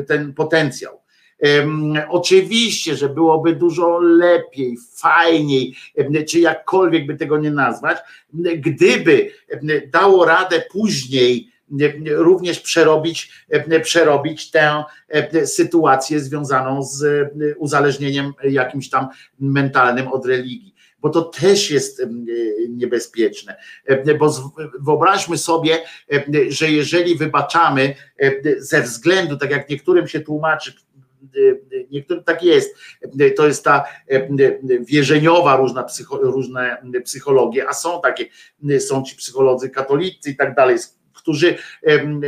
ten potencjał. Oczywiście, że byłoby dużo lepiej, fajniej, czy jakkolwiek by tego nie nazwać, gdyby dało radę później również przerobić, przerobić tę sytuację związaną z uzależnieniem jakimś tam mentalnym od religii bo to też jest niebezpieczne. Bo wyobraźmy sobie, że jeżeli wybaczamy ze względu, tak jak niektórym się tłumaczy, niektórym tak jest, to jest ta wierzeniowa różna psycho, różne psychologie, a są takie, są ci psycholodzy katolicy i tak dalej, którzy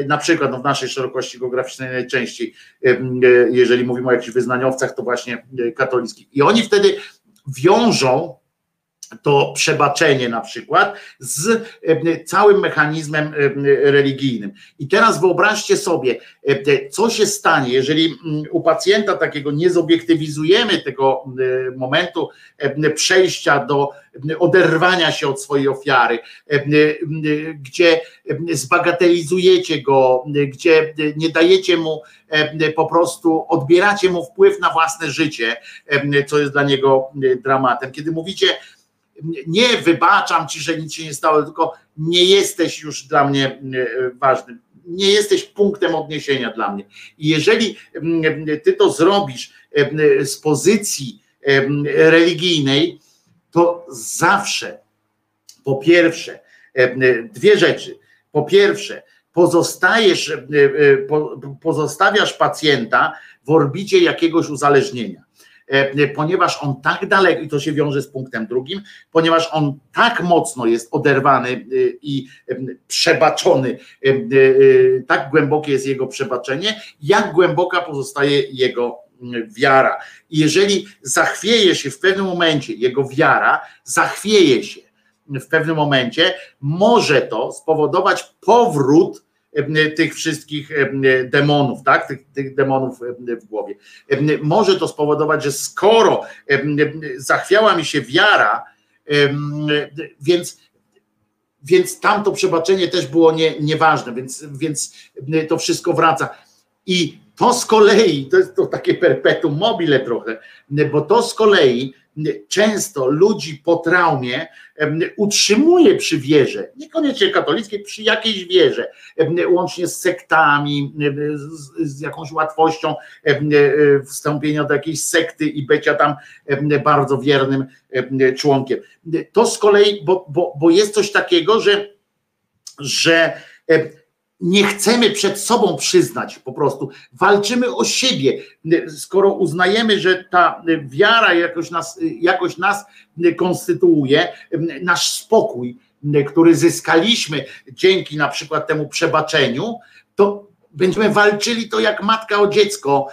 na przykład no w naszej szerokości geograficznej najczęściej, jeżeli mówimy o jakichś wyznaniowcach, to właśnie e, katolickich. I oni wtedy wiążą to przebaczenie na przykład z całym mechanizmem religijnym. I teraz wyobraźcie sobie, co się stanie, jeżeli u pacjenta takiego nie zobiektywizujemy tego momentu przejścia do oderwania się od swojej ofiary, gdzie zbagatelizujecie go, gdzie nie dajecie mu po prostu, odbieracie mu wpływ na własne życie, co jest dla niego dramatem. Kiedy mówicie, nie wybaczam ci, że nic się nie stało, tylko nie jesteś już dla mnie e, ważny. Nie jesteś punktem odniesienia dla mnie. I jeżeli mm, ty to zrobisz e, z pozycji e, religijnej, to zawsze, po pierwsze, dwie rzeczy. Po pierwsze, pozostajesz, pozostawiasz pacjenta w orbicie jakiegoś uzależnienia. E, ponieważ on tak daleko, i to się wiąże z punktem drugim, ponieważ on tak mocno jest oderwany e, i e, przebaczony, tak głębokie jest jego przebaczenie, jak głęboka pozostaje jego wiara. I jeżeli zachwieje się w pewnym momencie jego wiara, zachwieje się w pewnym momencie, może to spowodować powrót tych wszystkich demonów, tak? Tych, tych demonów w głowie. Może to spowodować, że skoro zachwiała mi się wiara, Więc więc tamto przebaczenie też było nie, nieważne, więc, więc to wszystko wraca. I to z kolei, to jest to takie perpetuum mobile trochę, bo to z kolei często ludzi po traumie utrzymuje przy wierze, niekoniecznie katolickiej, przy jakiejś wierze, łącznie z sektami, z, jakąś łatwością wstąpienia do jakiejś sekty i bycia tam bardzo wiernym członkiem. To z kolei, bo, bo, bo jest coś takiego, że, że nie chcemy przed sobą przyznać po prostu, walczymy o siebie. Skoro uznajemy, że ta wiara jakoś nas, jakoś nas konstytuuje, nasz spokój, który zyskaliśmy dzięki na przykład temu przebaczeniu, to będziemy walczyli to jak matka o dziecko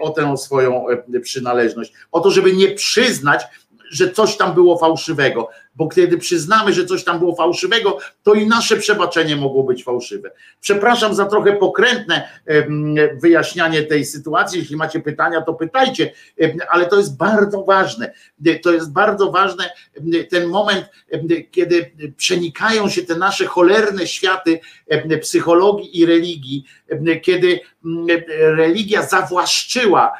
o tę swoją przynależność. O to, żeby nie przyznać, że coś tam było fałszywego, bo kiedy przyznamy, że coś tam było fałszywego, to i nasze przebaczenie mogło być fałszywe. Przepraszam za trochę pokrętne wyjaśnianie tej sytuacji. Jeśli macie pytania, to pytajcie, ale to jest bardzo ważne. To jest bardzo ważne ten moment, kiedy przenikają się te nasze cholerne światy psychologii i religii, kiedy religia zawłaszczyła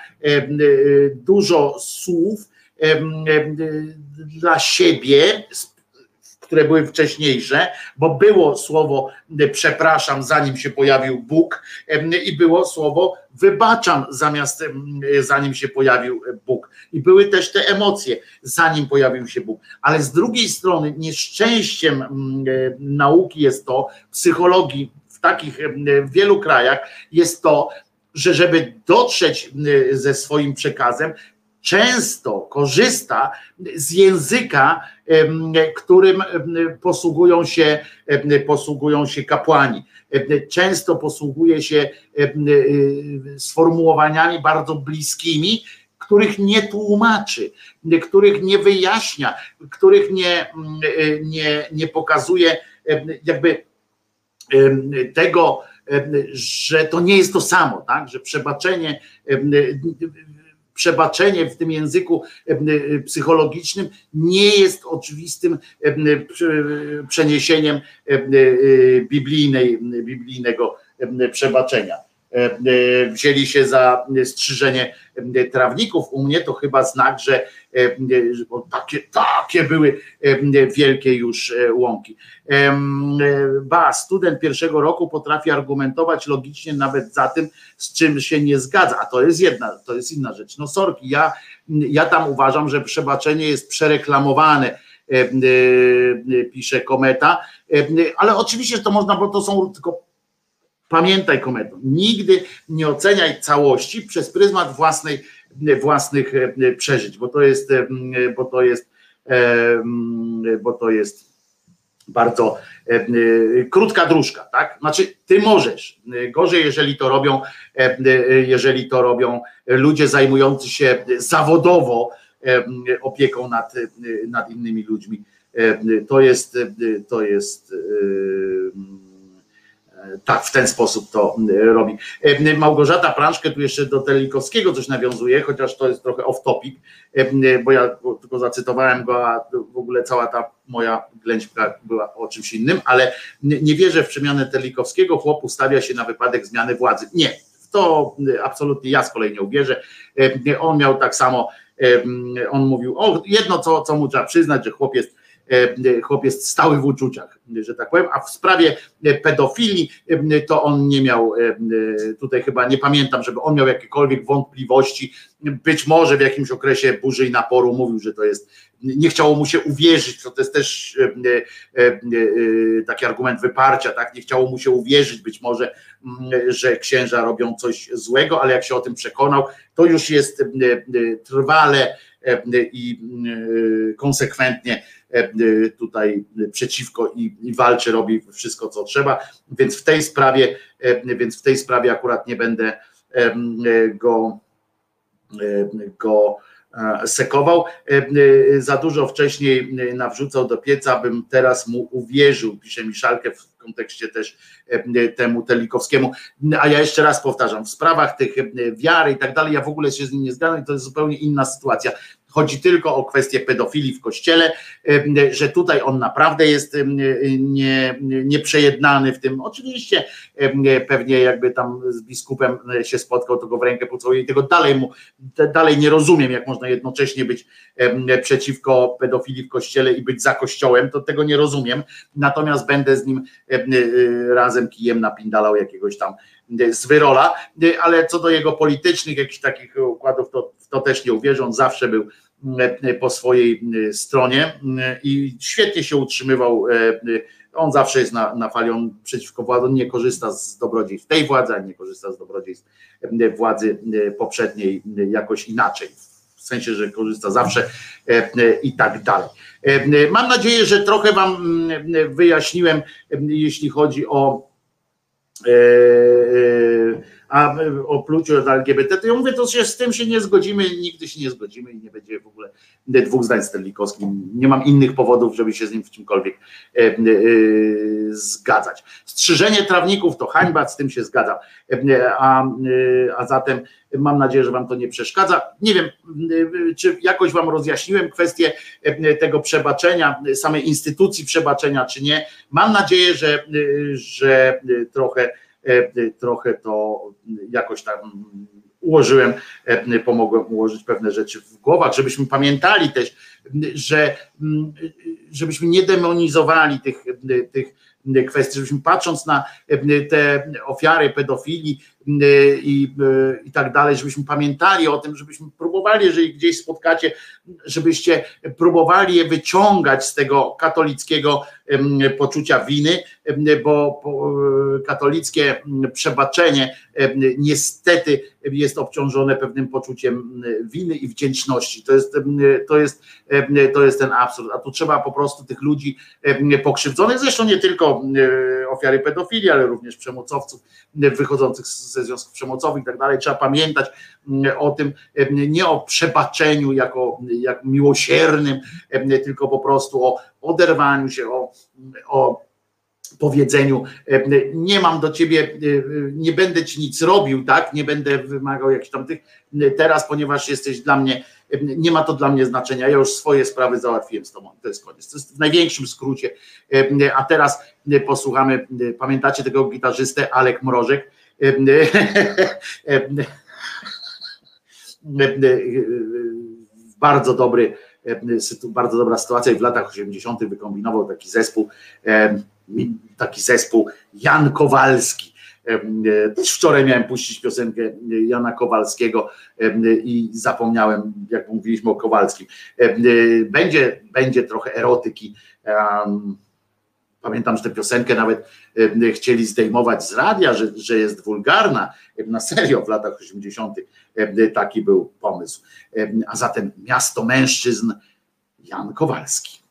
dużo słów dla siebie, które były wcześniejsze, bo było słowo przepraszam, zanim się pojawił Bóg, i było słowo wybaczam, zamiast zanim się pojawił Bóg. I były też te emocje, zanim pojawił się Bóg. Ale z drugiej strony, nieszczęściem nauki jest to, psychologii w takich w wielu krajach jest to, że żeby dotrzeć ze swoim przekazem, często korzysta z języka, którym posługują się, posługują się kapłani. Często posługuje się sformułowaniami bardzo bliskimi, których nie tłumaczy, których nie wyjaśnia, których nie, nie, nie pokazuje jakby tego, że to nie jest to samo, tak? że przebaczenie przebaczenie w tym języku psychologicznym nie jest oczywistym przeniesieniem biblijnej, biblijnego przebaczenia. Wzięli się za strzyżenie trawników. U mnie to chyba znak, że takie, takie były wielkie już łąki. Ba, student pierwszego roku potrafi argumentować logicznie nawet za tym, z czym się nie zgadza, a to jest jedna, to jest inna rzecz. No sorki, ja, ja tam uważam, że przebaczenie jest przereklamowane, pisze Kometa, ale oczywiście to można, bo to są tylko Pamiętaj, kometo, nigdy nie oceniaj całości przez pryzmat własnej, własnych e, przeżyć, bo to jest, e, bo to jest, e, bo to jest bardzo krótka dróżka, tak? Znaczy, ty możesz. Gorzej, jeżeli to robią, jeżeli to robią ludzie zajmujący się zawodowo opieką nad, nad innymi ludźmi. To jest, to jest tak, w ten sposób to mm, robi. E, Małgorzata Prążkę tu jeszcze do Telikowskiego coś nawiązuje, chociaż to jest trochę off topic, e, bo ja tylko zacytowałem go, a w ogóle cała ta moja ględźka była o czymś innym, ale nie wierzę w przemianę Telikowskiego, chłop ustawia się na wypadek zmiany władzy. Nie, to absolutnie ja z kolei nie uwierzę. E, on miał tak samo, on mówił, o jedno co, co mu trzeba przyznać, że chłop jest E, chłop jest stały w uczuciach, że tak powiem, a w sprawie pedofilii to on nie miał, e, tutaj chyba nie pamiętam, żeby on miał jakiekolwiek wątpliwości, być może w jakimś okresie burzy i naporu mówił, że to jest, nie chciało mu się uwierzyć, to jest też e, taki argument wyparcia, tak, nie chciało mu się uwierzyć być może, że księża robią coś złego, ale jak się o tym przekonał, to już jest trwale i konsekwentnie E, tutaj przeciwko i, walczy, robi wszystko, co trzeba, więc w tej sprawie, e, więc w tej sprawie akurat nie będę e, go, go sekował. Za dużo wcześniej nawrzucał do pieca, bym teraz mu uwierzył, pisze Miszalkę w kontekście też temu Telikowskiemu. A ja jeszcze raz powtarzam, w sprawach tych wiary i tak dalej, ja w ogóle się z nim nie zgadzam i to jest zupełnie inna sytuacja chodzi tylko o kwestię pedofilii w kościele, że tutaj on naprawdę jest nie, nieprzejednany w tym. Oczywiście pewnie jakby tam z biskupem się spotkał, to go w rękę pocałuje i tego dalej mu, dalej nie rozumiem, jak można jednocześnie być przeciwko pedofilii w kościele i być za kościołem, to tego nie rozumiem, natomiast będę z nim razem kijem napindalał jakiegoś tam z wyrola, ale co do jego politycznych jakichś takich układów, to, to też nie uwierzę, on zawsze był po swojej stronie i świetnie się utrzymywał. On zawsze jest na, na fali, on przeciwko władzy, on nie korzysta z dobrodziejstw tej władzy, ani nie korzysta z dobrodziejstw władzy poprzedniej jakoś inaczej. W sensie, że korzysta zawsze i tak dalej. Mam nadzieję, że trochę Wam wyjaśniłem, jeśli chodzi o a o pluciu od LGBT, to ja mówię, to się z tym się nie zgodzimy, nigdy się nie zgodzimy i nie będzie w ogóle dwóch zdań z Terlikowskim. Nie mam innych powodów, żeby się z nim w czymkolwiek e, e, zgadzać. Strzyżenie trawników to hańba, z tym się zgadzam. E, a, a zatem mam nadzieję, że wam to nie przeszkadza. Nie wiem, czy jakoś wam rozjaśniłem kwestię tego przebaczenia, samej instytucji przebaczenia, czy nie. Mam nadzieję, że, że trochę E, trochę to jakoś tam ułożyłem, e, pomogłem ułożyć pewne rzeczy w głowach, żebyśmy pamiętali też, że żebyśmy nie demonizowali tych, tych kwestii, żebyśmy patrząc na te ofiary pedofilii i, i tak dalej, żebyśmy pamiętali o tym, żebyśmy próbowali, jeżeli gdzieś spotkacie, żebyście próbowali je wyciągać z tego katolickiego poczucia winy, bo katolickie przebaczenie niestety jest obciążone pewnym poczuciem winy i wdzięczności. To jest, to jest, to jest ten absurd. A tu trzeba po prostu tych ludzi pokrzywdzonych, zresztą nie tylko ofiary pedofilii, ale również przemocowców wychodzących ze związków przemocowych i tak dalej. Trzeba pamiętać o tym, nie o przebaczeniu jako jak miłosiernym, tylko po prostu o oderwaniu się, o, o powiedzeniu, nie mam do ciebie, nie będę ci nic robił, tak, nie będę wymagał jakichś tam tych, teraz, ponieważ jesteś dla mnie, nie ma to dla mnie znaczenia, ja już swoje sprawy załatwiłem z tobą, to jest koniec, to jest w największym skrócie, a teraz posłuchamy, pamiętacie tego gitarzystę? Alek Mrożek, bardzo dobry, bardzo dobra sytuacja i w latach 80. wykombinował taki zespół, taki zespół Jan Kowalski. Też wczoraj miałem puścić piosenkę Jana Kowalskiego i zapomniałem, jak mówiliśmy o Kowalskim. Będzie, będzie trochę erotyki. Pamiętam, że tę piosenkę nawet chcieli zdejmować z radia, że, że jest wulgarna. Na serio w latach 80. taki był pomysł. A zatem miasto mężczyzn Jan Kowalski.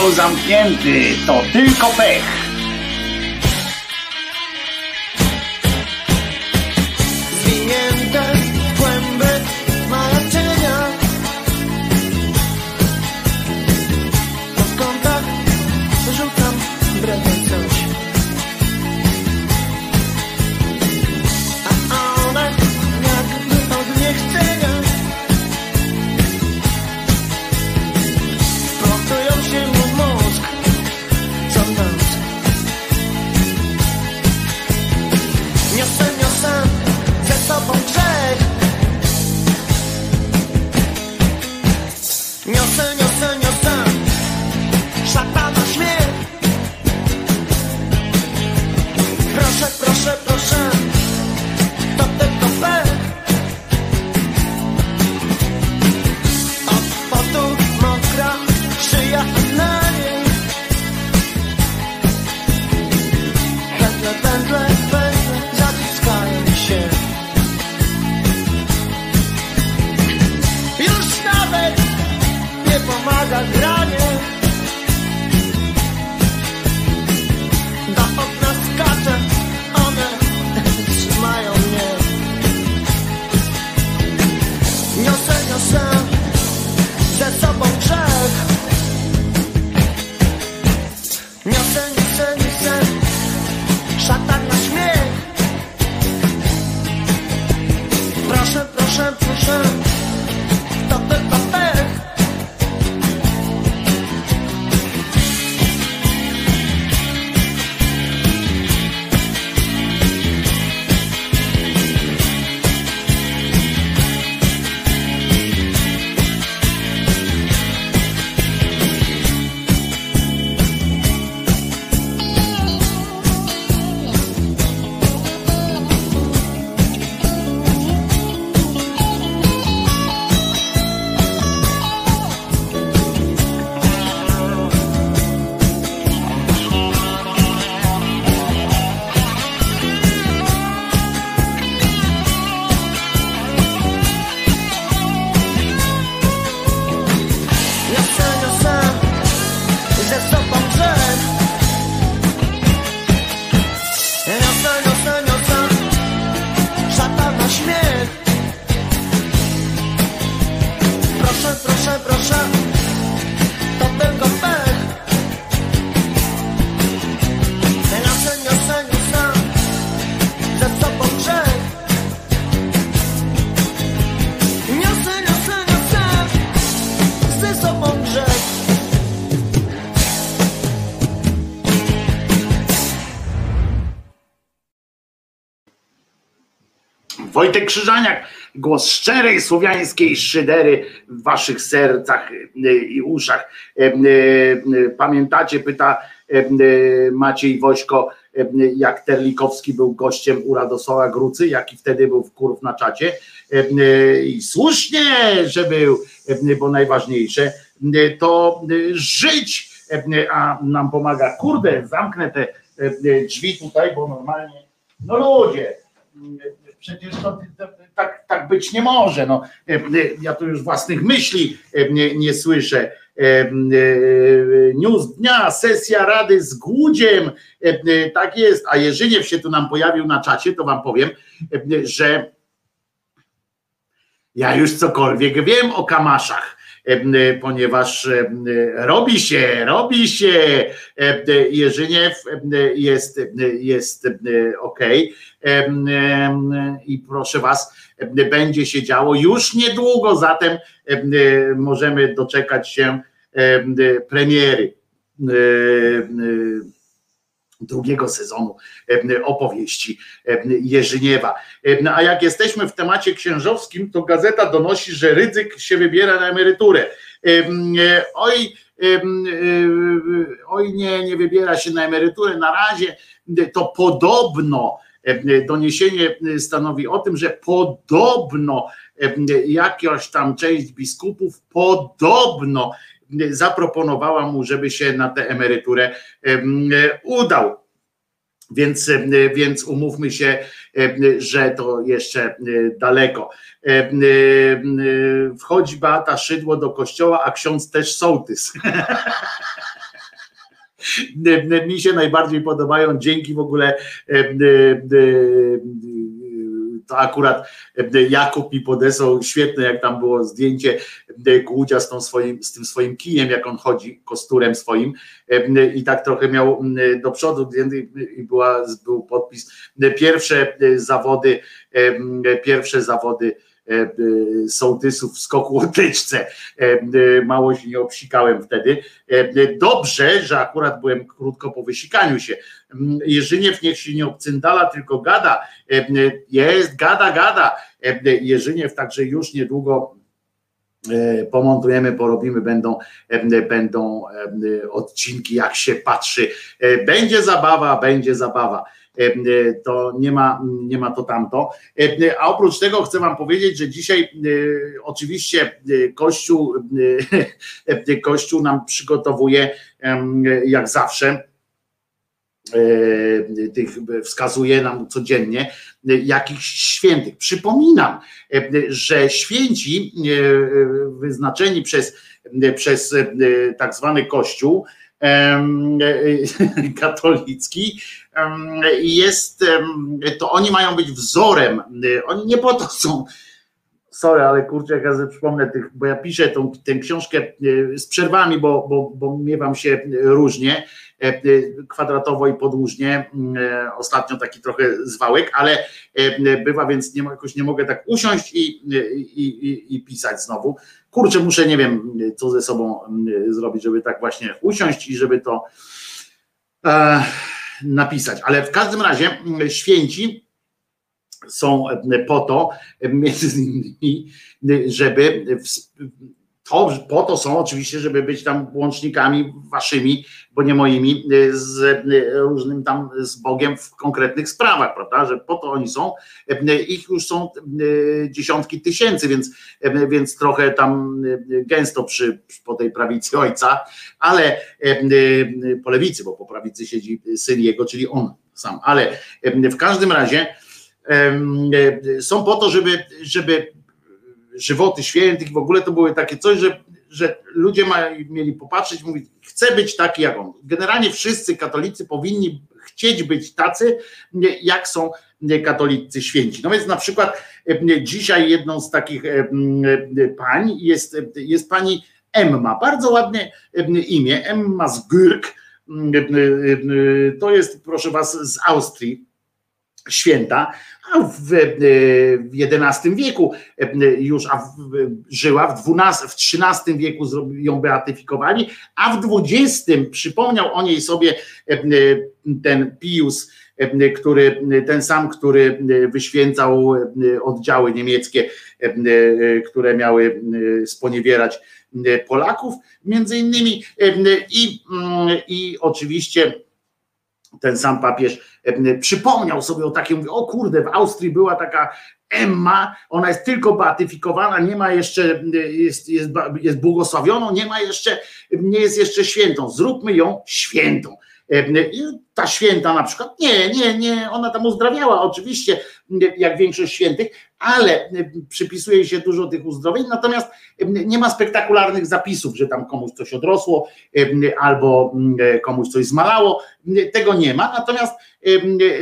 Zamknięty, to tylko pech. Wojtek Krzyżaniak, głos szczerej słowiańskiej szydery w waszych sercach i uszach. Pamiętacie, pyta Maciej Wośko, jak Terlikowski był gościem u Radosława Grucy, jaki wtedy był w kurw na czacie. I słusznie, że był, bo najważniejsze to żyć, a nam pomaga. Kurde, zamknę te drzwi tutaj, bo normalnie, no ludzie, przecież to, tak, tak być nie może. No, ja tu już własnych myśli nie, nie słyszę. News dnia, sesja rady z Głudziem, tak jest, a Jerzyniew się tu nam pojawił na czacie, to wam powiem, że ja już cokolwiek wiem o kamaszach ponieważ robi się, robi się. Jerzyniew jest, jest ok. I proszę Was, będzie się działo już niedługo, zatem możemy doczekać się premiery drugiego sezonu opowieści Jerzyniewa. A jak jesteśmy w temacie księżowskim, to gazeta donosi, że Rydzyk się wybiera na emeryturę. Oj, oj nie, nie wybiera się na emeryturę. Na razie to podobno doniesienie stanowi o tym, że podobno jakaś tam część biskupów podobno zaproponowała mu, żeby się na tę emeryturę udał. Więc, więc umówmy się, że to jeszcze daleko. Wchodzi Beata Szydło do kościoła, a ksiądz też sołtys. Mi się najbardziej podobają dzięki w ogóle to akurat e, Jakub mi podesłał świetne, jak tam było zdjęcie e, Głudzia z, tą swoim, z tym swoim kijem, jak on chodzi, kosturem swoim e, i tak trochę miał do przodu i była, był podpis. Pierwsze zawody, pierwsze zawody sołtysów w skoku łotyczce. E, mało się nie obsikałem wtedy. Dobrze, że akurat byłem krótko po wysikaniu się. Mm, Jerzyniew niech się nie obcyndala, tylko gada. Jest, gada, gada. Jerzyniew także już niedługo pomontujemy, porobimy, będą, będą odcinki, jak się patrzy. Będzie zabawa, będzie zabawa. E, e, to nie ma, nie ma to tamto. E, a oprócz tego chcę Wam powiedzieć, że dzisiaj oczywiście Kościół, Kościół nam przygotowuje jak zawsze tych wskazuje nam codziennie jakichś świętych. Przypominam, że święci wyznaczeni przez, przez tak zwany Kościół katolicki jest, to oni mają być wzorem. Oni nie po to są. Sorry, ale kurczę, jak ja przypomnę tych, bo ja piszę tą, tę książkę e, z przerwami, bo, bo, bo miewam się różnie, e, e, kwadratowo i podłużnie. Ostatnio taki trochę zwałek, ale bywa, więc nie, jakoś nie mogę tak usiąść i, i, i, i pisać znowu. Kurczę, muszę, nie wiem, co ze sobą zrobić, żeby tak właśnie usiąść i żeby to. E, napisać. Ale w każdym razie mm, święci są e, po to, e, między innymi, żeby to, po to są oczywiście, żeby być tam łącznikami waszymi, bo nie moimi, z różnym tam z Bogiem w konkretnych sprawach, prawda? Że po to oni są. Ich już są dziesiątki tysięcy, więc, więc trochę tam gęsto przy, po tej prawicy ojca, ale po lewicy, bo po prawicy siedzi syn jego, czyli on sam. Ale w każdym razie są po to, żeby, żeby żywoty świętych w ogóle to były takie coś, że, że ludzie mieli popatrzeć, mówić, chcę być taki jak on. Generalnie wszyscy katolicy powinni chcieć być tacy, jak są katolicy święci. No więc na przykład dzisiaj jedną z takich pań jest, jest pani Emma, bardzo ładne imię, Emma z Gürk, to jest proszę was z Austrii, święta, a w, XI wieku już a w, żyła, w, XII, w XIII wieku ją beatyfikowali, a w XX przypomniał o niej sobie ten Pius, który, ten sam, który wyświęcał oddziały niemieckie, które miały sponiewierać Polaków, między innymi i, i oczywiście ten sam papież przypomniał sobie o takim, o kurde, w Austrii była taka Emma, ona jest tylko beatyfikowana, nie ma jeszcze, jest, jest, jest błogosławioną, nie ma jeszcze, nie jest jeszcze świętą. Zróbmy ją świętą. I ta święta na przykład, nie, nie, nie, ona tam uzdrawiała oczywiście, jak większość świętych, ale przypisuje się dużo tych uzdrowień, natomiast nie ma spektakularnych zapisów, że tam komuś coś odrosło albo komuś coś zmalało, tego nie ma, natomiast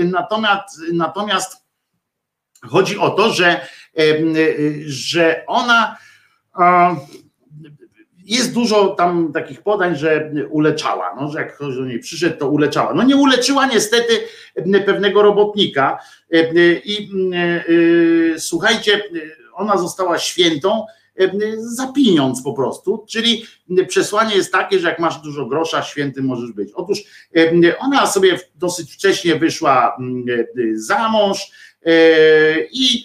natomiast, natomiast chodzi o to, że, że ona jest dużo tam takich podań, że uleczała, no, że jak ktoś do niej przyszedł, to uleczała. No nie uleczyła niestety pewnego robotnika i słuchajcie, ona została świętą za pieniądz po prostu, czyli przesłanie jest takie, że jak masz dużo grosza, świętym możesz być. Otóż ona sobie dosyć wcześnie wyszła za mąż i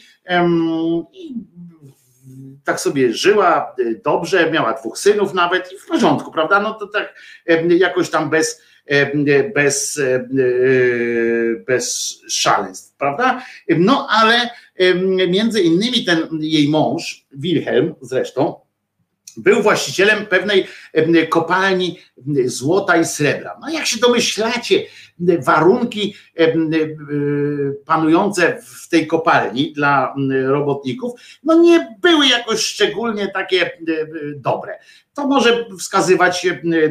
tak sobie żyła y, dobrze, miała dwóch synów nawet i w porządku, prawda? No to tak jakoś tam bez, bez, y, bez szaleństw, prawda? No ale między innymi ten jej mąż, Wilhelm zresztą, był właścicielem pewnej kopalni złota i srebra. No jak się domyślacie, warunki panujące w tej kopalni dla robotników, no nie były jakoś szczególnie takie dobre. To może wskazywać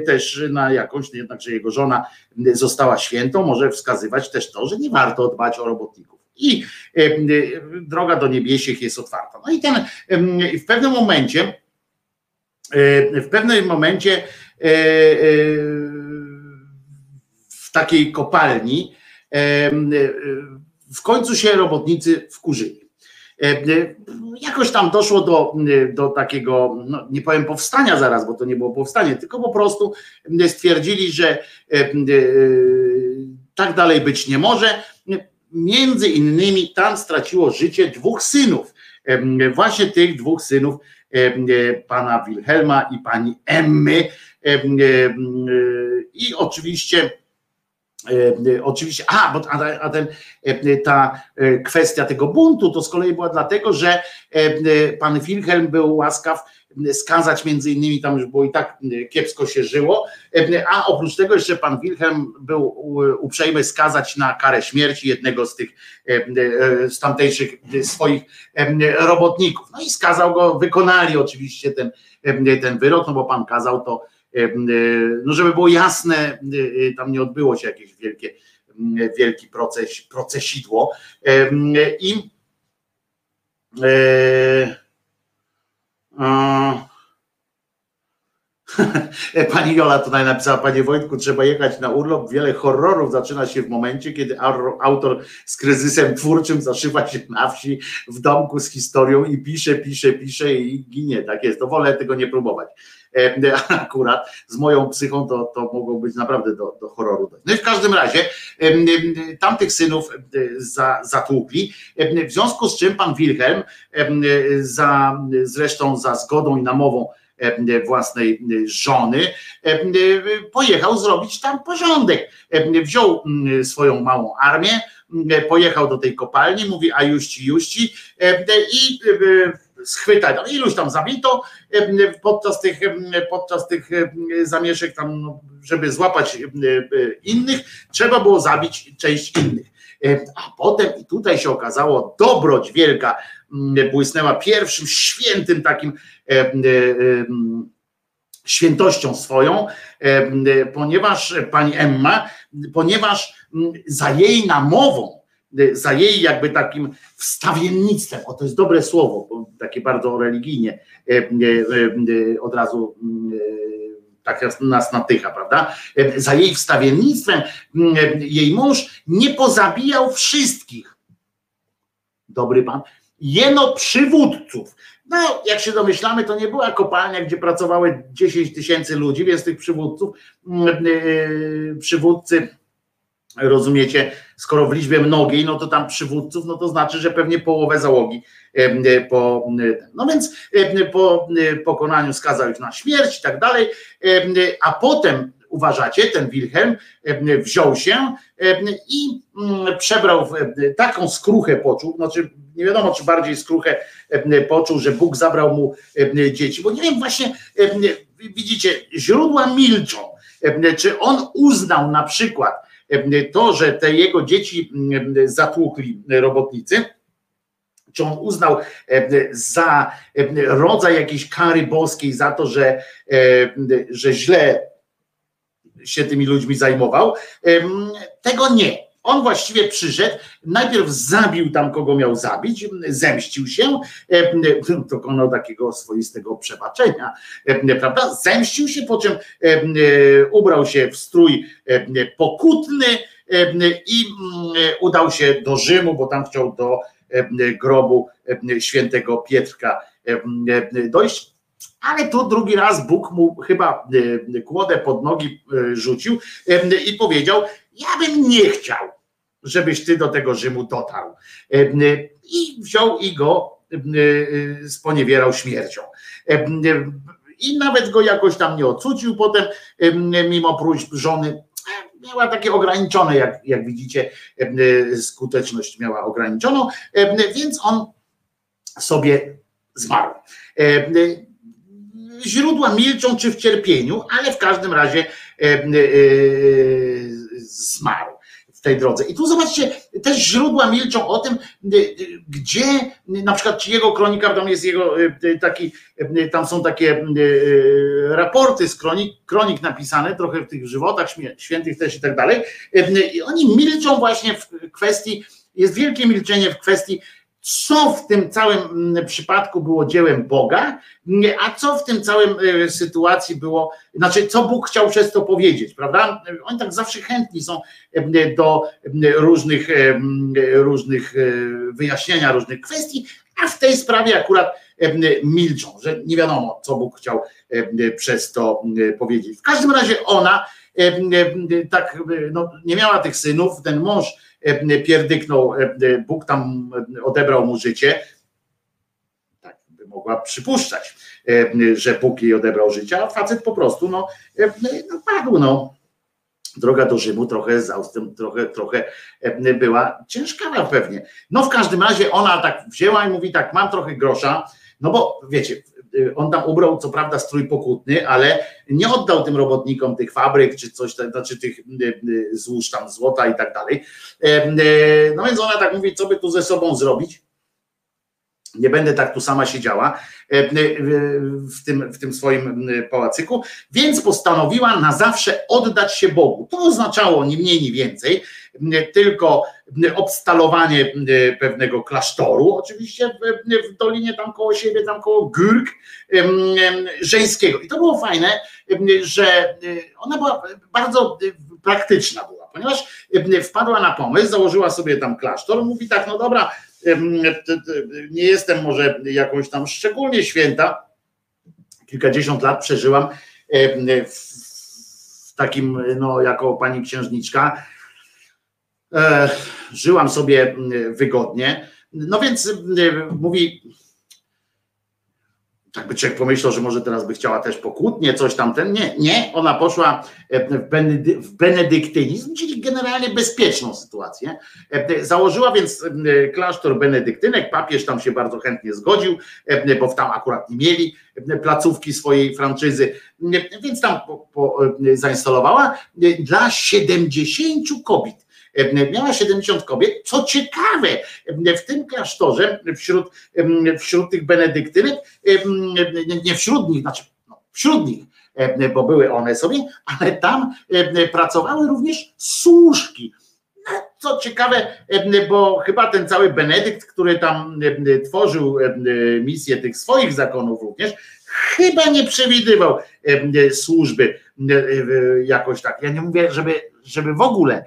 też na jakąś, jednakże jego żona została świętą, może wskazywać też to, że nie warto dbać o robotników. I droga do niebiesich jest otwarta. No i ten w pewnym momencie w pewnym momencie e, e, w takiej kopalni w końcu się robotnicy wkurzyli. Jakoś tam doszło do, do takiego, no nie powiem powstania zaraz, bo to nie było powstanie, tylko po prostu stwierdzili, że tak dalej być nie może. Między innymi tam straciło życie dwóch synów. Właśnie tych dwóch synów E, pana Wilhelma i pani Emmy. E, e, I oczywiście Oczywiście, a, bo a ten, ta kwestia tego buntu to z kolei była dlatego, że pan Wilhelm był łaskaw skazać między innymi, tam już było i tak kiepsko się żyło, a oprócz tego jeszcze pan Wilhelm był uprzejmy skazać na karę śmierci jednego z tych z tamtejszych swoich robotników. No i skazał go, wykonali oczywiście ten, ten wyrok, no bo pan kazał to, no żeby było jasne, tam nie odbyło się jakieś wielkie, wielki proces, procesidło i e, Pani Jola tutaj napisała, panie Wojtku, trzeba jechać na urlop. Wiele horrorów zaczyna się w momencie, kiedy autor z kryzysem twórczym zaszywa się na wsi, w domku z historią i pisze, pisze, pisze i ginie. Tak jest, to wolę tego nie próbować. Akurat z moją psychą to, to mogło być naprawdę do, do horroru. No i w każdym razie tamtych synów za, zatłukli, w związku z czym pan Wilhelm za, zresztą za zgodą i namową własnej żony, pojechał zrobić tam porządek. Wziął swoją małą armię, pojechał do tej kopalni, mówi a juści, juści i schwytać. Iluś tam zabito podczas tych, podczas tych zamieszek, tam, no, żeby złapać innych, trzeba było zabić część innych. A potem i tutaj się okazało, dobroć wielka błysnęła pierwszym świętym takim świętością swoją, ponieważ pani Emma, ponieważ za jej namową za jej jakby takim wstawiennictwem, o to jest dobre słowo, takie bardzo religijnie e, e, od razu tak nas natycha, prawda? Za jej wstawiennictwem jej mąż nie pozabijał wszystkich dobry pan, jeno przywódców. No, jak się domyślamy, to nie była kopalnia, gdzie pracowały 10 tysięcy ludzi, więc tych przywódców, yy, przywódcy, rozumiecie, skoro w liczbie mnogiej, no to tam przywódców, no to znaczy, że pewnie połowę załogi yy, po, yy, no więc po pokonaniu skazał ich na śmierć i tak dalej, a potem uważacie, ten Wilhelm wziął się i mm, przebrał taką skruchę poczuł, znaczy nie wiadomo, czy bardziej skruchę poczuł, że Bóg zabrał mu dzieci, bo nie wiem, właśnie widzicie, źródła milczą, czy on uznał na przykład to, że te jego dzieci zatłukli robotnicy, czy on uznał za rodzaj jakiejś kary boskiej za to, że, że źle się tymi ludźmi zajmował. Tego nie. On właściwie przyszedł, najpierw zabił tam, kogo miał zabić, zemścił się, dokonał takiego swoistego przebaczenia, prawda? Zemścił się, po czym ubrał się w strój pokutny i udał się do Rzymu, bo tam chciał do grobu świętego Pietrka dojść ale tu drugi raz Bóg mu chyba e, kłodę pod nogi e, rzucił e, i powiedział: Ja bym nie chciał, żebyś ty do tego Rzymu dotarł. I wziął i go sponiewierał śmiercią. I nawet go jakoś tam nie ocucił potem, mimo próśb żony. Miała takie ograniczone, jak, jak widzicie, skuteczność miała ograniczoną, więc on sobie zmarł źródła milczą czy w cierpieniu, ale w każdym razie e, e, zmarł w tej drodze. I tu zobaczcie, też źródła milczą o tym, e, gdzie na przykład jego kronika, tam jest jego taki, tam są takie raporty z kronik, kronik napisane, trochę w tych żywotach świętych też i tak dalej. I oni milczą właśnie w kwestii, jest wielkie milczenie w kwestii co w tym całym mm, przypadku było dziełem Boga, a co w tym całym e, sytuacji było, znaczy co Bóg chciał przez to powiedzieć, prawda? Oni tak zawsze chętni są e, do e, różnych, różnych wyjaśnienia różnych kwestii, a w tej sprawie akurat milczą, że nie wiadomo, co Bóg chciał przez to powiedzieć. W każdym razie ona tak no, nie miała tych synów, ten mąż pierdyknął, e, Bóg tam odebrał mu życie. Tak by mogła przypuszczać, e, że Bóg jej odebrał życie, a facet po prostu no, no padł. No. Droga do Rzymu trochę z Austrem, trochę, trochę była ciężka pewnie. No w każdym razie ona tak wzięła i mówi tak, mam trochę grosza, no bo wiecie, on tam ubrał co prawda strój pokutny, ale nie oddał tym robotnikom tych fabryk czy coś, znaczy tych y, y, złóż tam złota i tak dalej. No więc ona tak mówi, co by tu ze sobą zrobić? Nie będę tak tu sama siedziała w tym, w tym swoim pałacyku, więc postanowiła na zawsze oddać się Bogu. To oznaczało ni mniej, ni więcej, tylko obstalowanie pewnego klasztoru, oczywiście w, w dolinie tam koło siebie, tam koło Gürk żeńskiego. I to było fajne, że ona była bardzo praktyczna była, ponieważ wpadła na pomysł, założyła sobie tam klasztor, mówi tak, no dobra, nie jestem może jakąś tam szczególnie święta, kilkadziesiąt lat przeżyłam w takim, no jako pani księżniczka, E, żyłam sobie wygodnie. No więc mówi, tak by człowiek pomyślał, że może teraz by chciała też pokłótnie, coś tamten. Nie, nie, ona poszła e, w, w benedyktynizm, czyli generalnie bezpieczną sytuację. E, założyła więc klasztor benedyktynek, papież tam się bardzo chętnie zgodził, bo tam akurat nie mieli placówki swojej franczyzy, więc tam po, po, zainstalowała dla 70 kobiet miała 70 kobiet. Co ciekawe, w tym klasztorze, wśród, wśród tych benedyktynek, nie wśród nich, znaczy no, wśród nich, bo były one sobie, ale tam pracowały również służki. No, co ciekawe, bo chyba ten cały Benedykt, który tam tworzył misję tych swoich zakonów również, chyba nie przewidywał służby jakoś tak. Ja nie mówię, żeby żeby w ogóle,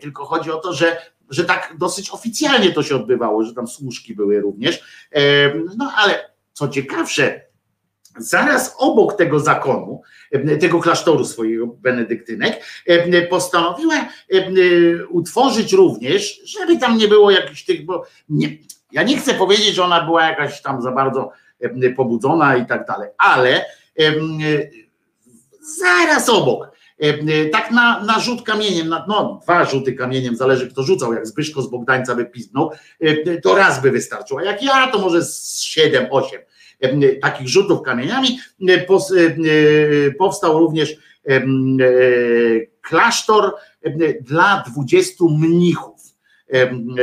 tylko chodzi o to, że że tak dosyć oficjalnie to się odbywało, że tam służki były również. No ale co ciekawsze, zaraz obok tego zakonu, tego klasztoru swojego benedyktynek, postanowiła utworzyć również, żeby tam nie było jakichś tych, bo nie, ja nie chcę powiedzieć, że ona była jakaś tam za bardzo pobudzona i tak dalej, ale zaraz obok, tak na, na rzut kamieniem, na, no dwa rzuty kamieniem, zależy kto rzucał, jak Zbyszko z Bogdańca by piznął, to raz by wystarczyło, a jak ja, to może z siedem, osiem takich rzutów kamieniami. Powstał również klasztor dla 20 mnichów.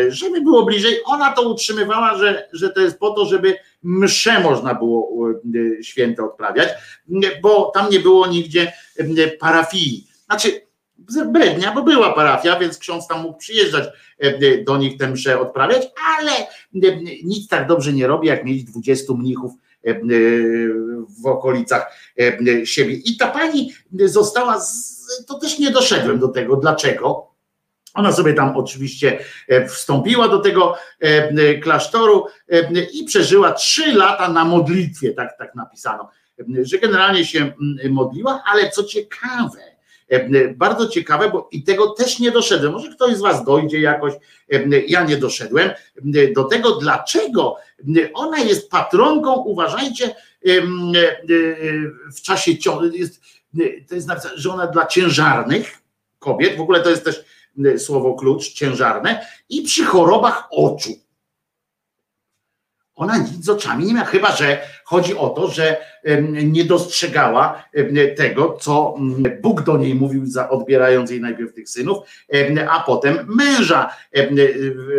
Żeby było bliżej, ona to utrzymywała, że, że to jest po to, żeby msze można było święte odprawiać, bo tam nie było nigdzie parafii. Znaczy, Brednia, bo była parafia, więc ksiądz tam mógł przyjeżdżać do nich tę mszę odprawiać, ale nic tak dobrze nie robi, jak mieć 20 mnichów E, e, w okolicach e, siebie. I ta pani została, to też nie doszedłem do tego, dlaczego. Ona sobie tam oczywiście wstąpiła do tego klasztoru i przeżyła trzy lata na modlitwie, tak, tak napisano, że generalnie się modliła, ale co ciekawe, bardzo ciekawe, bo i tego też nie doszedłem. Może ktoś z Was dojdzie jakoś, ja nie doszedłem do tego, dlaczego ona jest patronką, uważajcie, w czasie ciąży, to jest napisane, że ona dla ciężarnych kobiet, w ogóle to jest też słowo klucz, ciężarne, i przy chorobach oczu. Ona nic z oczami nie miała, chyba że chodzi o to, że nie dostrzegała tego, co Bóg do niej mówił, odbierając jej najpierw tych synów, a potem męża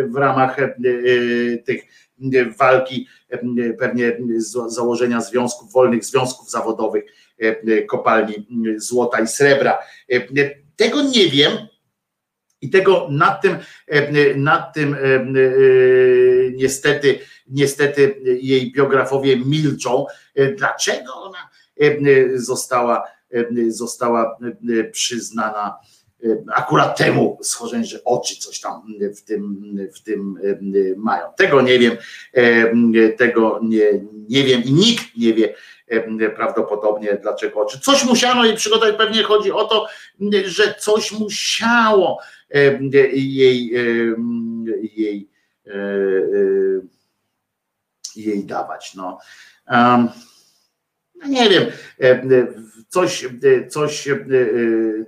w ramach tych walki, pewnie założenia związków, wolnych związków zawodowych, kopalni złota i srebra. Tego nie wiem, i tego nad tym, nad tym niestety, niestety jej biografowie milczą. Dlaczego ona została, została przyznana akurat temu schorzeń, że oczy coś tam w tym, w tym mają. Tego nie wiem, tego nie, nie wiem i nikt nie wie prawdopodobnie dlaczego oczy. Coś musiano jej przygotować, pewnie chodzi o to, że coś musiało jej, jej, jej dawać. No. no nie wiem, coś, coś,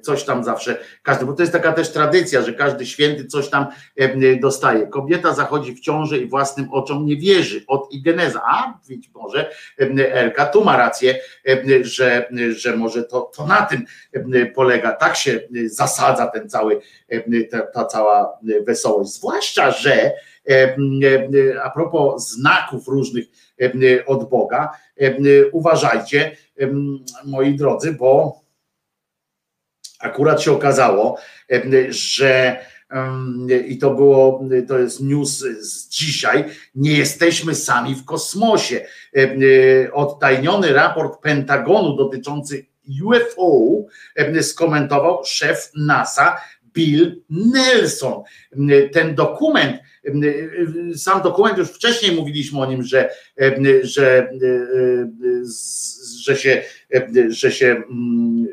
coś tam zawsze, każdy, bo to jest taka też tradycja, że każdy święty coś tam dostaje. Kobieta zachodzi w ciąży i własnym oczom nie wierzy. Od Igeneza, a być może Elka tu ma rację, że, że może to, to na tym polega, tak się zasadza ten cały, ta, ta cała wesołość, zwłaszcza, że a propos znaków różnych od Boga, uważajcie, moi drodzy, bo akurat się okazało, że i to było, to jest news z dzisiaj, nie jesteśmy sami w kosmosie. Odtajniony raport Pentagonu dotyczący UFO skomentował szef NASA Bill Nelson. Ten dokument, sam dokument, już wcześniej mówiliśmy o nim, że, że, że, się, że się mm,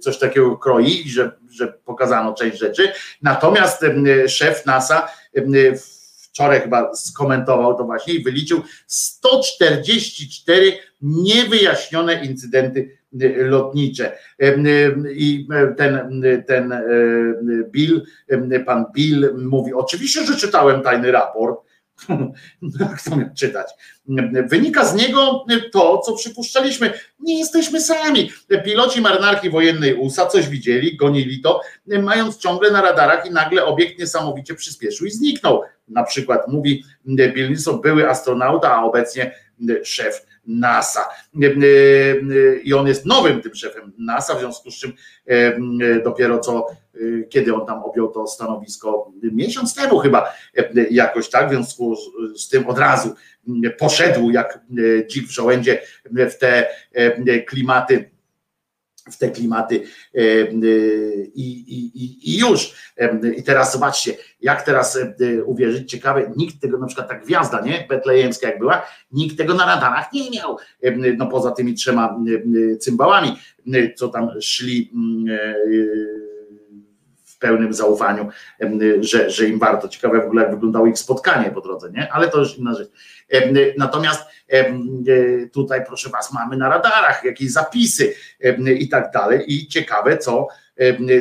coś takiego kroi że, że pokazano część rzeczy. Natomiast szef NASA wczoraj chyba skomentował to właśnie i wyliczył 144 niewyjaśnione incydenty lotnicze. I ten, ten Bill, pan Bill mówi, oczywiście, że czytałem tajny raport, kto miał czytać? Wynika z niego to, co przypuszczaliśmy. Nie jesteśmy sami. Piloci marynarki wojennej USA coś widzieli, gonili to, mając ciągle na radarach i nagle obiekt niesamowicie przyspieszył i zniknął. Na przykład mówi Bill Nilsson, były astronauta, a obecnie szef NASA. I on jest nowym tym szefem NASA, w związku z czym dopiero co, kiedy on tam objął to stanowisko, miesiąc temu chyba jakoś tak, w związku z tym od razu poszedł jak dzik w żołędzie w te klimaty w te klimaty e, e, i, i, i już. E, I teraz zobaczcie, jak teraz uwierzyć, ciekawe, nikt tego, na przykład ta gwiazda, nie, betlejemska jak była, nikt tego na radarach nie miał, no poza tymi trzema cymbałami, co tam szli w pełnym zaufaniu, że, że im warto. Ciekawe w ogóle, jak wyglądało ich spotkanie po drodze, nie? Ale to już inna rzecz. Natomiast e, tutaj, proszę Was, mamy na radarach jakieś zapisy i tak dalej. I ciekawe, co,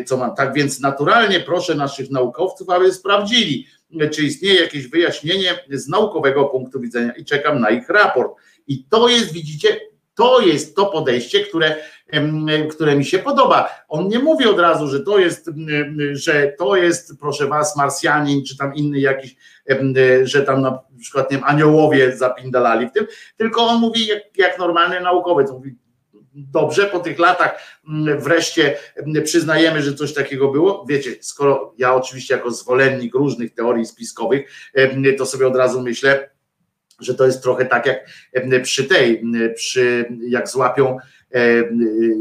co mam. Tak więc naturalnie proszę naszych naukowców, aby sprawdzili, czy istnieje jakieś wyjaśnienie z naukowego punktu widzenia i czekam na ich raport. I to jest, widzicie, to jest to podejście, które, które mi się podoba. On nie mówi od razu, że to jest, że to jest, proszę was, Marsjanin, czy tam inny jakiś, że tam na przykład nie wiem, aniołowie zapindalali w tym, tylko on mówi jak, jak normalny naukowiec. Mówi, dobrze, po tych latach wreszcie przyznajemy, że coś takiego było. Wiecie, skoro ja oczywiście jako zwolennik różnych teorii spiskowych, to sobie od razu myślę, że to jest trochę tak jak przy tej, przy jak złapią,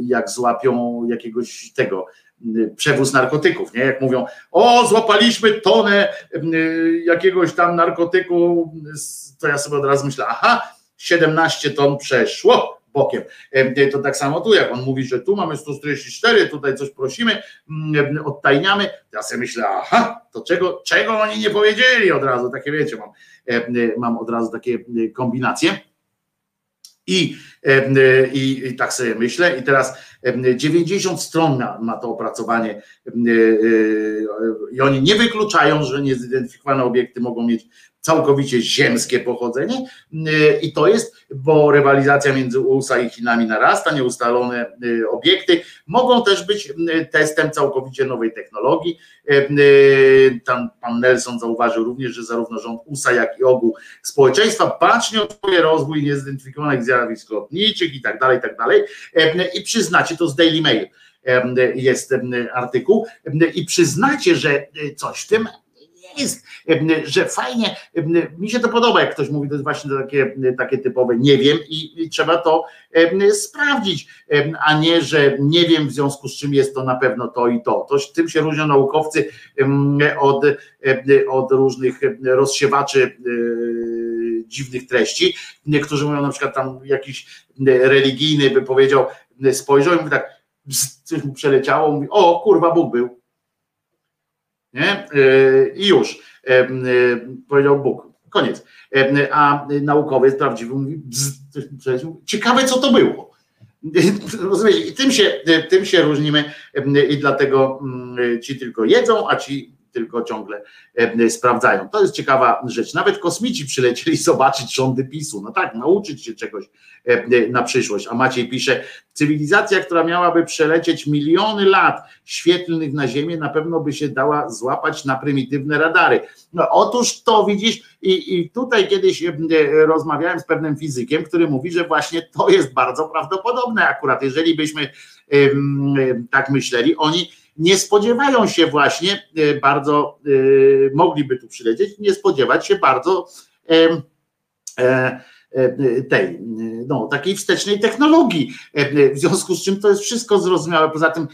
jak złapią jakiegoś tego przewóz narkotyków, nie? Jak mówią, o, złapaliśmy tonę jakiegoś tam narkotyku, to ja sobie od razu myślę, aha, 17 ton przeszło bokiem. To tak samo tu, jak on mówi, że tu mamy 144, tutaj coś prosimy, odtajniamy, ja sobie myślę, aha, to czego, czego oni nie powiedzieli od razu, takie wiecie, mam E, e, mam od razu takie e, kombinacje. I, i, I, tak sobie myślę. I teraz 90 stron ma, ma to opracowanie i oni nie wykluczają, że niezidentyfikowane obiekty mogą mieć całkowicie ziemskie pochodzenie i to jest, bo rywalizacja między USA i Chinami narasta, nieustalone y, obiekty mogą też być y, testem całkowicie nowej technologii. Y, tam pan Nelson zauważył również, że zarówno rząd USA, jak i ogół społeczeństwa bacznie odczuje rozwój niezidentyfikowanych zjawisk lotniczych i tak dalej, i tak dalej. I przyznacie to z Daily Mail jest artykuł i przyznacie, że coś w tym jest, że fajnie, mi się to podoba, jak ktoś mówi, to jest właśnie takie, takie typowe nie wiem i, i trzeba to sprawdzić, a nie, że nie wiem w związku z czym jest to na pewno to i to. to tym się różnią naukowcy od, od różnych rozsiewaczy e, dziwnych treści. Niektórzy mówią na przykład tam jakiś religijny by powiedział, spojrzał i mówi tak, coś mu przeleciało, mówi, o kurwa Bóg był nie? E, I już e, e, powiedział Bóg. Koniec. A naukowiec prawdziwy mówi, bzz, ciekawe co to było. I tym się, tym się różnimy i dlatego ci tylko jedzą, a ci tylko ciągle e, sprawdzają. To jest ciekawa rzecz. Nawet kosmici przylecieli zobaczyć rządy PiSu. No tak, nauczyć się czegoś e, na przyszłość. A Maciej pisze, cywilizacja, która miałaby przelecieć miliony lat świetlnych na Ziemię, na pewno by się dała złapać na prymitywne radary. No otóż to widzisz, i, i tutaj kiedyś e, rozmawiałem z pewnym fizykiem, który mówi, że właśnie to jest bardzo prawdopodobne akurat, jeżeli byśmy tak myśleli, oni nie spodziewają się właśnie e, bardzo, e, mogliby tu przylecieć, nie spodziewać się bardzo e, tej, no, takiej wstecznej technologii. W związku z czym to jest wszystko zrozumiałe. Poza tym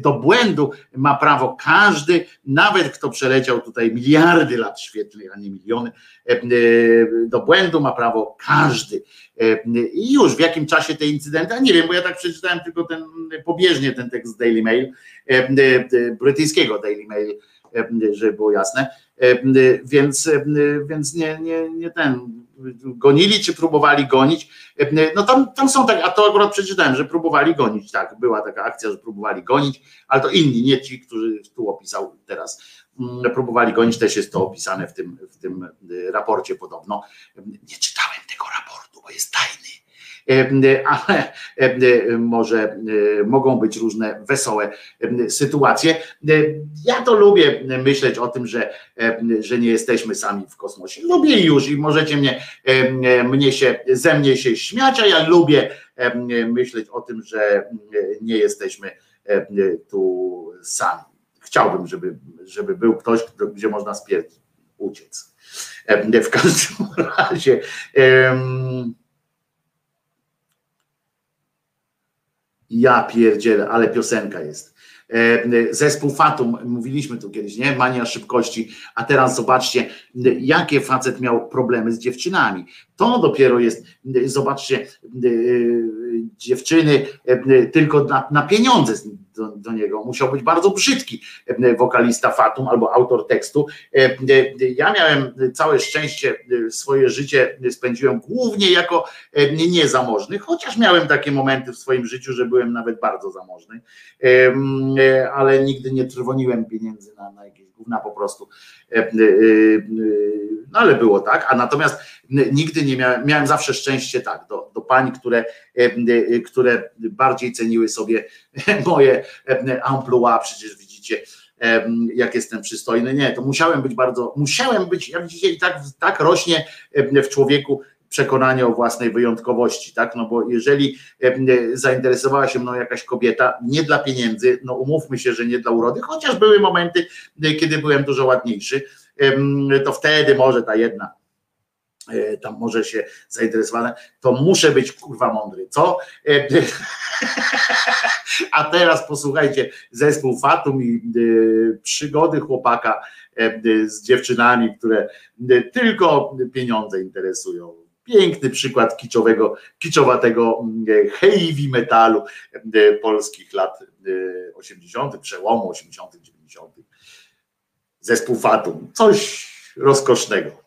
do błędu ma prawo każdy, nawet kto przeleciał tutaj miliardy lat świetlnych, a nie miliony, do błędu ma prawo każdy. I już w jakim czasie te incydenty, a nie wiem, bo ja tak przeczytałem tylko ten pobieżnie ten tekst Daily Mail, brytyjskiego Daily Mail, żeby było jasne. Więc, więc nie, nie, nie ten gonili, czy próbowali gonić. No tam, tam są tak, a to akurat przeczytałem, że próbowali gonić, tak, była taka akcja, że próbowali gonić, ale to inni, nie ci, którzy tu opisał teraz próbowali gonić, też jest to opisane w tym, w tym raporcie podobno. Nie czytałem tego raportu, bo jest tajny ale może mogą być różne wesołe sytuacje. Ja to lubię myśleć o tym, że, że nie jesteśmy sami w kosmosie. Lubię już i możecie mnie, mnie się, ze mnie się śmiać, a ja lubię myśleć o tym, że nie jesteśmy tu sami. Chciałbym, żeby, żeby był ktoś, gdzie można spierdzić, uciec. W każdym razie. Ja pierdzielę, ale piosenka jest. E, zespół Fatum, mówiliśmy tu kiedyś, nie? Mania szybkości, a teraz zobaczcie, jakie facet miał problemy z dziewczynami. To dopiero jest, zobaczcie, dziewczyny tylko na, na pieniądze do, do, niego. Musiał być bardzo brzydki wokalista Fatum albo autor tekstu. Ja miałem całe szczęście, swoje życie spędziłem głównie jako niezamożny, chociaż miałem takie momenty w swoim życiu, że byłem nawet bardzo zamożny, ale nigdy nie trwoniłem pieniędzy na, na jakieś gówna po prostu. No ale było tak, a natomiast nigdy nie miałem, miałem zawsze szczęście tak, do, do pań, które, które bardziej ceniły sobie moje amplua, przecież widzicie, jak jestem przystojny. Nie, to musiałem być bardzo, musiałem być, jak widzicie, i tak, tak rośnie w człowieku przekonanie o własnej wyjątkowości, tak? No bo jeżeli zainteresowała się mną jakaś kobieta, nie dla pieniędzy, no umówmy się, że nie dla urody, chociaż były momenty, kiedy byłem dużo ładniejszy, to wtedy może ta jedna e, tam może się zainteresowana, to muszę być kurwa mądry, co? E, a teraz posłuchajcie, zespół Fatum i e, przygody chłopaka z dziewczynami, które tylko pieniądze interesują. Piękny przykład kiczowego, kiczowatego heavy metalu polskich lat 80., przełomu 80., 90 zespół Fatum. Coś rozkosznego.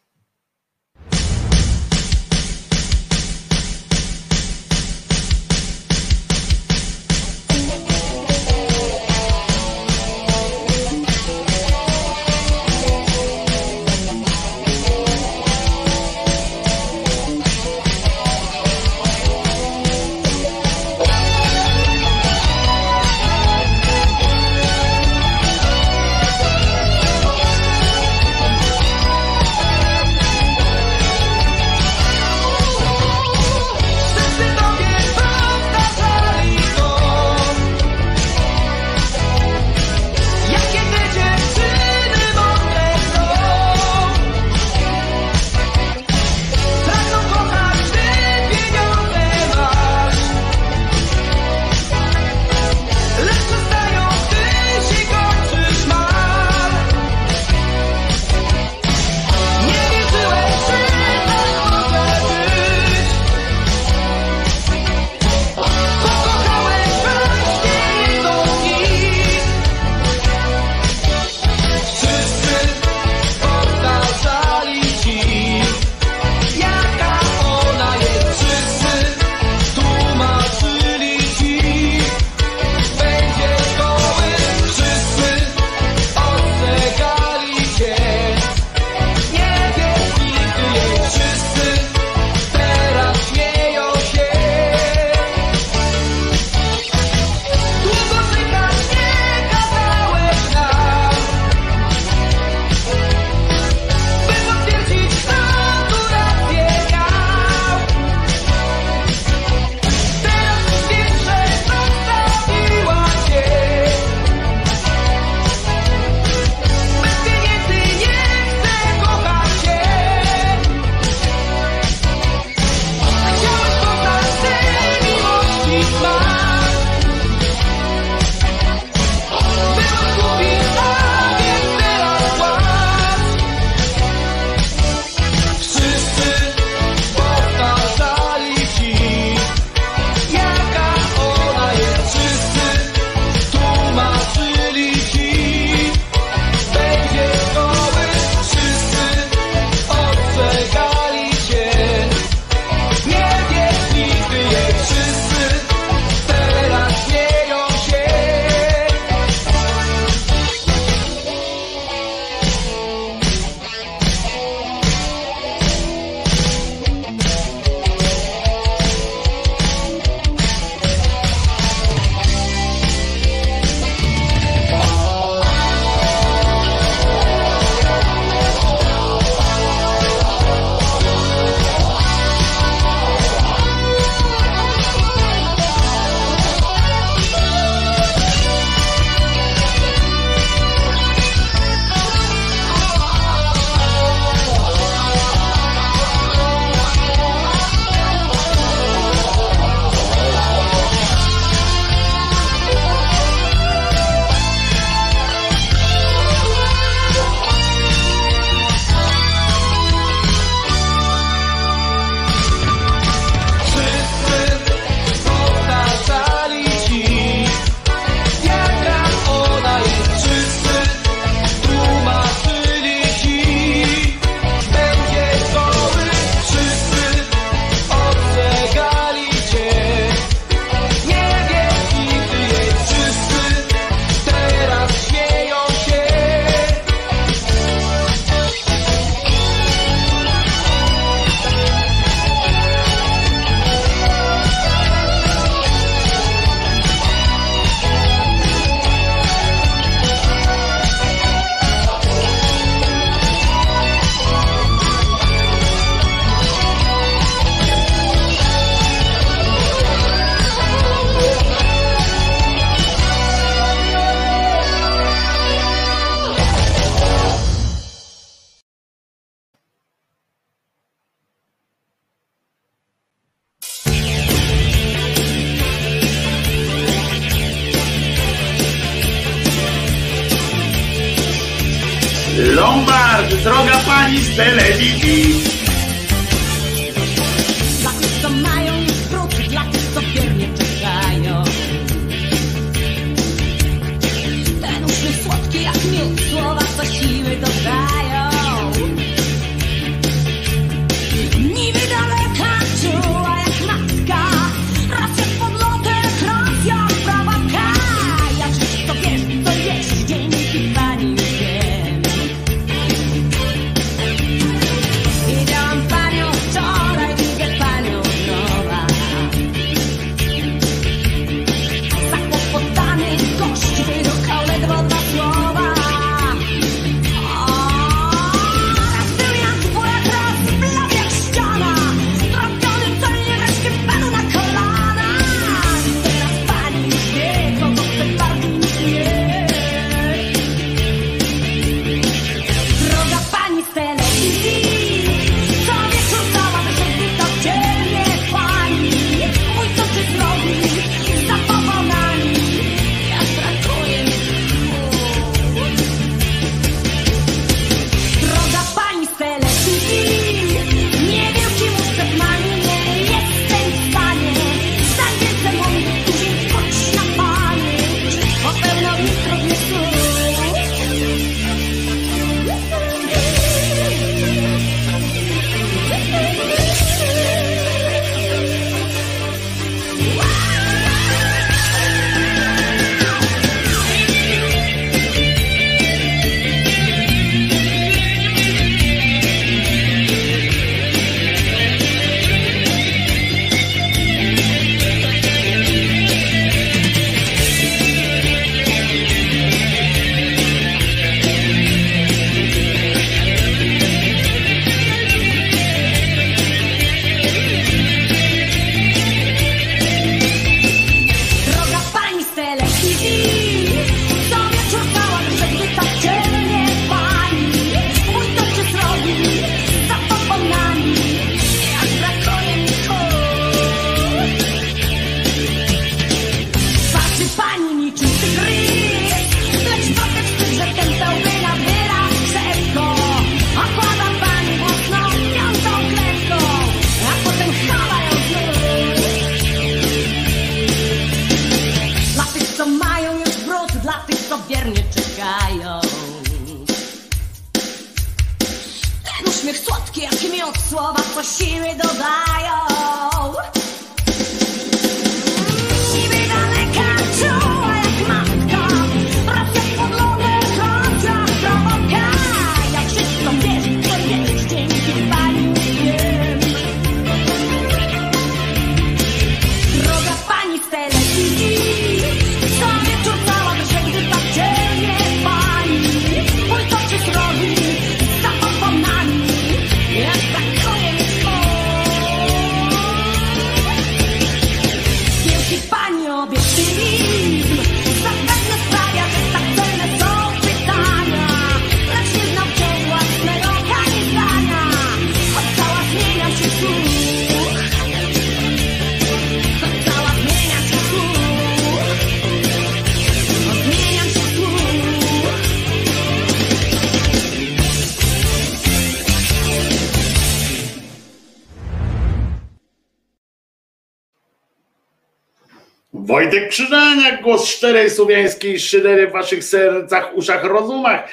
Wojtek Krzyżaniak, głos szczerej słowiańskiej szydery w waszych sercach, uszach, rozumach.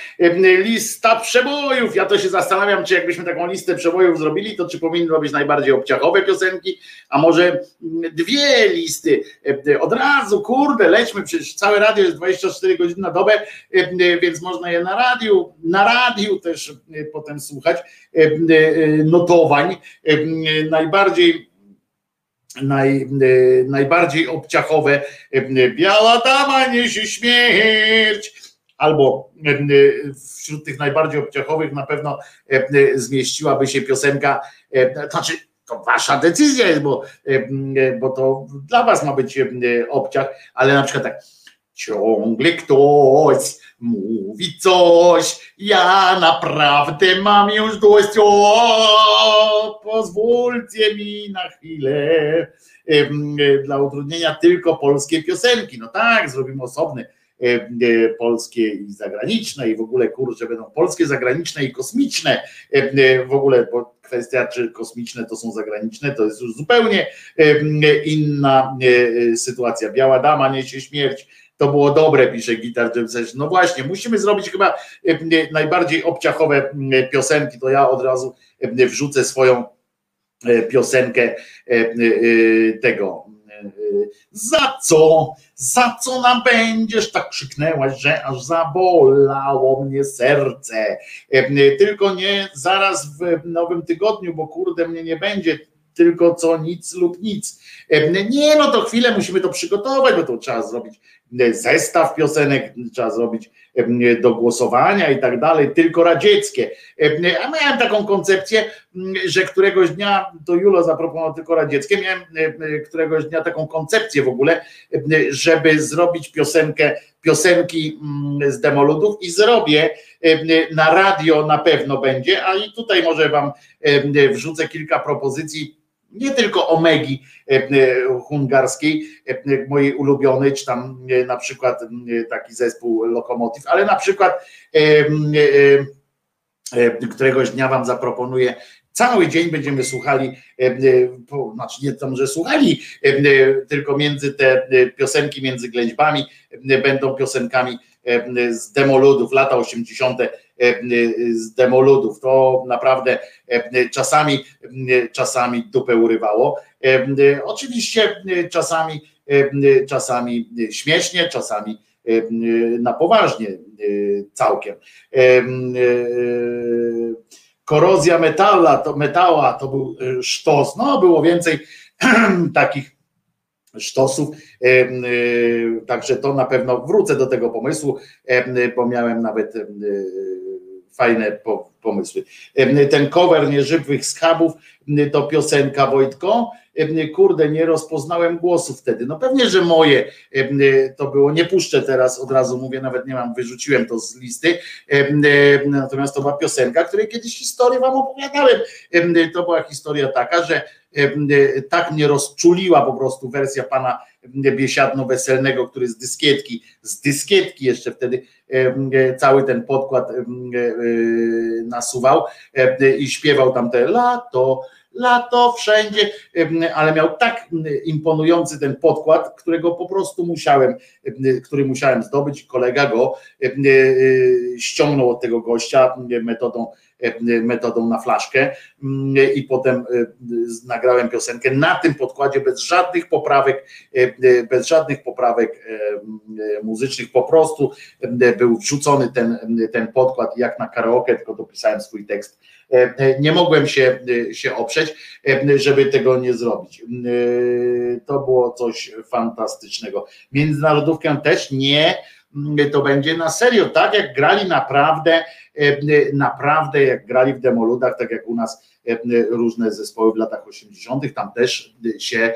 Lista przebojów. Ja to się zastanawiam, czy jakbyśmy taką listę przebojów zrobili, to czy powinno być najbardziej obciachowe piosenki, a może mm, dwie listy. Od razu, kurde, lećmy, przecież całe radio jest 24 godziny na dobę, więc można je na radiu, na radiu też potem słuchać e, e, notowań. Najbardziej naj, e, najbardziej obciachowe e, Biała dama niesie śmierć. Albo e, wśród tych najbardziej obciachowych na pewno zmieściłaby się piosenka, znaczy to wasza decyzja jest, bo, bo to dla was ma być obciach, ale na przykład tak ciągle ktoś mówi coś, ja naprawdę mam już dość, o, pozwólcie mi na chwilę, dla utrudnienia tylko polskie piosenki, no tak, zrobimy osobny, polskie i zagraniczne i w ogóle kurczę będą polskie, zagraniczne i kosmiczne. E, w ogóle, bo kwestia czy kosmiczne to są zagraniczne to jest już zupełnie inna e, e, sytuacja. Biała dama niesie śmierć to było dobre, pisze Gitar Jam No właśnie, musimy zrobić chyba najbardziej obciachowe piosenki, to ja od razu wrzucę swoją piosenkę tego za co, za co nam będziesz? Tak krzyknęłaś, że aż zabolało mnie serce. Tylko nie zaraz w nowym tygodniu, bo kurde mnie nie będzie tylko co nic lub nic. Nie, no to chwilę musimy to przygotować, bo to trzeba zrobić zestaw piosenek, trzeba zrobić do głosowania i tak dalej, tylko radzieckie. A miałem taką koncepcję, że któregoś dnia, to Julo zaproponował tylko radzieckie, miałem któregoś dnia taką koncepcję w ogóle, żeby zrobić piosenkę, piosenki z demoludów i zrobię na radio na pewno będzie, a i tutaj może wam wrzucę kilka propozycji nie tylko Omegi e, e, hungarskiej, e, mojej ulubionej, czy tam na przykład taki zespół Lokomotiv, ale na przykład któregoś dnia wam zaproponuję Cały dzień będziemy słuchali, znaczy nie tam, że słuchali, tylko między te piosenki między ględźbami będą piosenkami z demoludów, lata 80. z demoludów. To naprawdę czasami, czasami dupę urywało. Oczywiście czasami, czasami śmiesznie, czasami na poważnie całkiem. Korozja metala, to metała to był sztos. No, było więcej takich sztosów. Także to na pewno wrócę do tego pomysłu, bo miałem nawet fajne pomysły. Ten cover nieżywych schabów to piosenka Wojtko. Kurde, nie rozpoznałem głosu wtedy. No pewnie, że moje to było. Nie puszczę teraz, od razu mówię, nawet nie mam, wyrzuciłem to z listy. Natomiast to była piosenka, której kiedyś historię wam opowiadałem. To była historia taka, że tak mnie rozczuliła po prostu wersja pana biesiadno-weselnego, który z dyskietki, z dyskietki jeszcze wtedy cały ten podkład e, nasuwał i śpiewał tam te lato, lato wszędzie, ale miał tak imponujący ten podkład, którego po prostu musiałem, który musiałem zdobyć. Kolega go e, ściągnął od tego gościa metodą metodą na flaszkę i potem nagrałem piosenkę na tym podkładzie bez żadnych poprawek, bez żadnych poprawek muzycznych, po prostu był wrzucony ten, ten podkład jak na karaoke, tylko dopisałem swój tekst nie mogłem się, się oprzeć, żeby tego nie zrobić. To było coś fantastycznego. Międzynarodówkę też nie, to będzie na serio, tak jak grali naprawdę, naprawdę jak grali w demoludach, tak jak u nas E, różne zespoły w latach 80., tam też się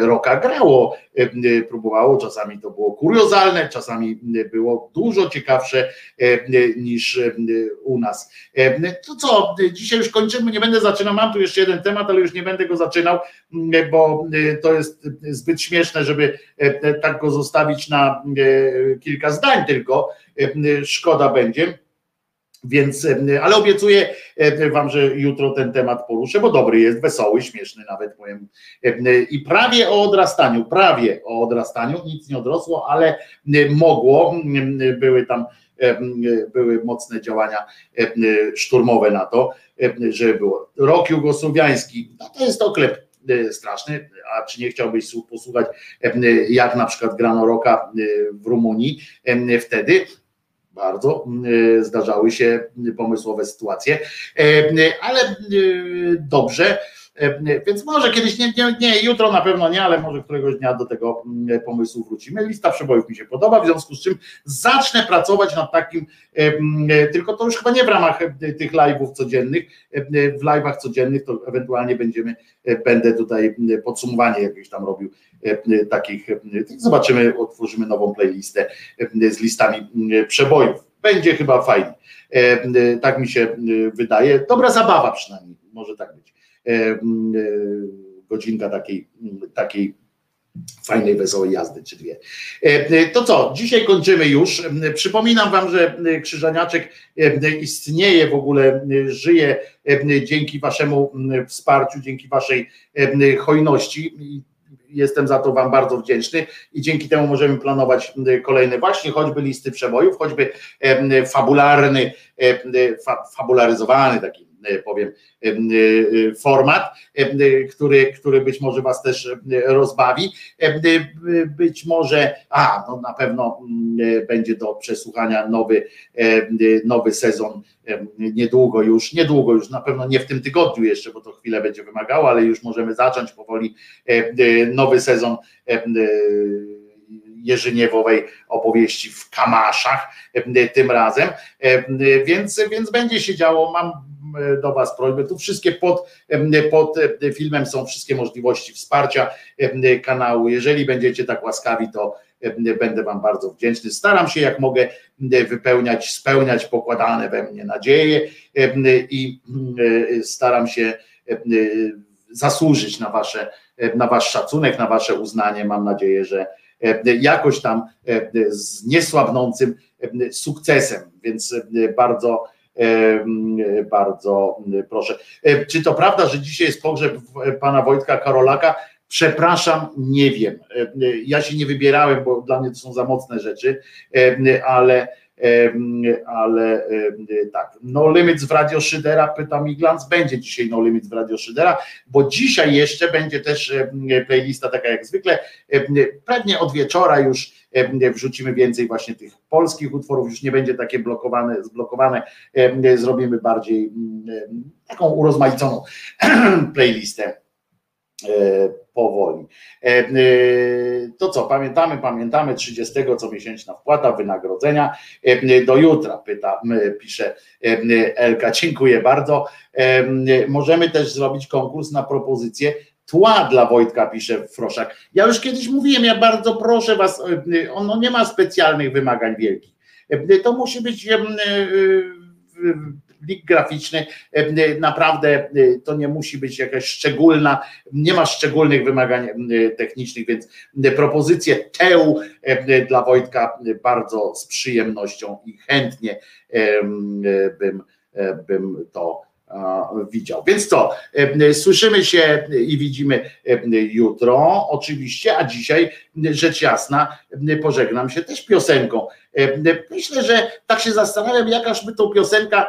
roka grało, e, próbowało, czasami to było kuriozalne, czasami było dużo ciekawsze e, niż u nas. To co, dzisiaj już kończymy, nie będę zaczynał, mam tu jeszcze jeden temat, ale już nie będę go zaczynał, bo to jest zbyt śmieszne, żeby tak go zostawić na kilka zdań tylko, szkoda będzie. Więc, ale obiecuję Wam, że jutro ten temat poruszę, bo dobry jest, wesoły, śmieszny nawet powiem. I prawie o odrastaniu, prawie o odrastaniu, nic nie odrosło, ale mogło, były tam były mocne działania szturmowe na to, żeby było. Rok jugosłowiański, no to jest oklep straszny, a czy nie chciałbyś posłuchać, jak na przykład grano roka w Rumunii wtedy, bardzo e, zdarzały się pomysłowe sytuacje, e, ale e, dobrze. Więc może kiedyś, nie, nie, nie, jutro na pewno nie, ale może któregoś dnia do tego pomysłu wrzucimy. Lista przebojów mi się podoba, w związku z czym zacznę pracować nad takim, tylko to już chyba nie w ramach tych live'ów codziennych, w live'ach codziennych to ewentualnie będziemy, będę tutaj podsumowanie jakieś tam robił E, takich, e, zobaczymy, otworzymy nową playlistę e, z listami przebojów. Będzie chyba fajnie. Tak mi się wydaje. Dobra zabawa przynajmniej, może tak być. Godzinka takiej, takiej fajnej, wesołej jazdy, czy dwie. To co, dzisiaj kończymy już. Przypominam Wam, że Krzyżaniaczek istnieje w ogóle, żyje dzięki Waszemu wsparciu, dzięki Waszej hojności. Jestem za to Wam bardzo wdzięczny i dzięki temu możemy planować kolejne właśnie, choćby listy przebojów, choćby fabularny, fabularyzowany taki powiem, e, e, format, który, który być może Was też rozbawi. Być może, a no na pewno będzie do przesłuchania nowy, nowy sezon niedługo już, niedługo już, na pewno nie w tym tygodniu jeszcze, bo to chwilę będzie wymagało, ale już możemy zacząć powoli nowy sezon Jerzyniewowej opowieści w Kamaszach tym razem, więc, więc będzie się działo, mam do Was prośbę. Tu wszystkie pod, pod filmem są wszystkie możliwości wsparcia kanału. Jeżeli będziecie tak łaskawi, to będę Wam bardzo wdzięczny. Staram się jak mogę wypełniać, spełniać pokładane we mnie nadzieje i staram się zasłużyć na, wasze, na Wasz szacunek, na Wasze uznanie. Mam nadzieję, że jakoś tam z niesłabnącym sukcesem, więc bardzo bardzo proszę. Czy to prawda, że dzisiaj jest pogrzeb pana Wojtka Karolaka? Przepraszam, nie wiem. Ja się nie wybierałem, bo dla mnie to są za mocne rzeczy, ale ale tak. No Limits w Radio Szydera, pyta Miglans, będzie dzisiaj No Limits w Radio Szydera, bo dzisiaj jeszcze będzie też playlista taka jak zwykle, pewnie od wieczora już wrzucimy więcej właśnie tych polskich utworów, już nie będzie takie blokowane, zblokowane, zrobimy bardziej taką urozmaiconą playlistę powoli. E, e, to co, pamiętamy, pamiętamy 30 co miesięczna wpłata wynagrodzenia do jutra, pyta, pisze Elka, dziękuję bardzo. Możemy też zrobić konkurs na propozycję tła dla Wojtka, pisze Froszak. Ja już kiedyś mówiłem, ja bardzo proszę was, ono nie ma specjalnych wymagań wielkich. To musi być plik graficzny, e, naprawdę e, to nie musi być jakaś szczególna, nie ma szczególnych wymagań e, technicznych, więc propozycję tę dla Wojtka bardzo z przyjemnością i chętnie bym, bym to widział. Więc co, słyszymy się i widzimy jutro, oczywiście, a dzisiaj rzecz jasna, pożegnam się też piosenką. Myślę, że tak się zastanawiam, jakaż by tą piosenka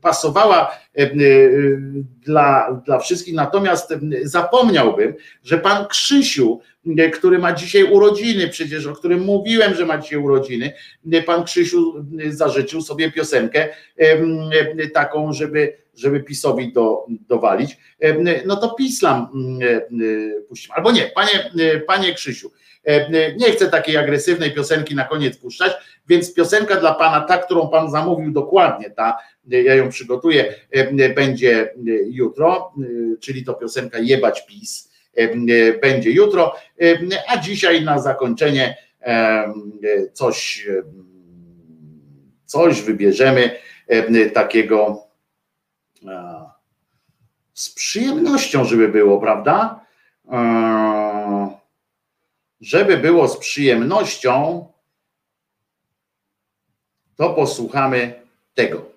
pasowała dla, dla wszystkich, natomiast zapomniałbym, że pan Krzysiu, który ma dzisiaj urodziny, przecież o którym mówiłem, że ma dzisiaj urodziny, pan Krzysiu zażyczył sobie piosenkę taką, żeby żeby PiSowi do, dowalić, no to Pislam puścimy. Albo nie, panie, panie Krzysiu, nie chcę takiej agresywnej piosenki na koniec puszczać, więc piosenka dla pana, ta, którą pan zamówił dokładnie, ta, ja ją przygotuję, będzie jutro, czyli to piosenka Jebać PiS, będzie jutro, a dzisiaj na zakończenie coś, coś wybierzemy takiego z przyjemnością, żeby było, prawda? Żeby było z przyjemnością, to posłuchamy tego.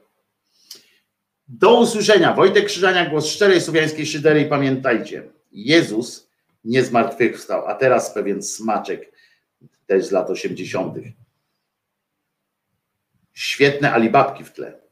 Do usłyszenia. Wojtek Krzyżania, głos szczerej słowiańskiej szydery i pamiętajcie, Jezus nie zmartwychwstał, a teraz pewien smaczek też z lat 80. Świetne alibabki w tle.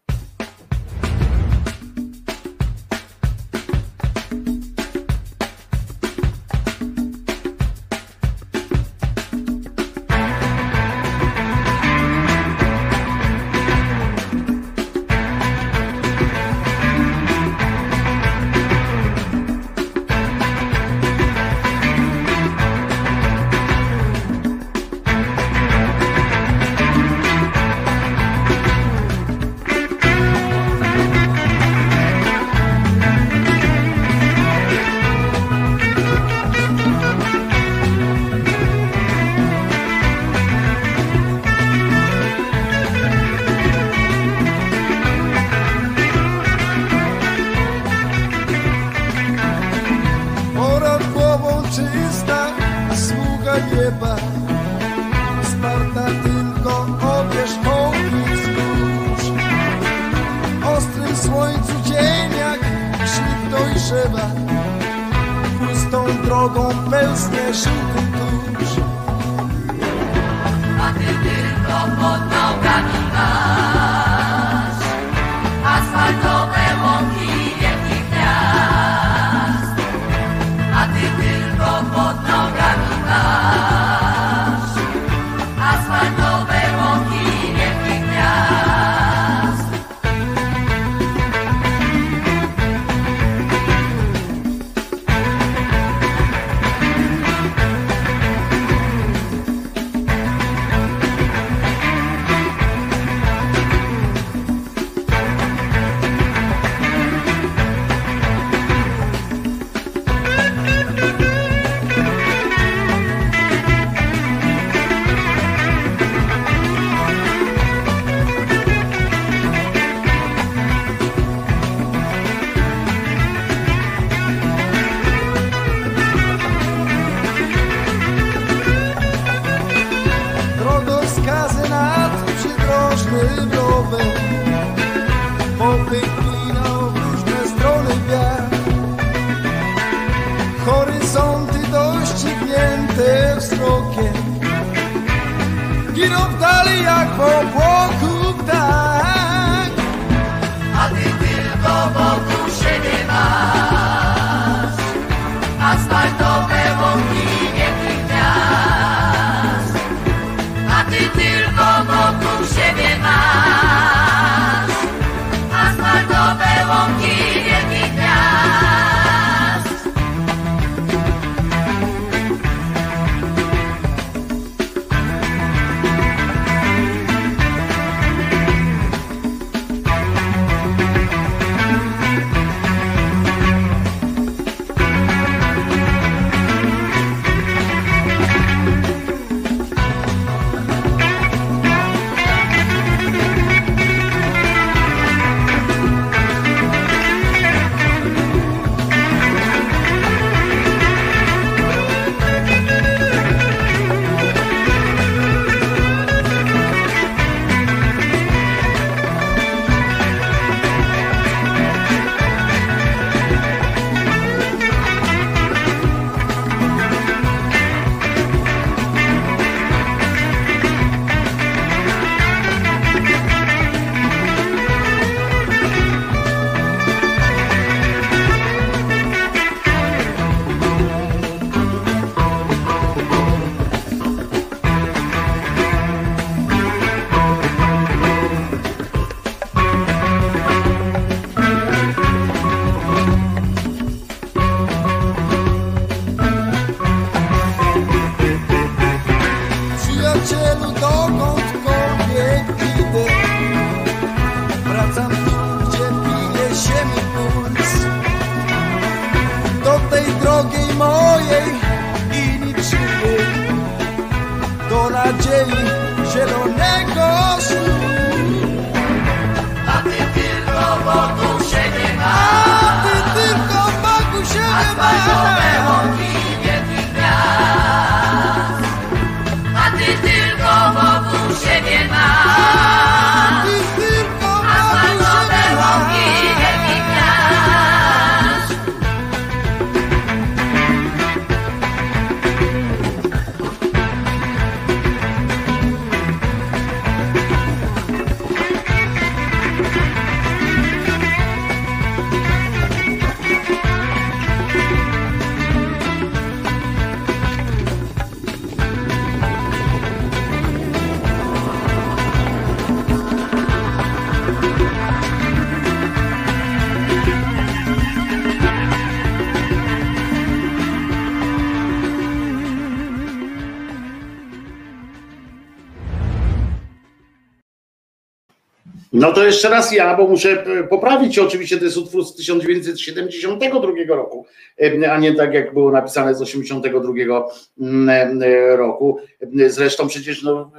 to jeszcze raz ja, bo muszę e, poprawić. Oczywiście to jest utwór z 1972 roku, e, a nie tak jak było napisane z 1982 mm, e, roku. Zresztą przecież no,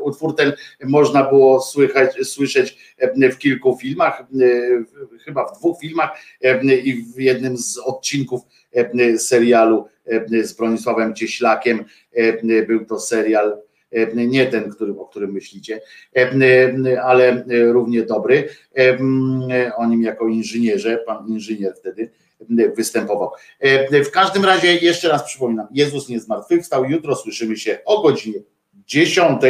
utwór ten można było słychać, słyszeć w kilku filmach, chyba w dwóch filmach i w jednym z odcinków serialu z Bronisławem Cieślakiem. Był to serial E, nie ten, który, o którym myślicie, e, e, ale równie dobry, o nim jako inżynierze, pan inżynier wtedy występował. W każdym razie jeszcze raz przypominam, Jezus nie zmartwychwstał, jutro słyszymy się o godzinie 10,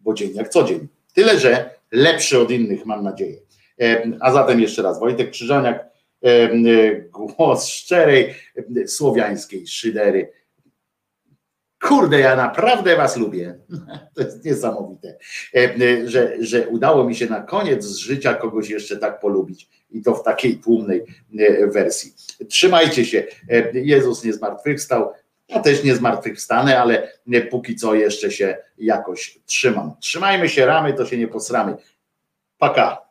bo dzień jak co dzień, tyle że lepszy od innych mam nadzieję. A zatem jeszcze raz Wojtek Krzyżaniak, głos szczerej słowiańskiej szydery Kurde, ja naprawdę was lubię. To jest niesamowite, e, że, że udało mi się na koniec życia kogoś jeszcze tak polubić i to w takiej tłumnej e, wersji. Trzymajcie się. E, Jezus nie zmartwychwstał. Ja też nie zmartwychwstanę, ale póki co jeszcze się jakoś trzymam. Trzymajmy się ramy, to się nie posramy. Paka.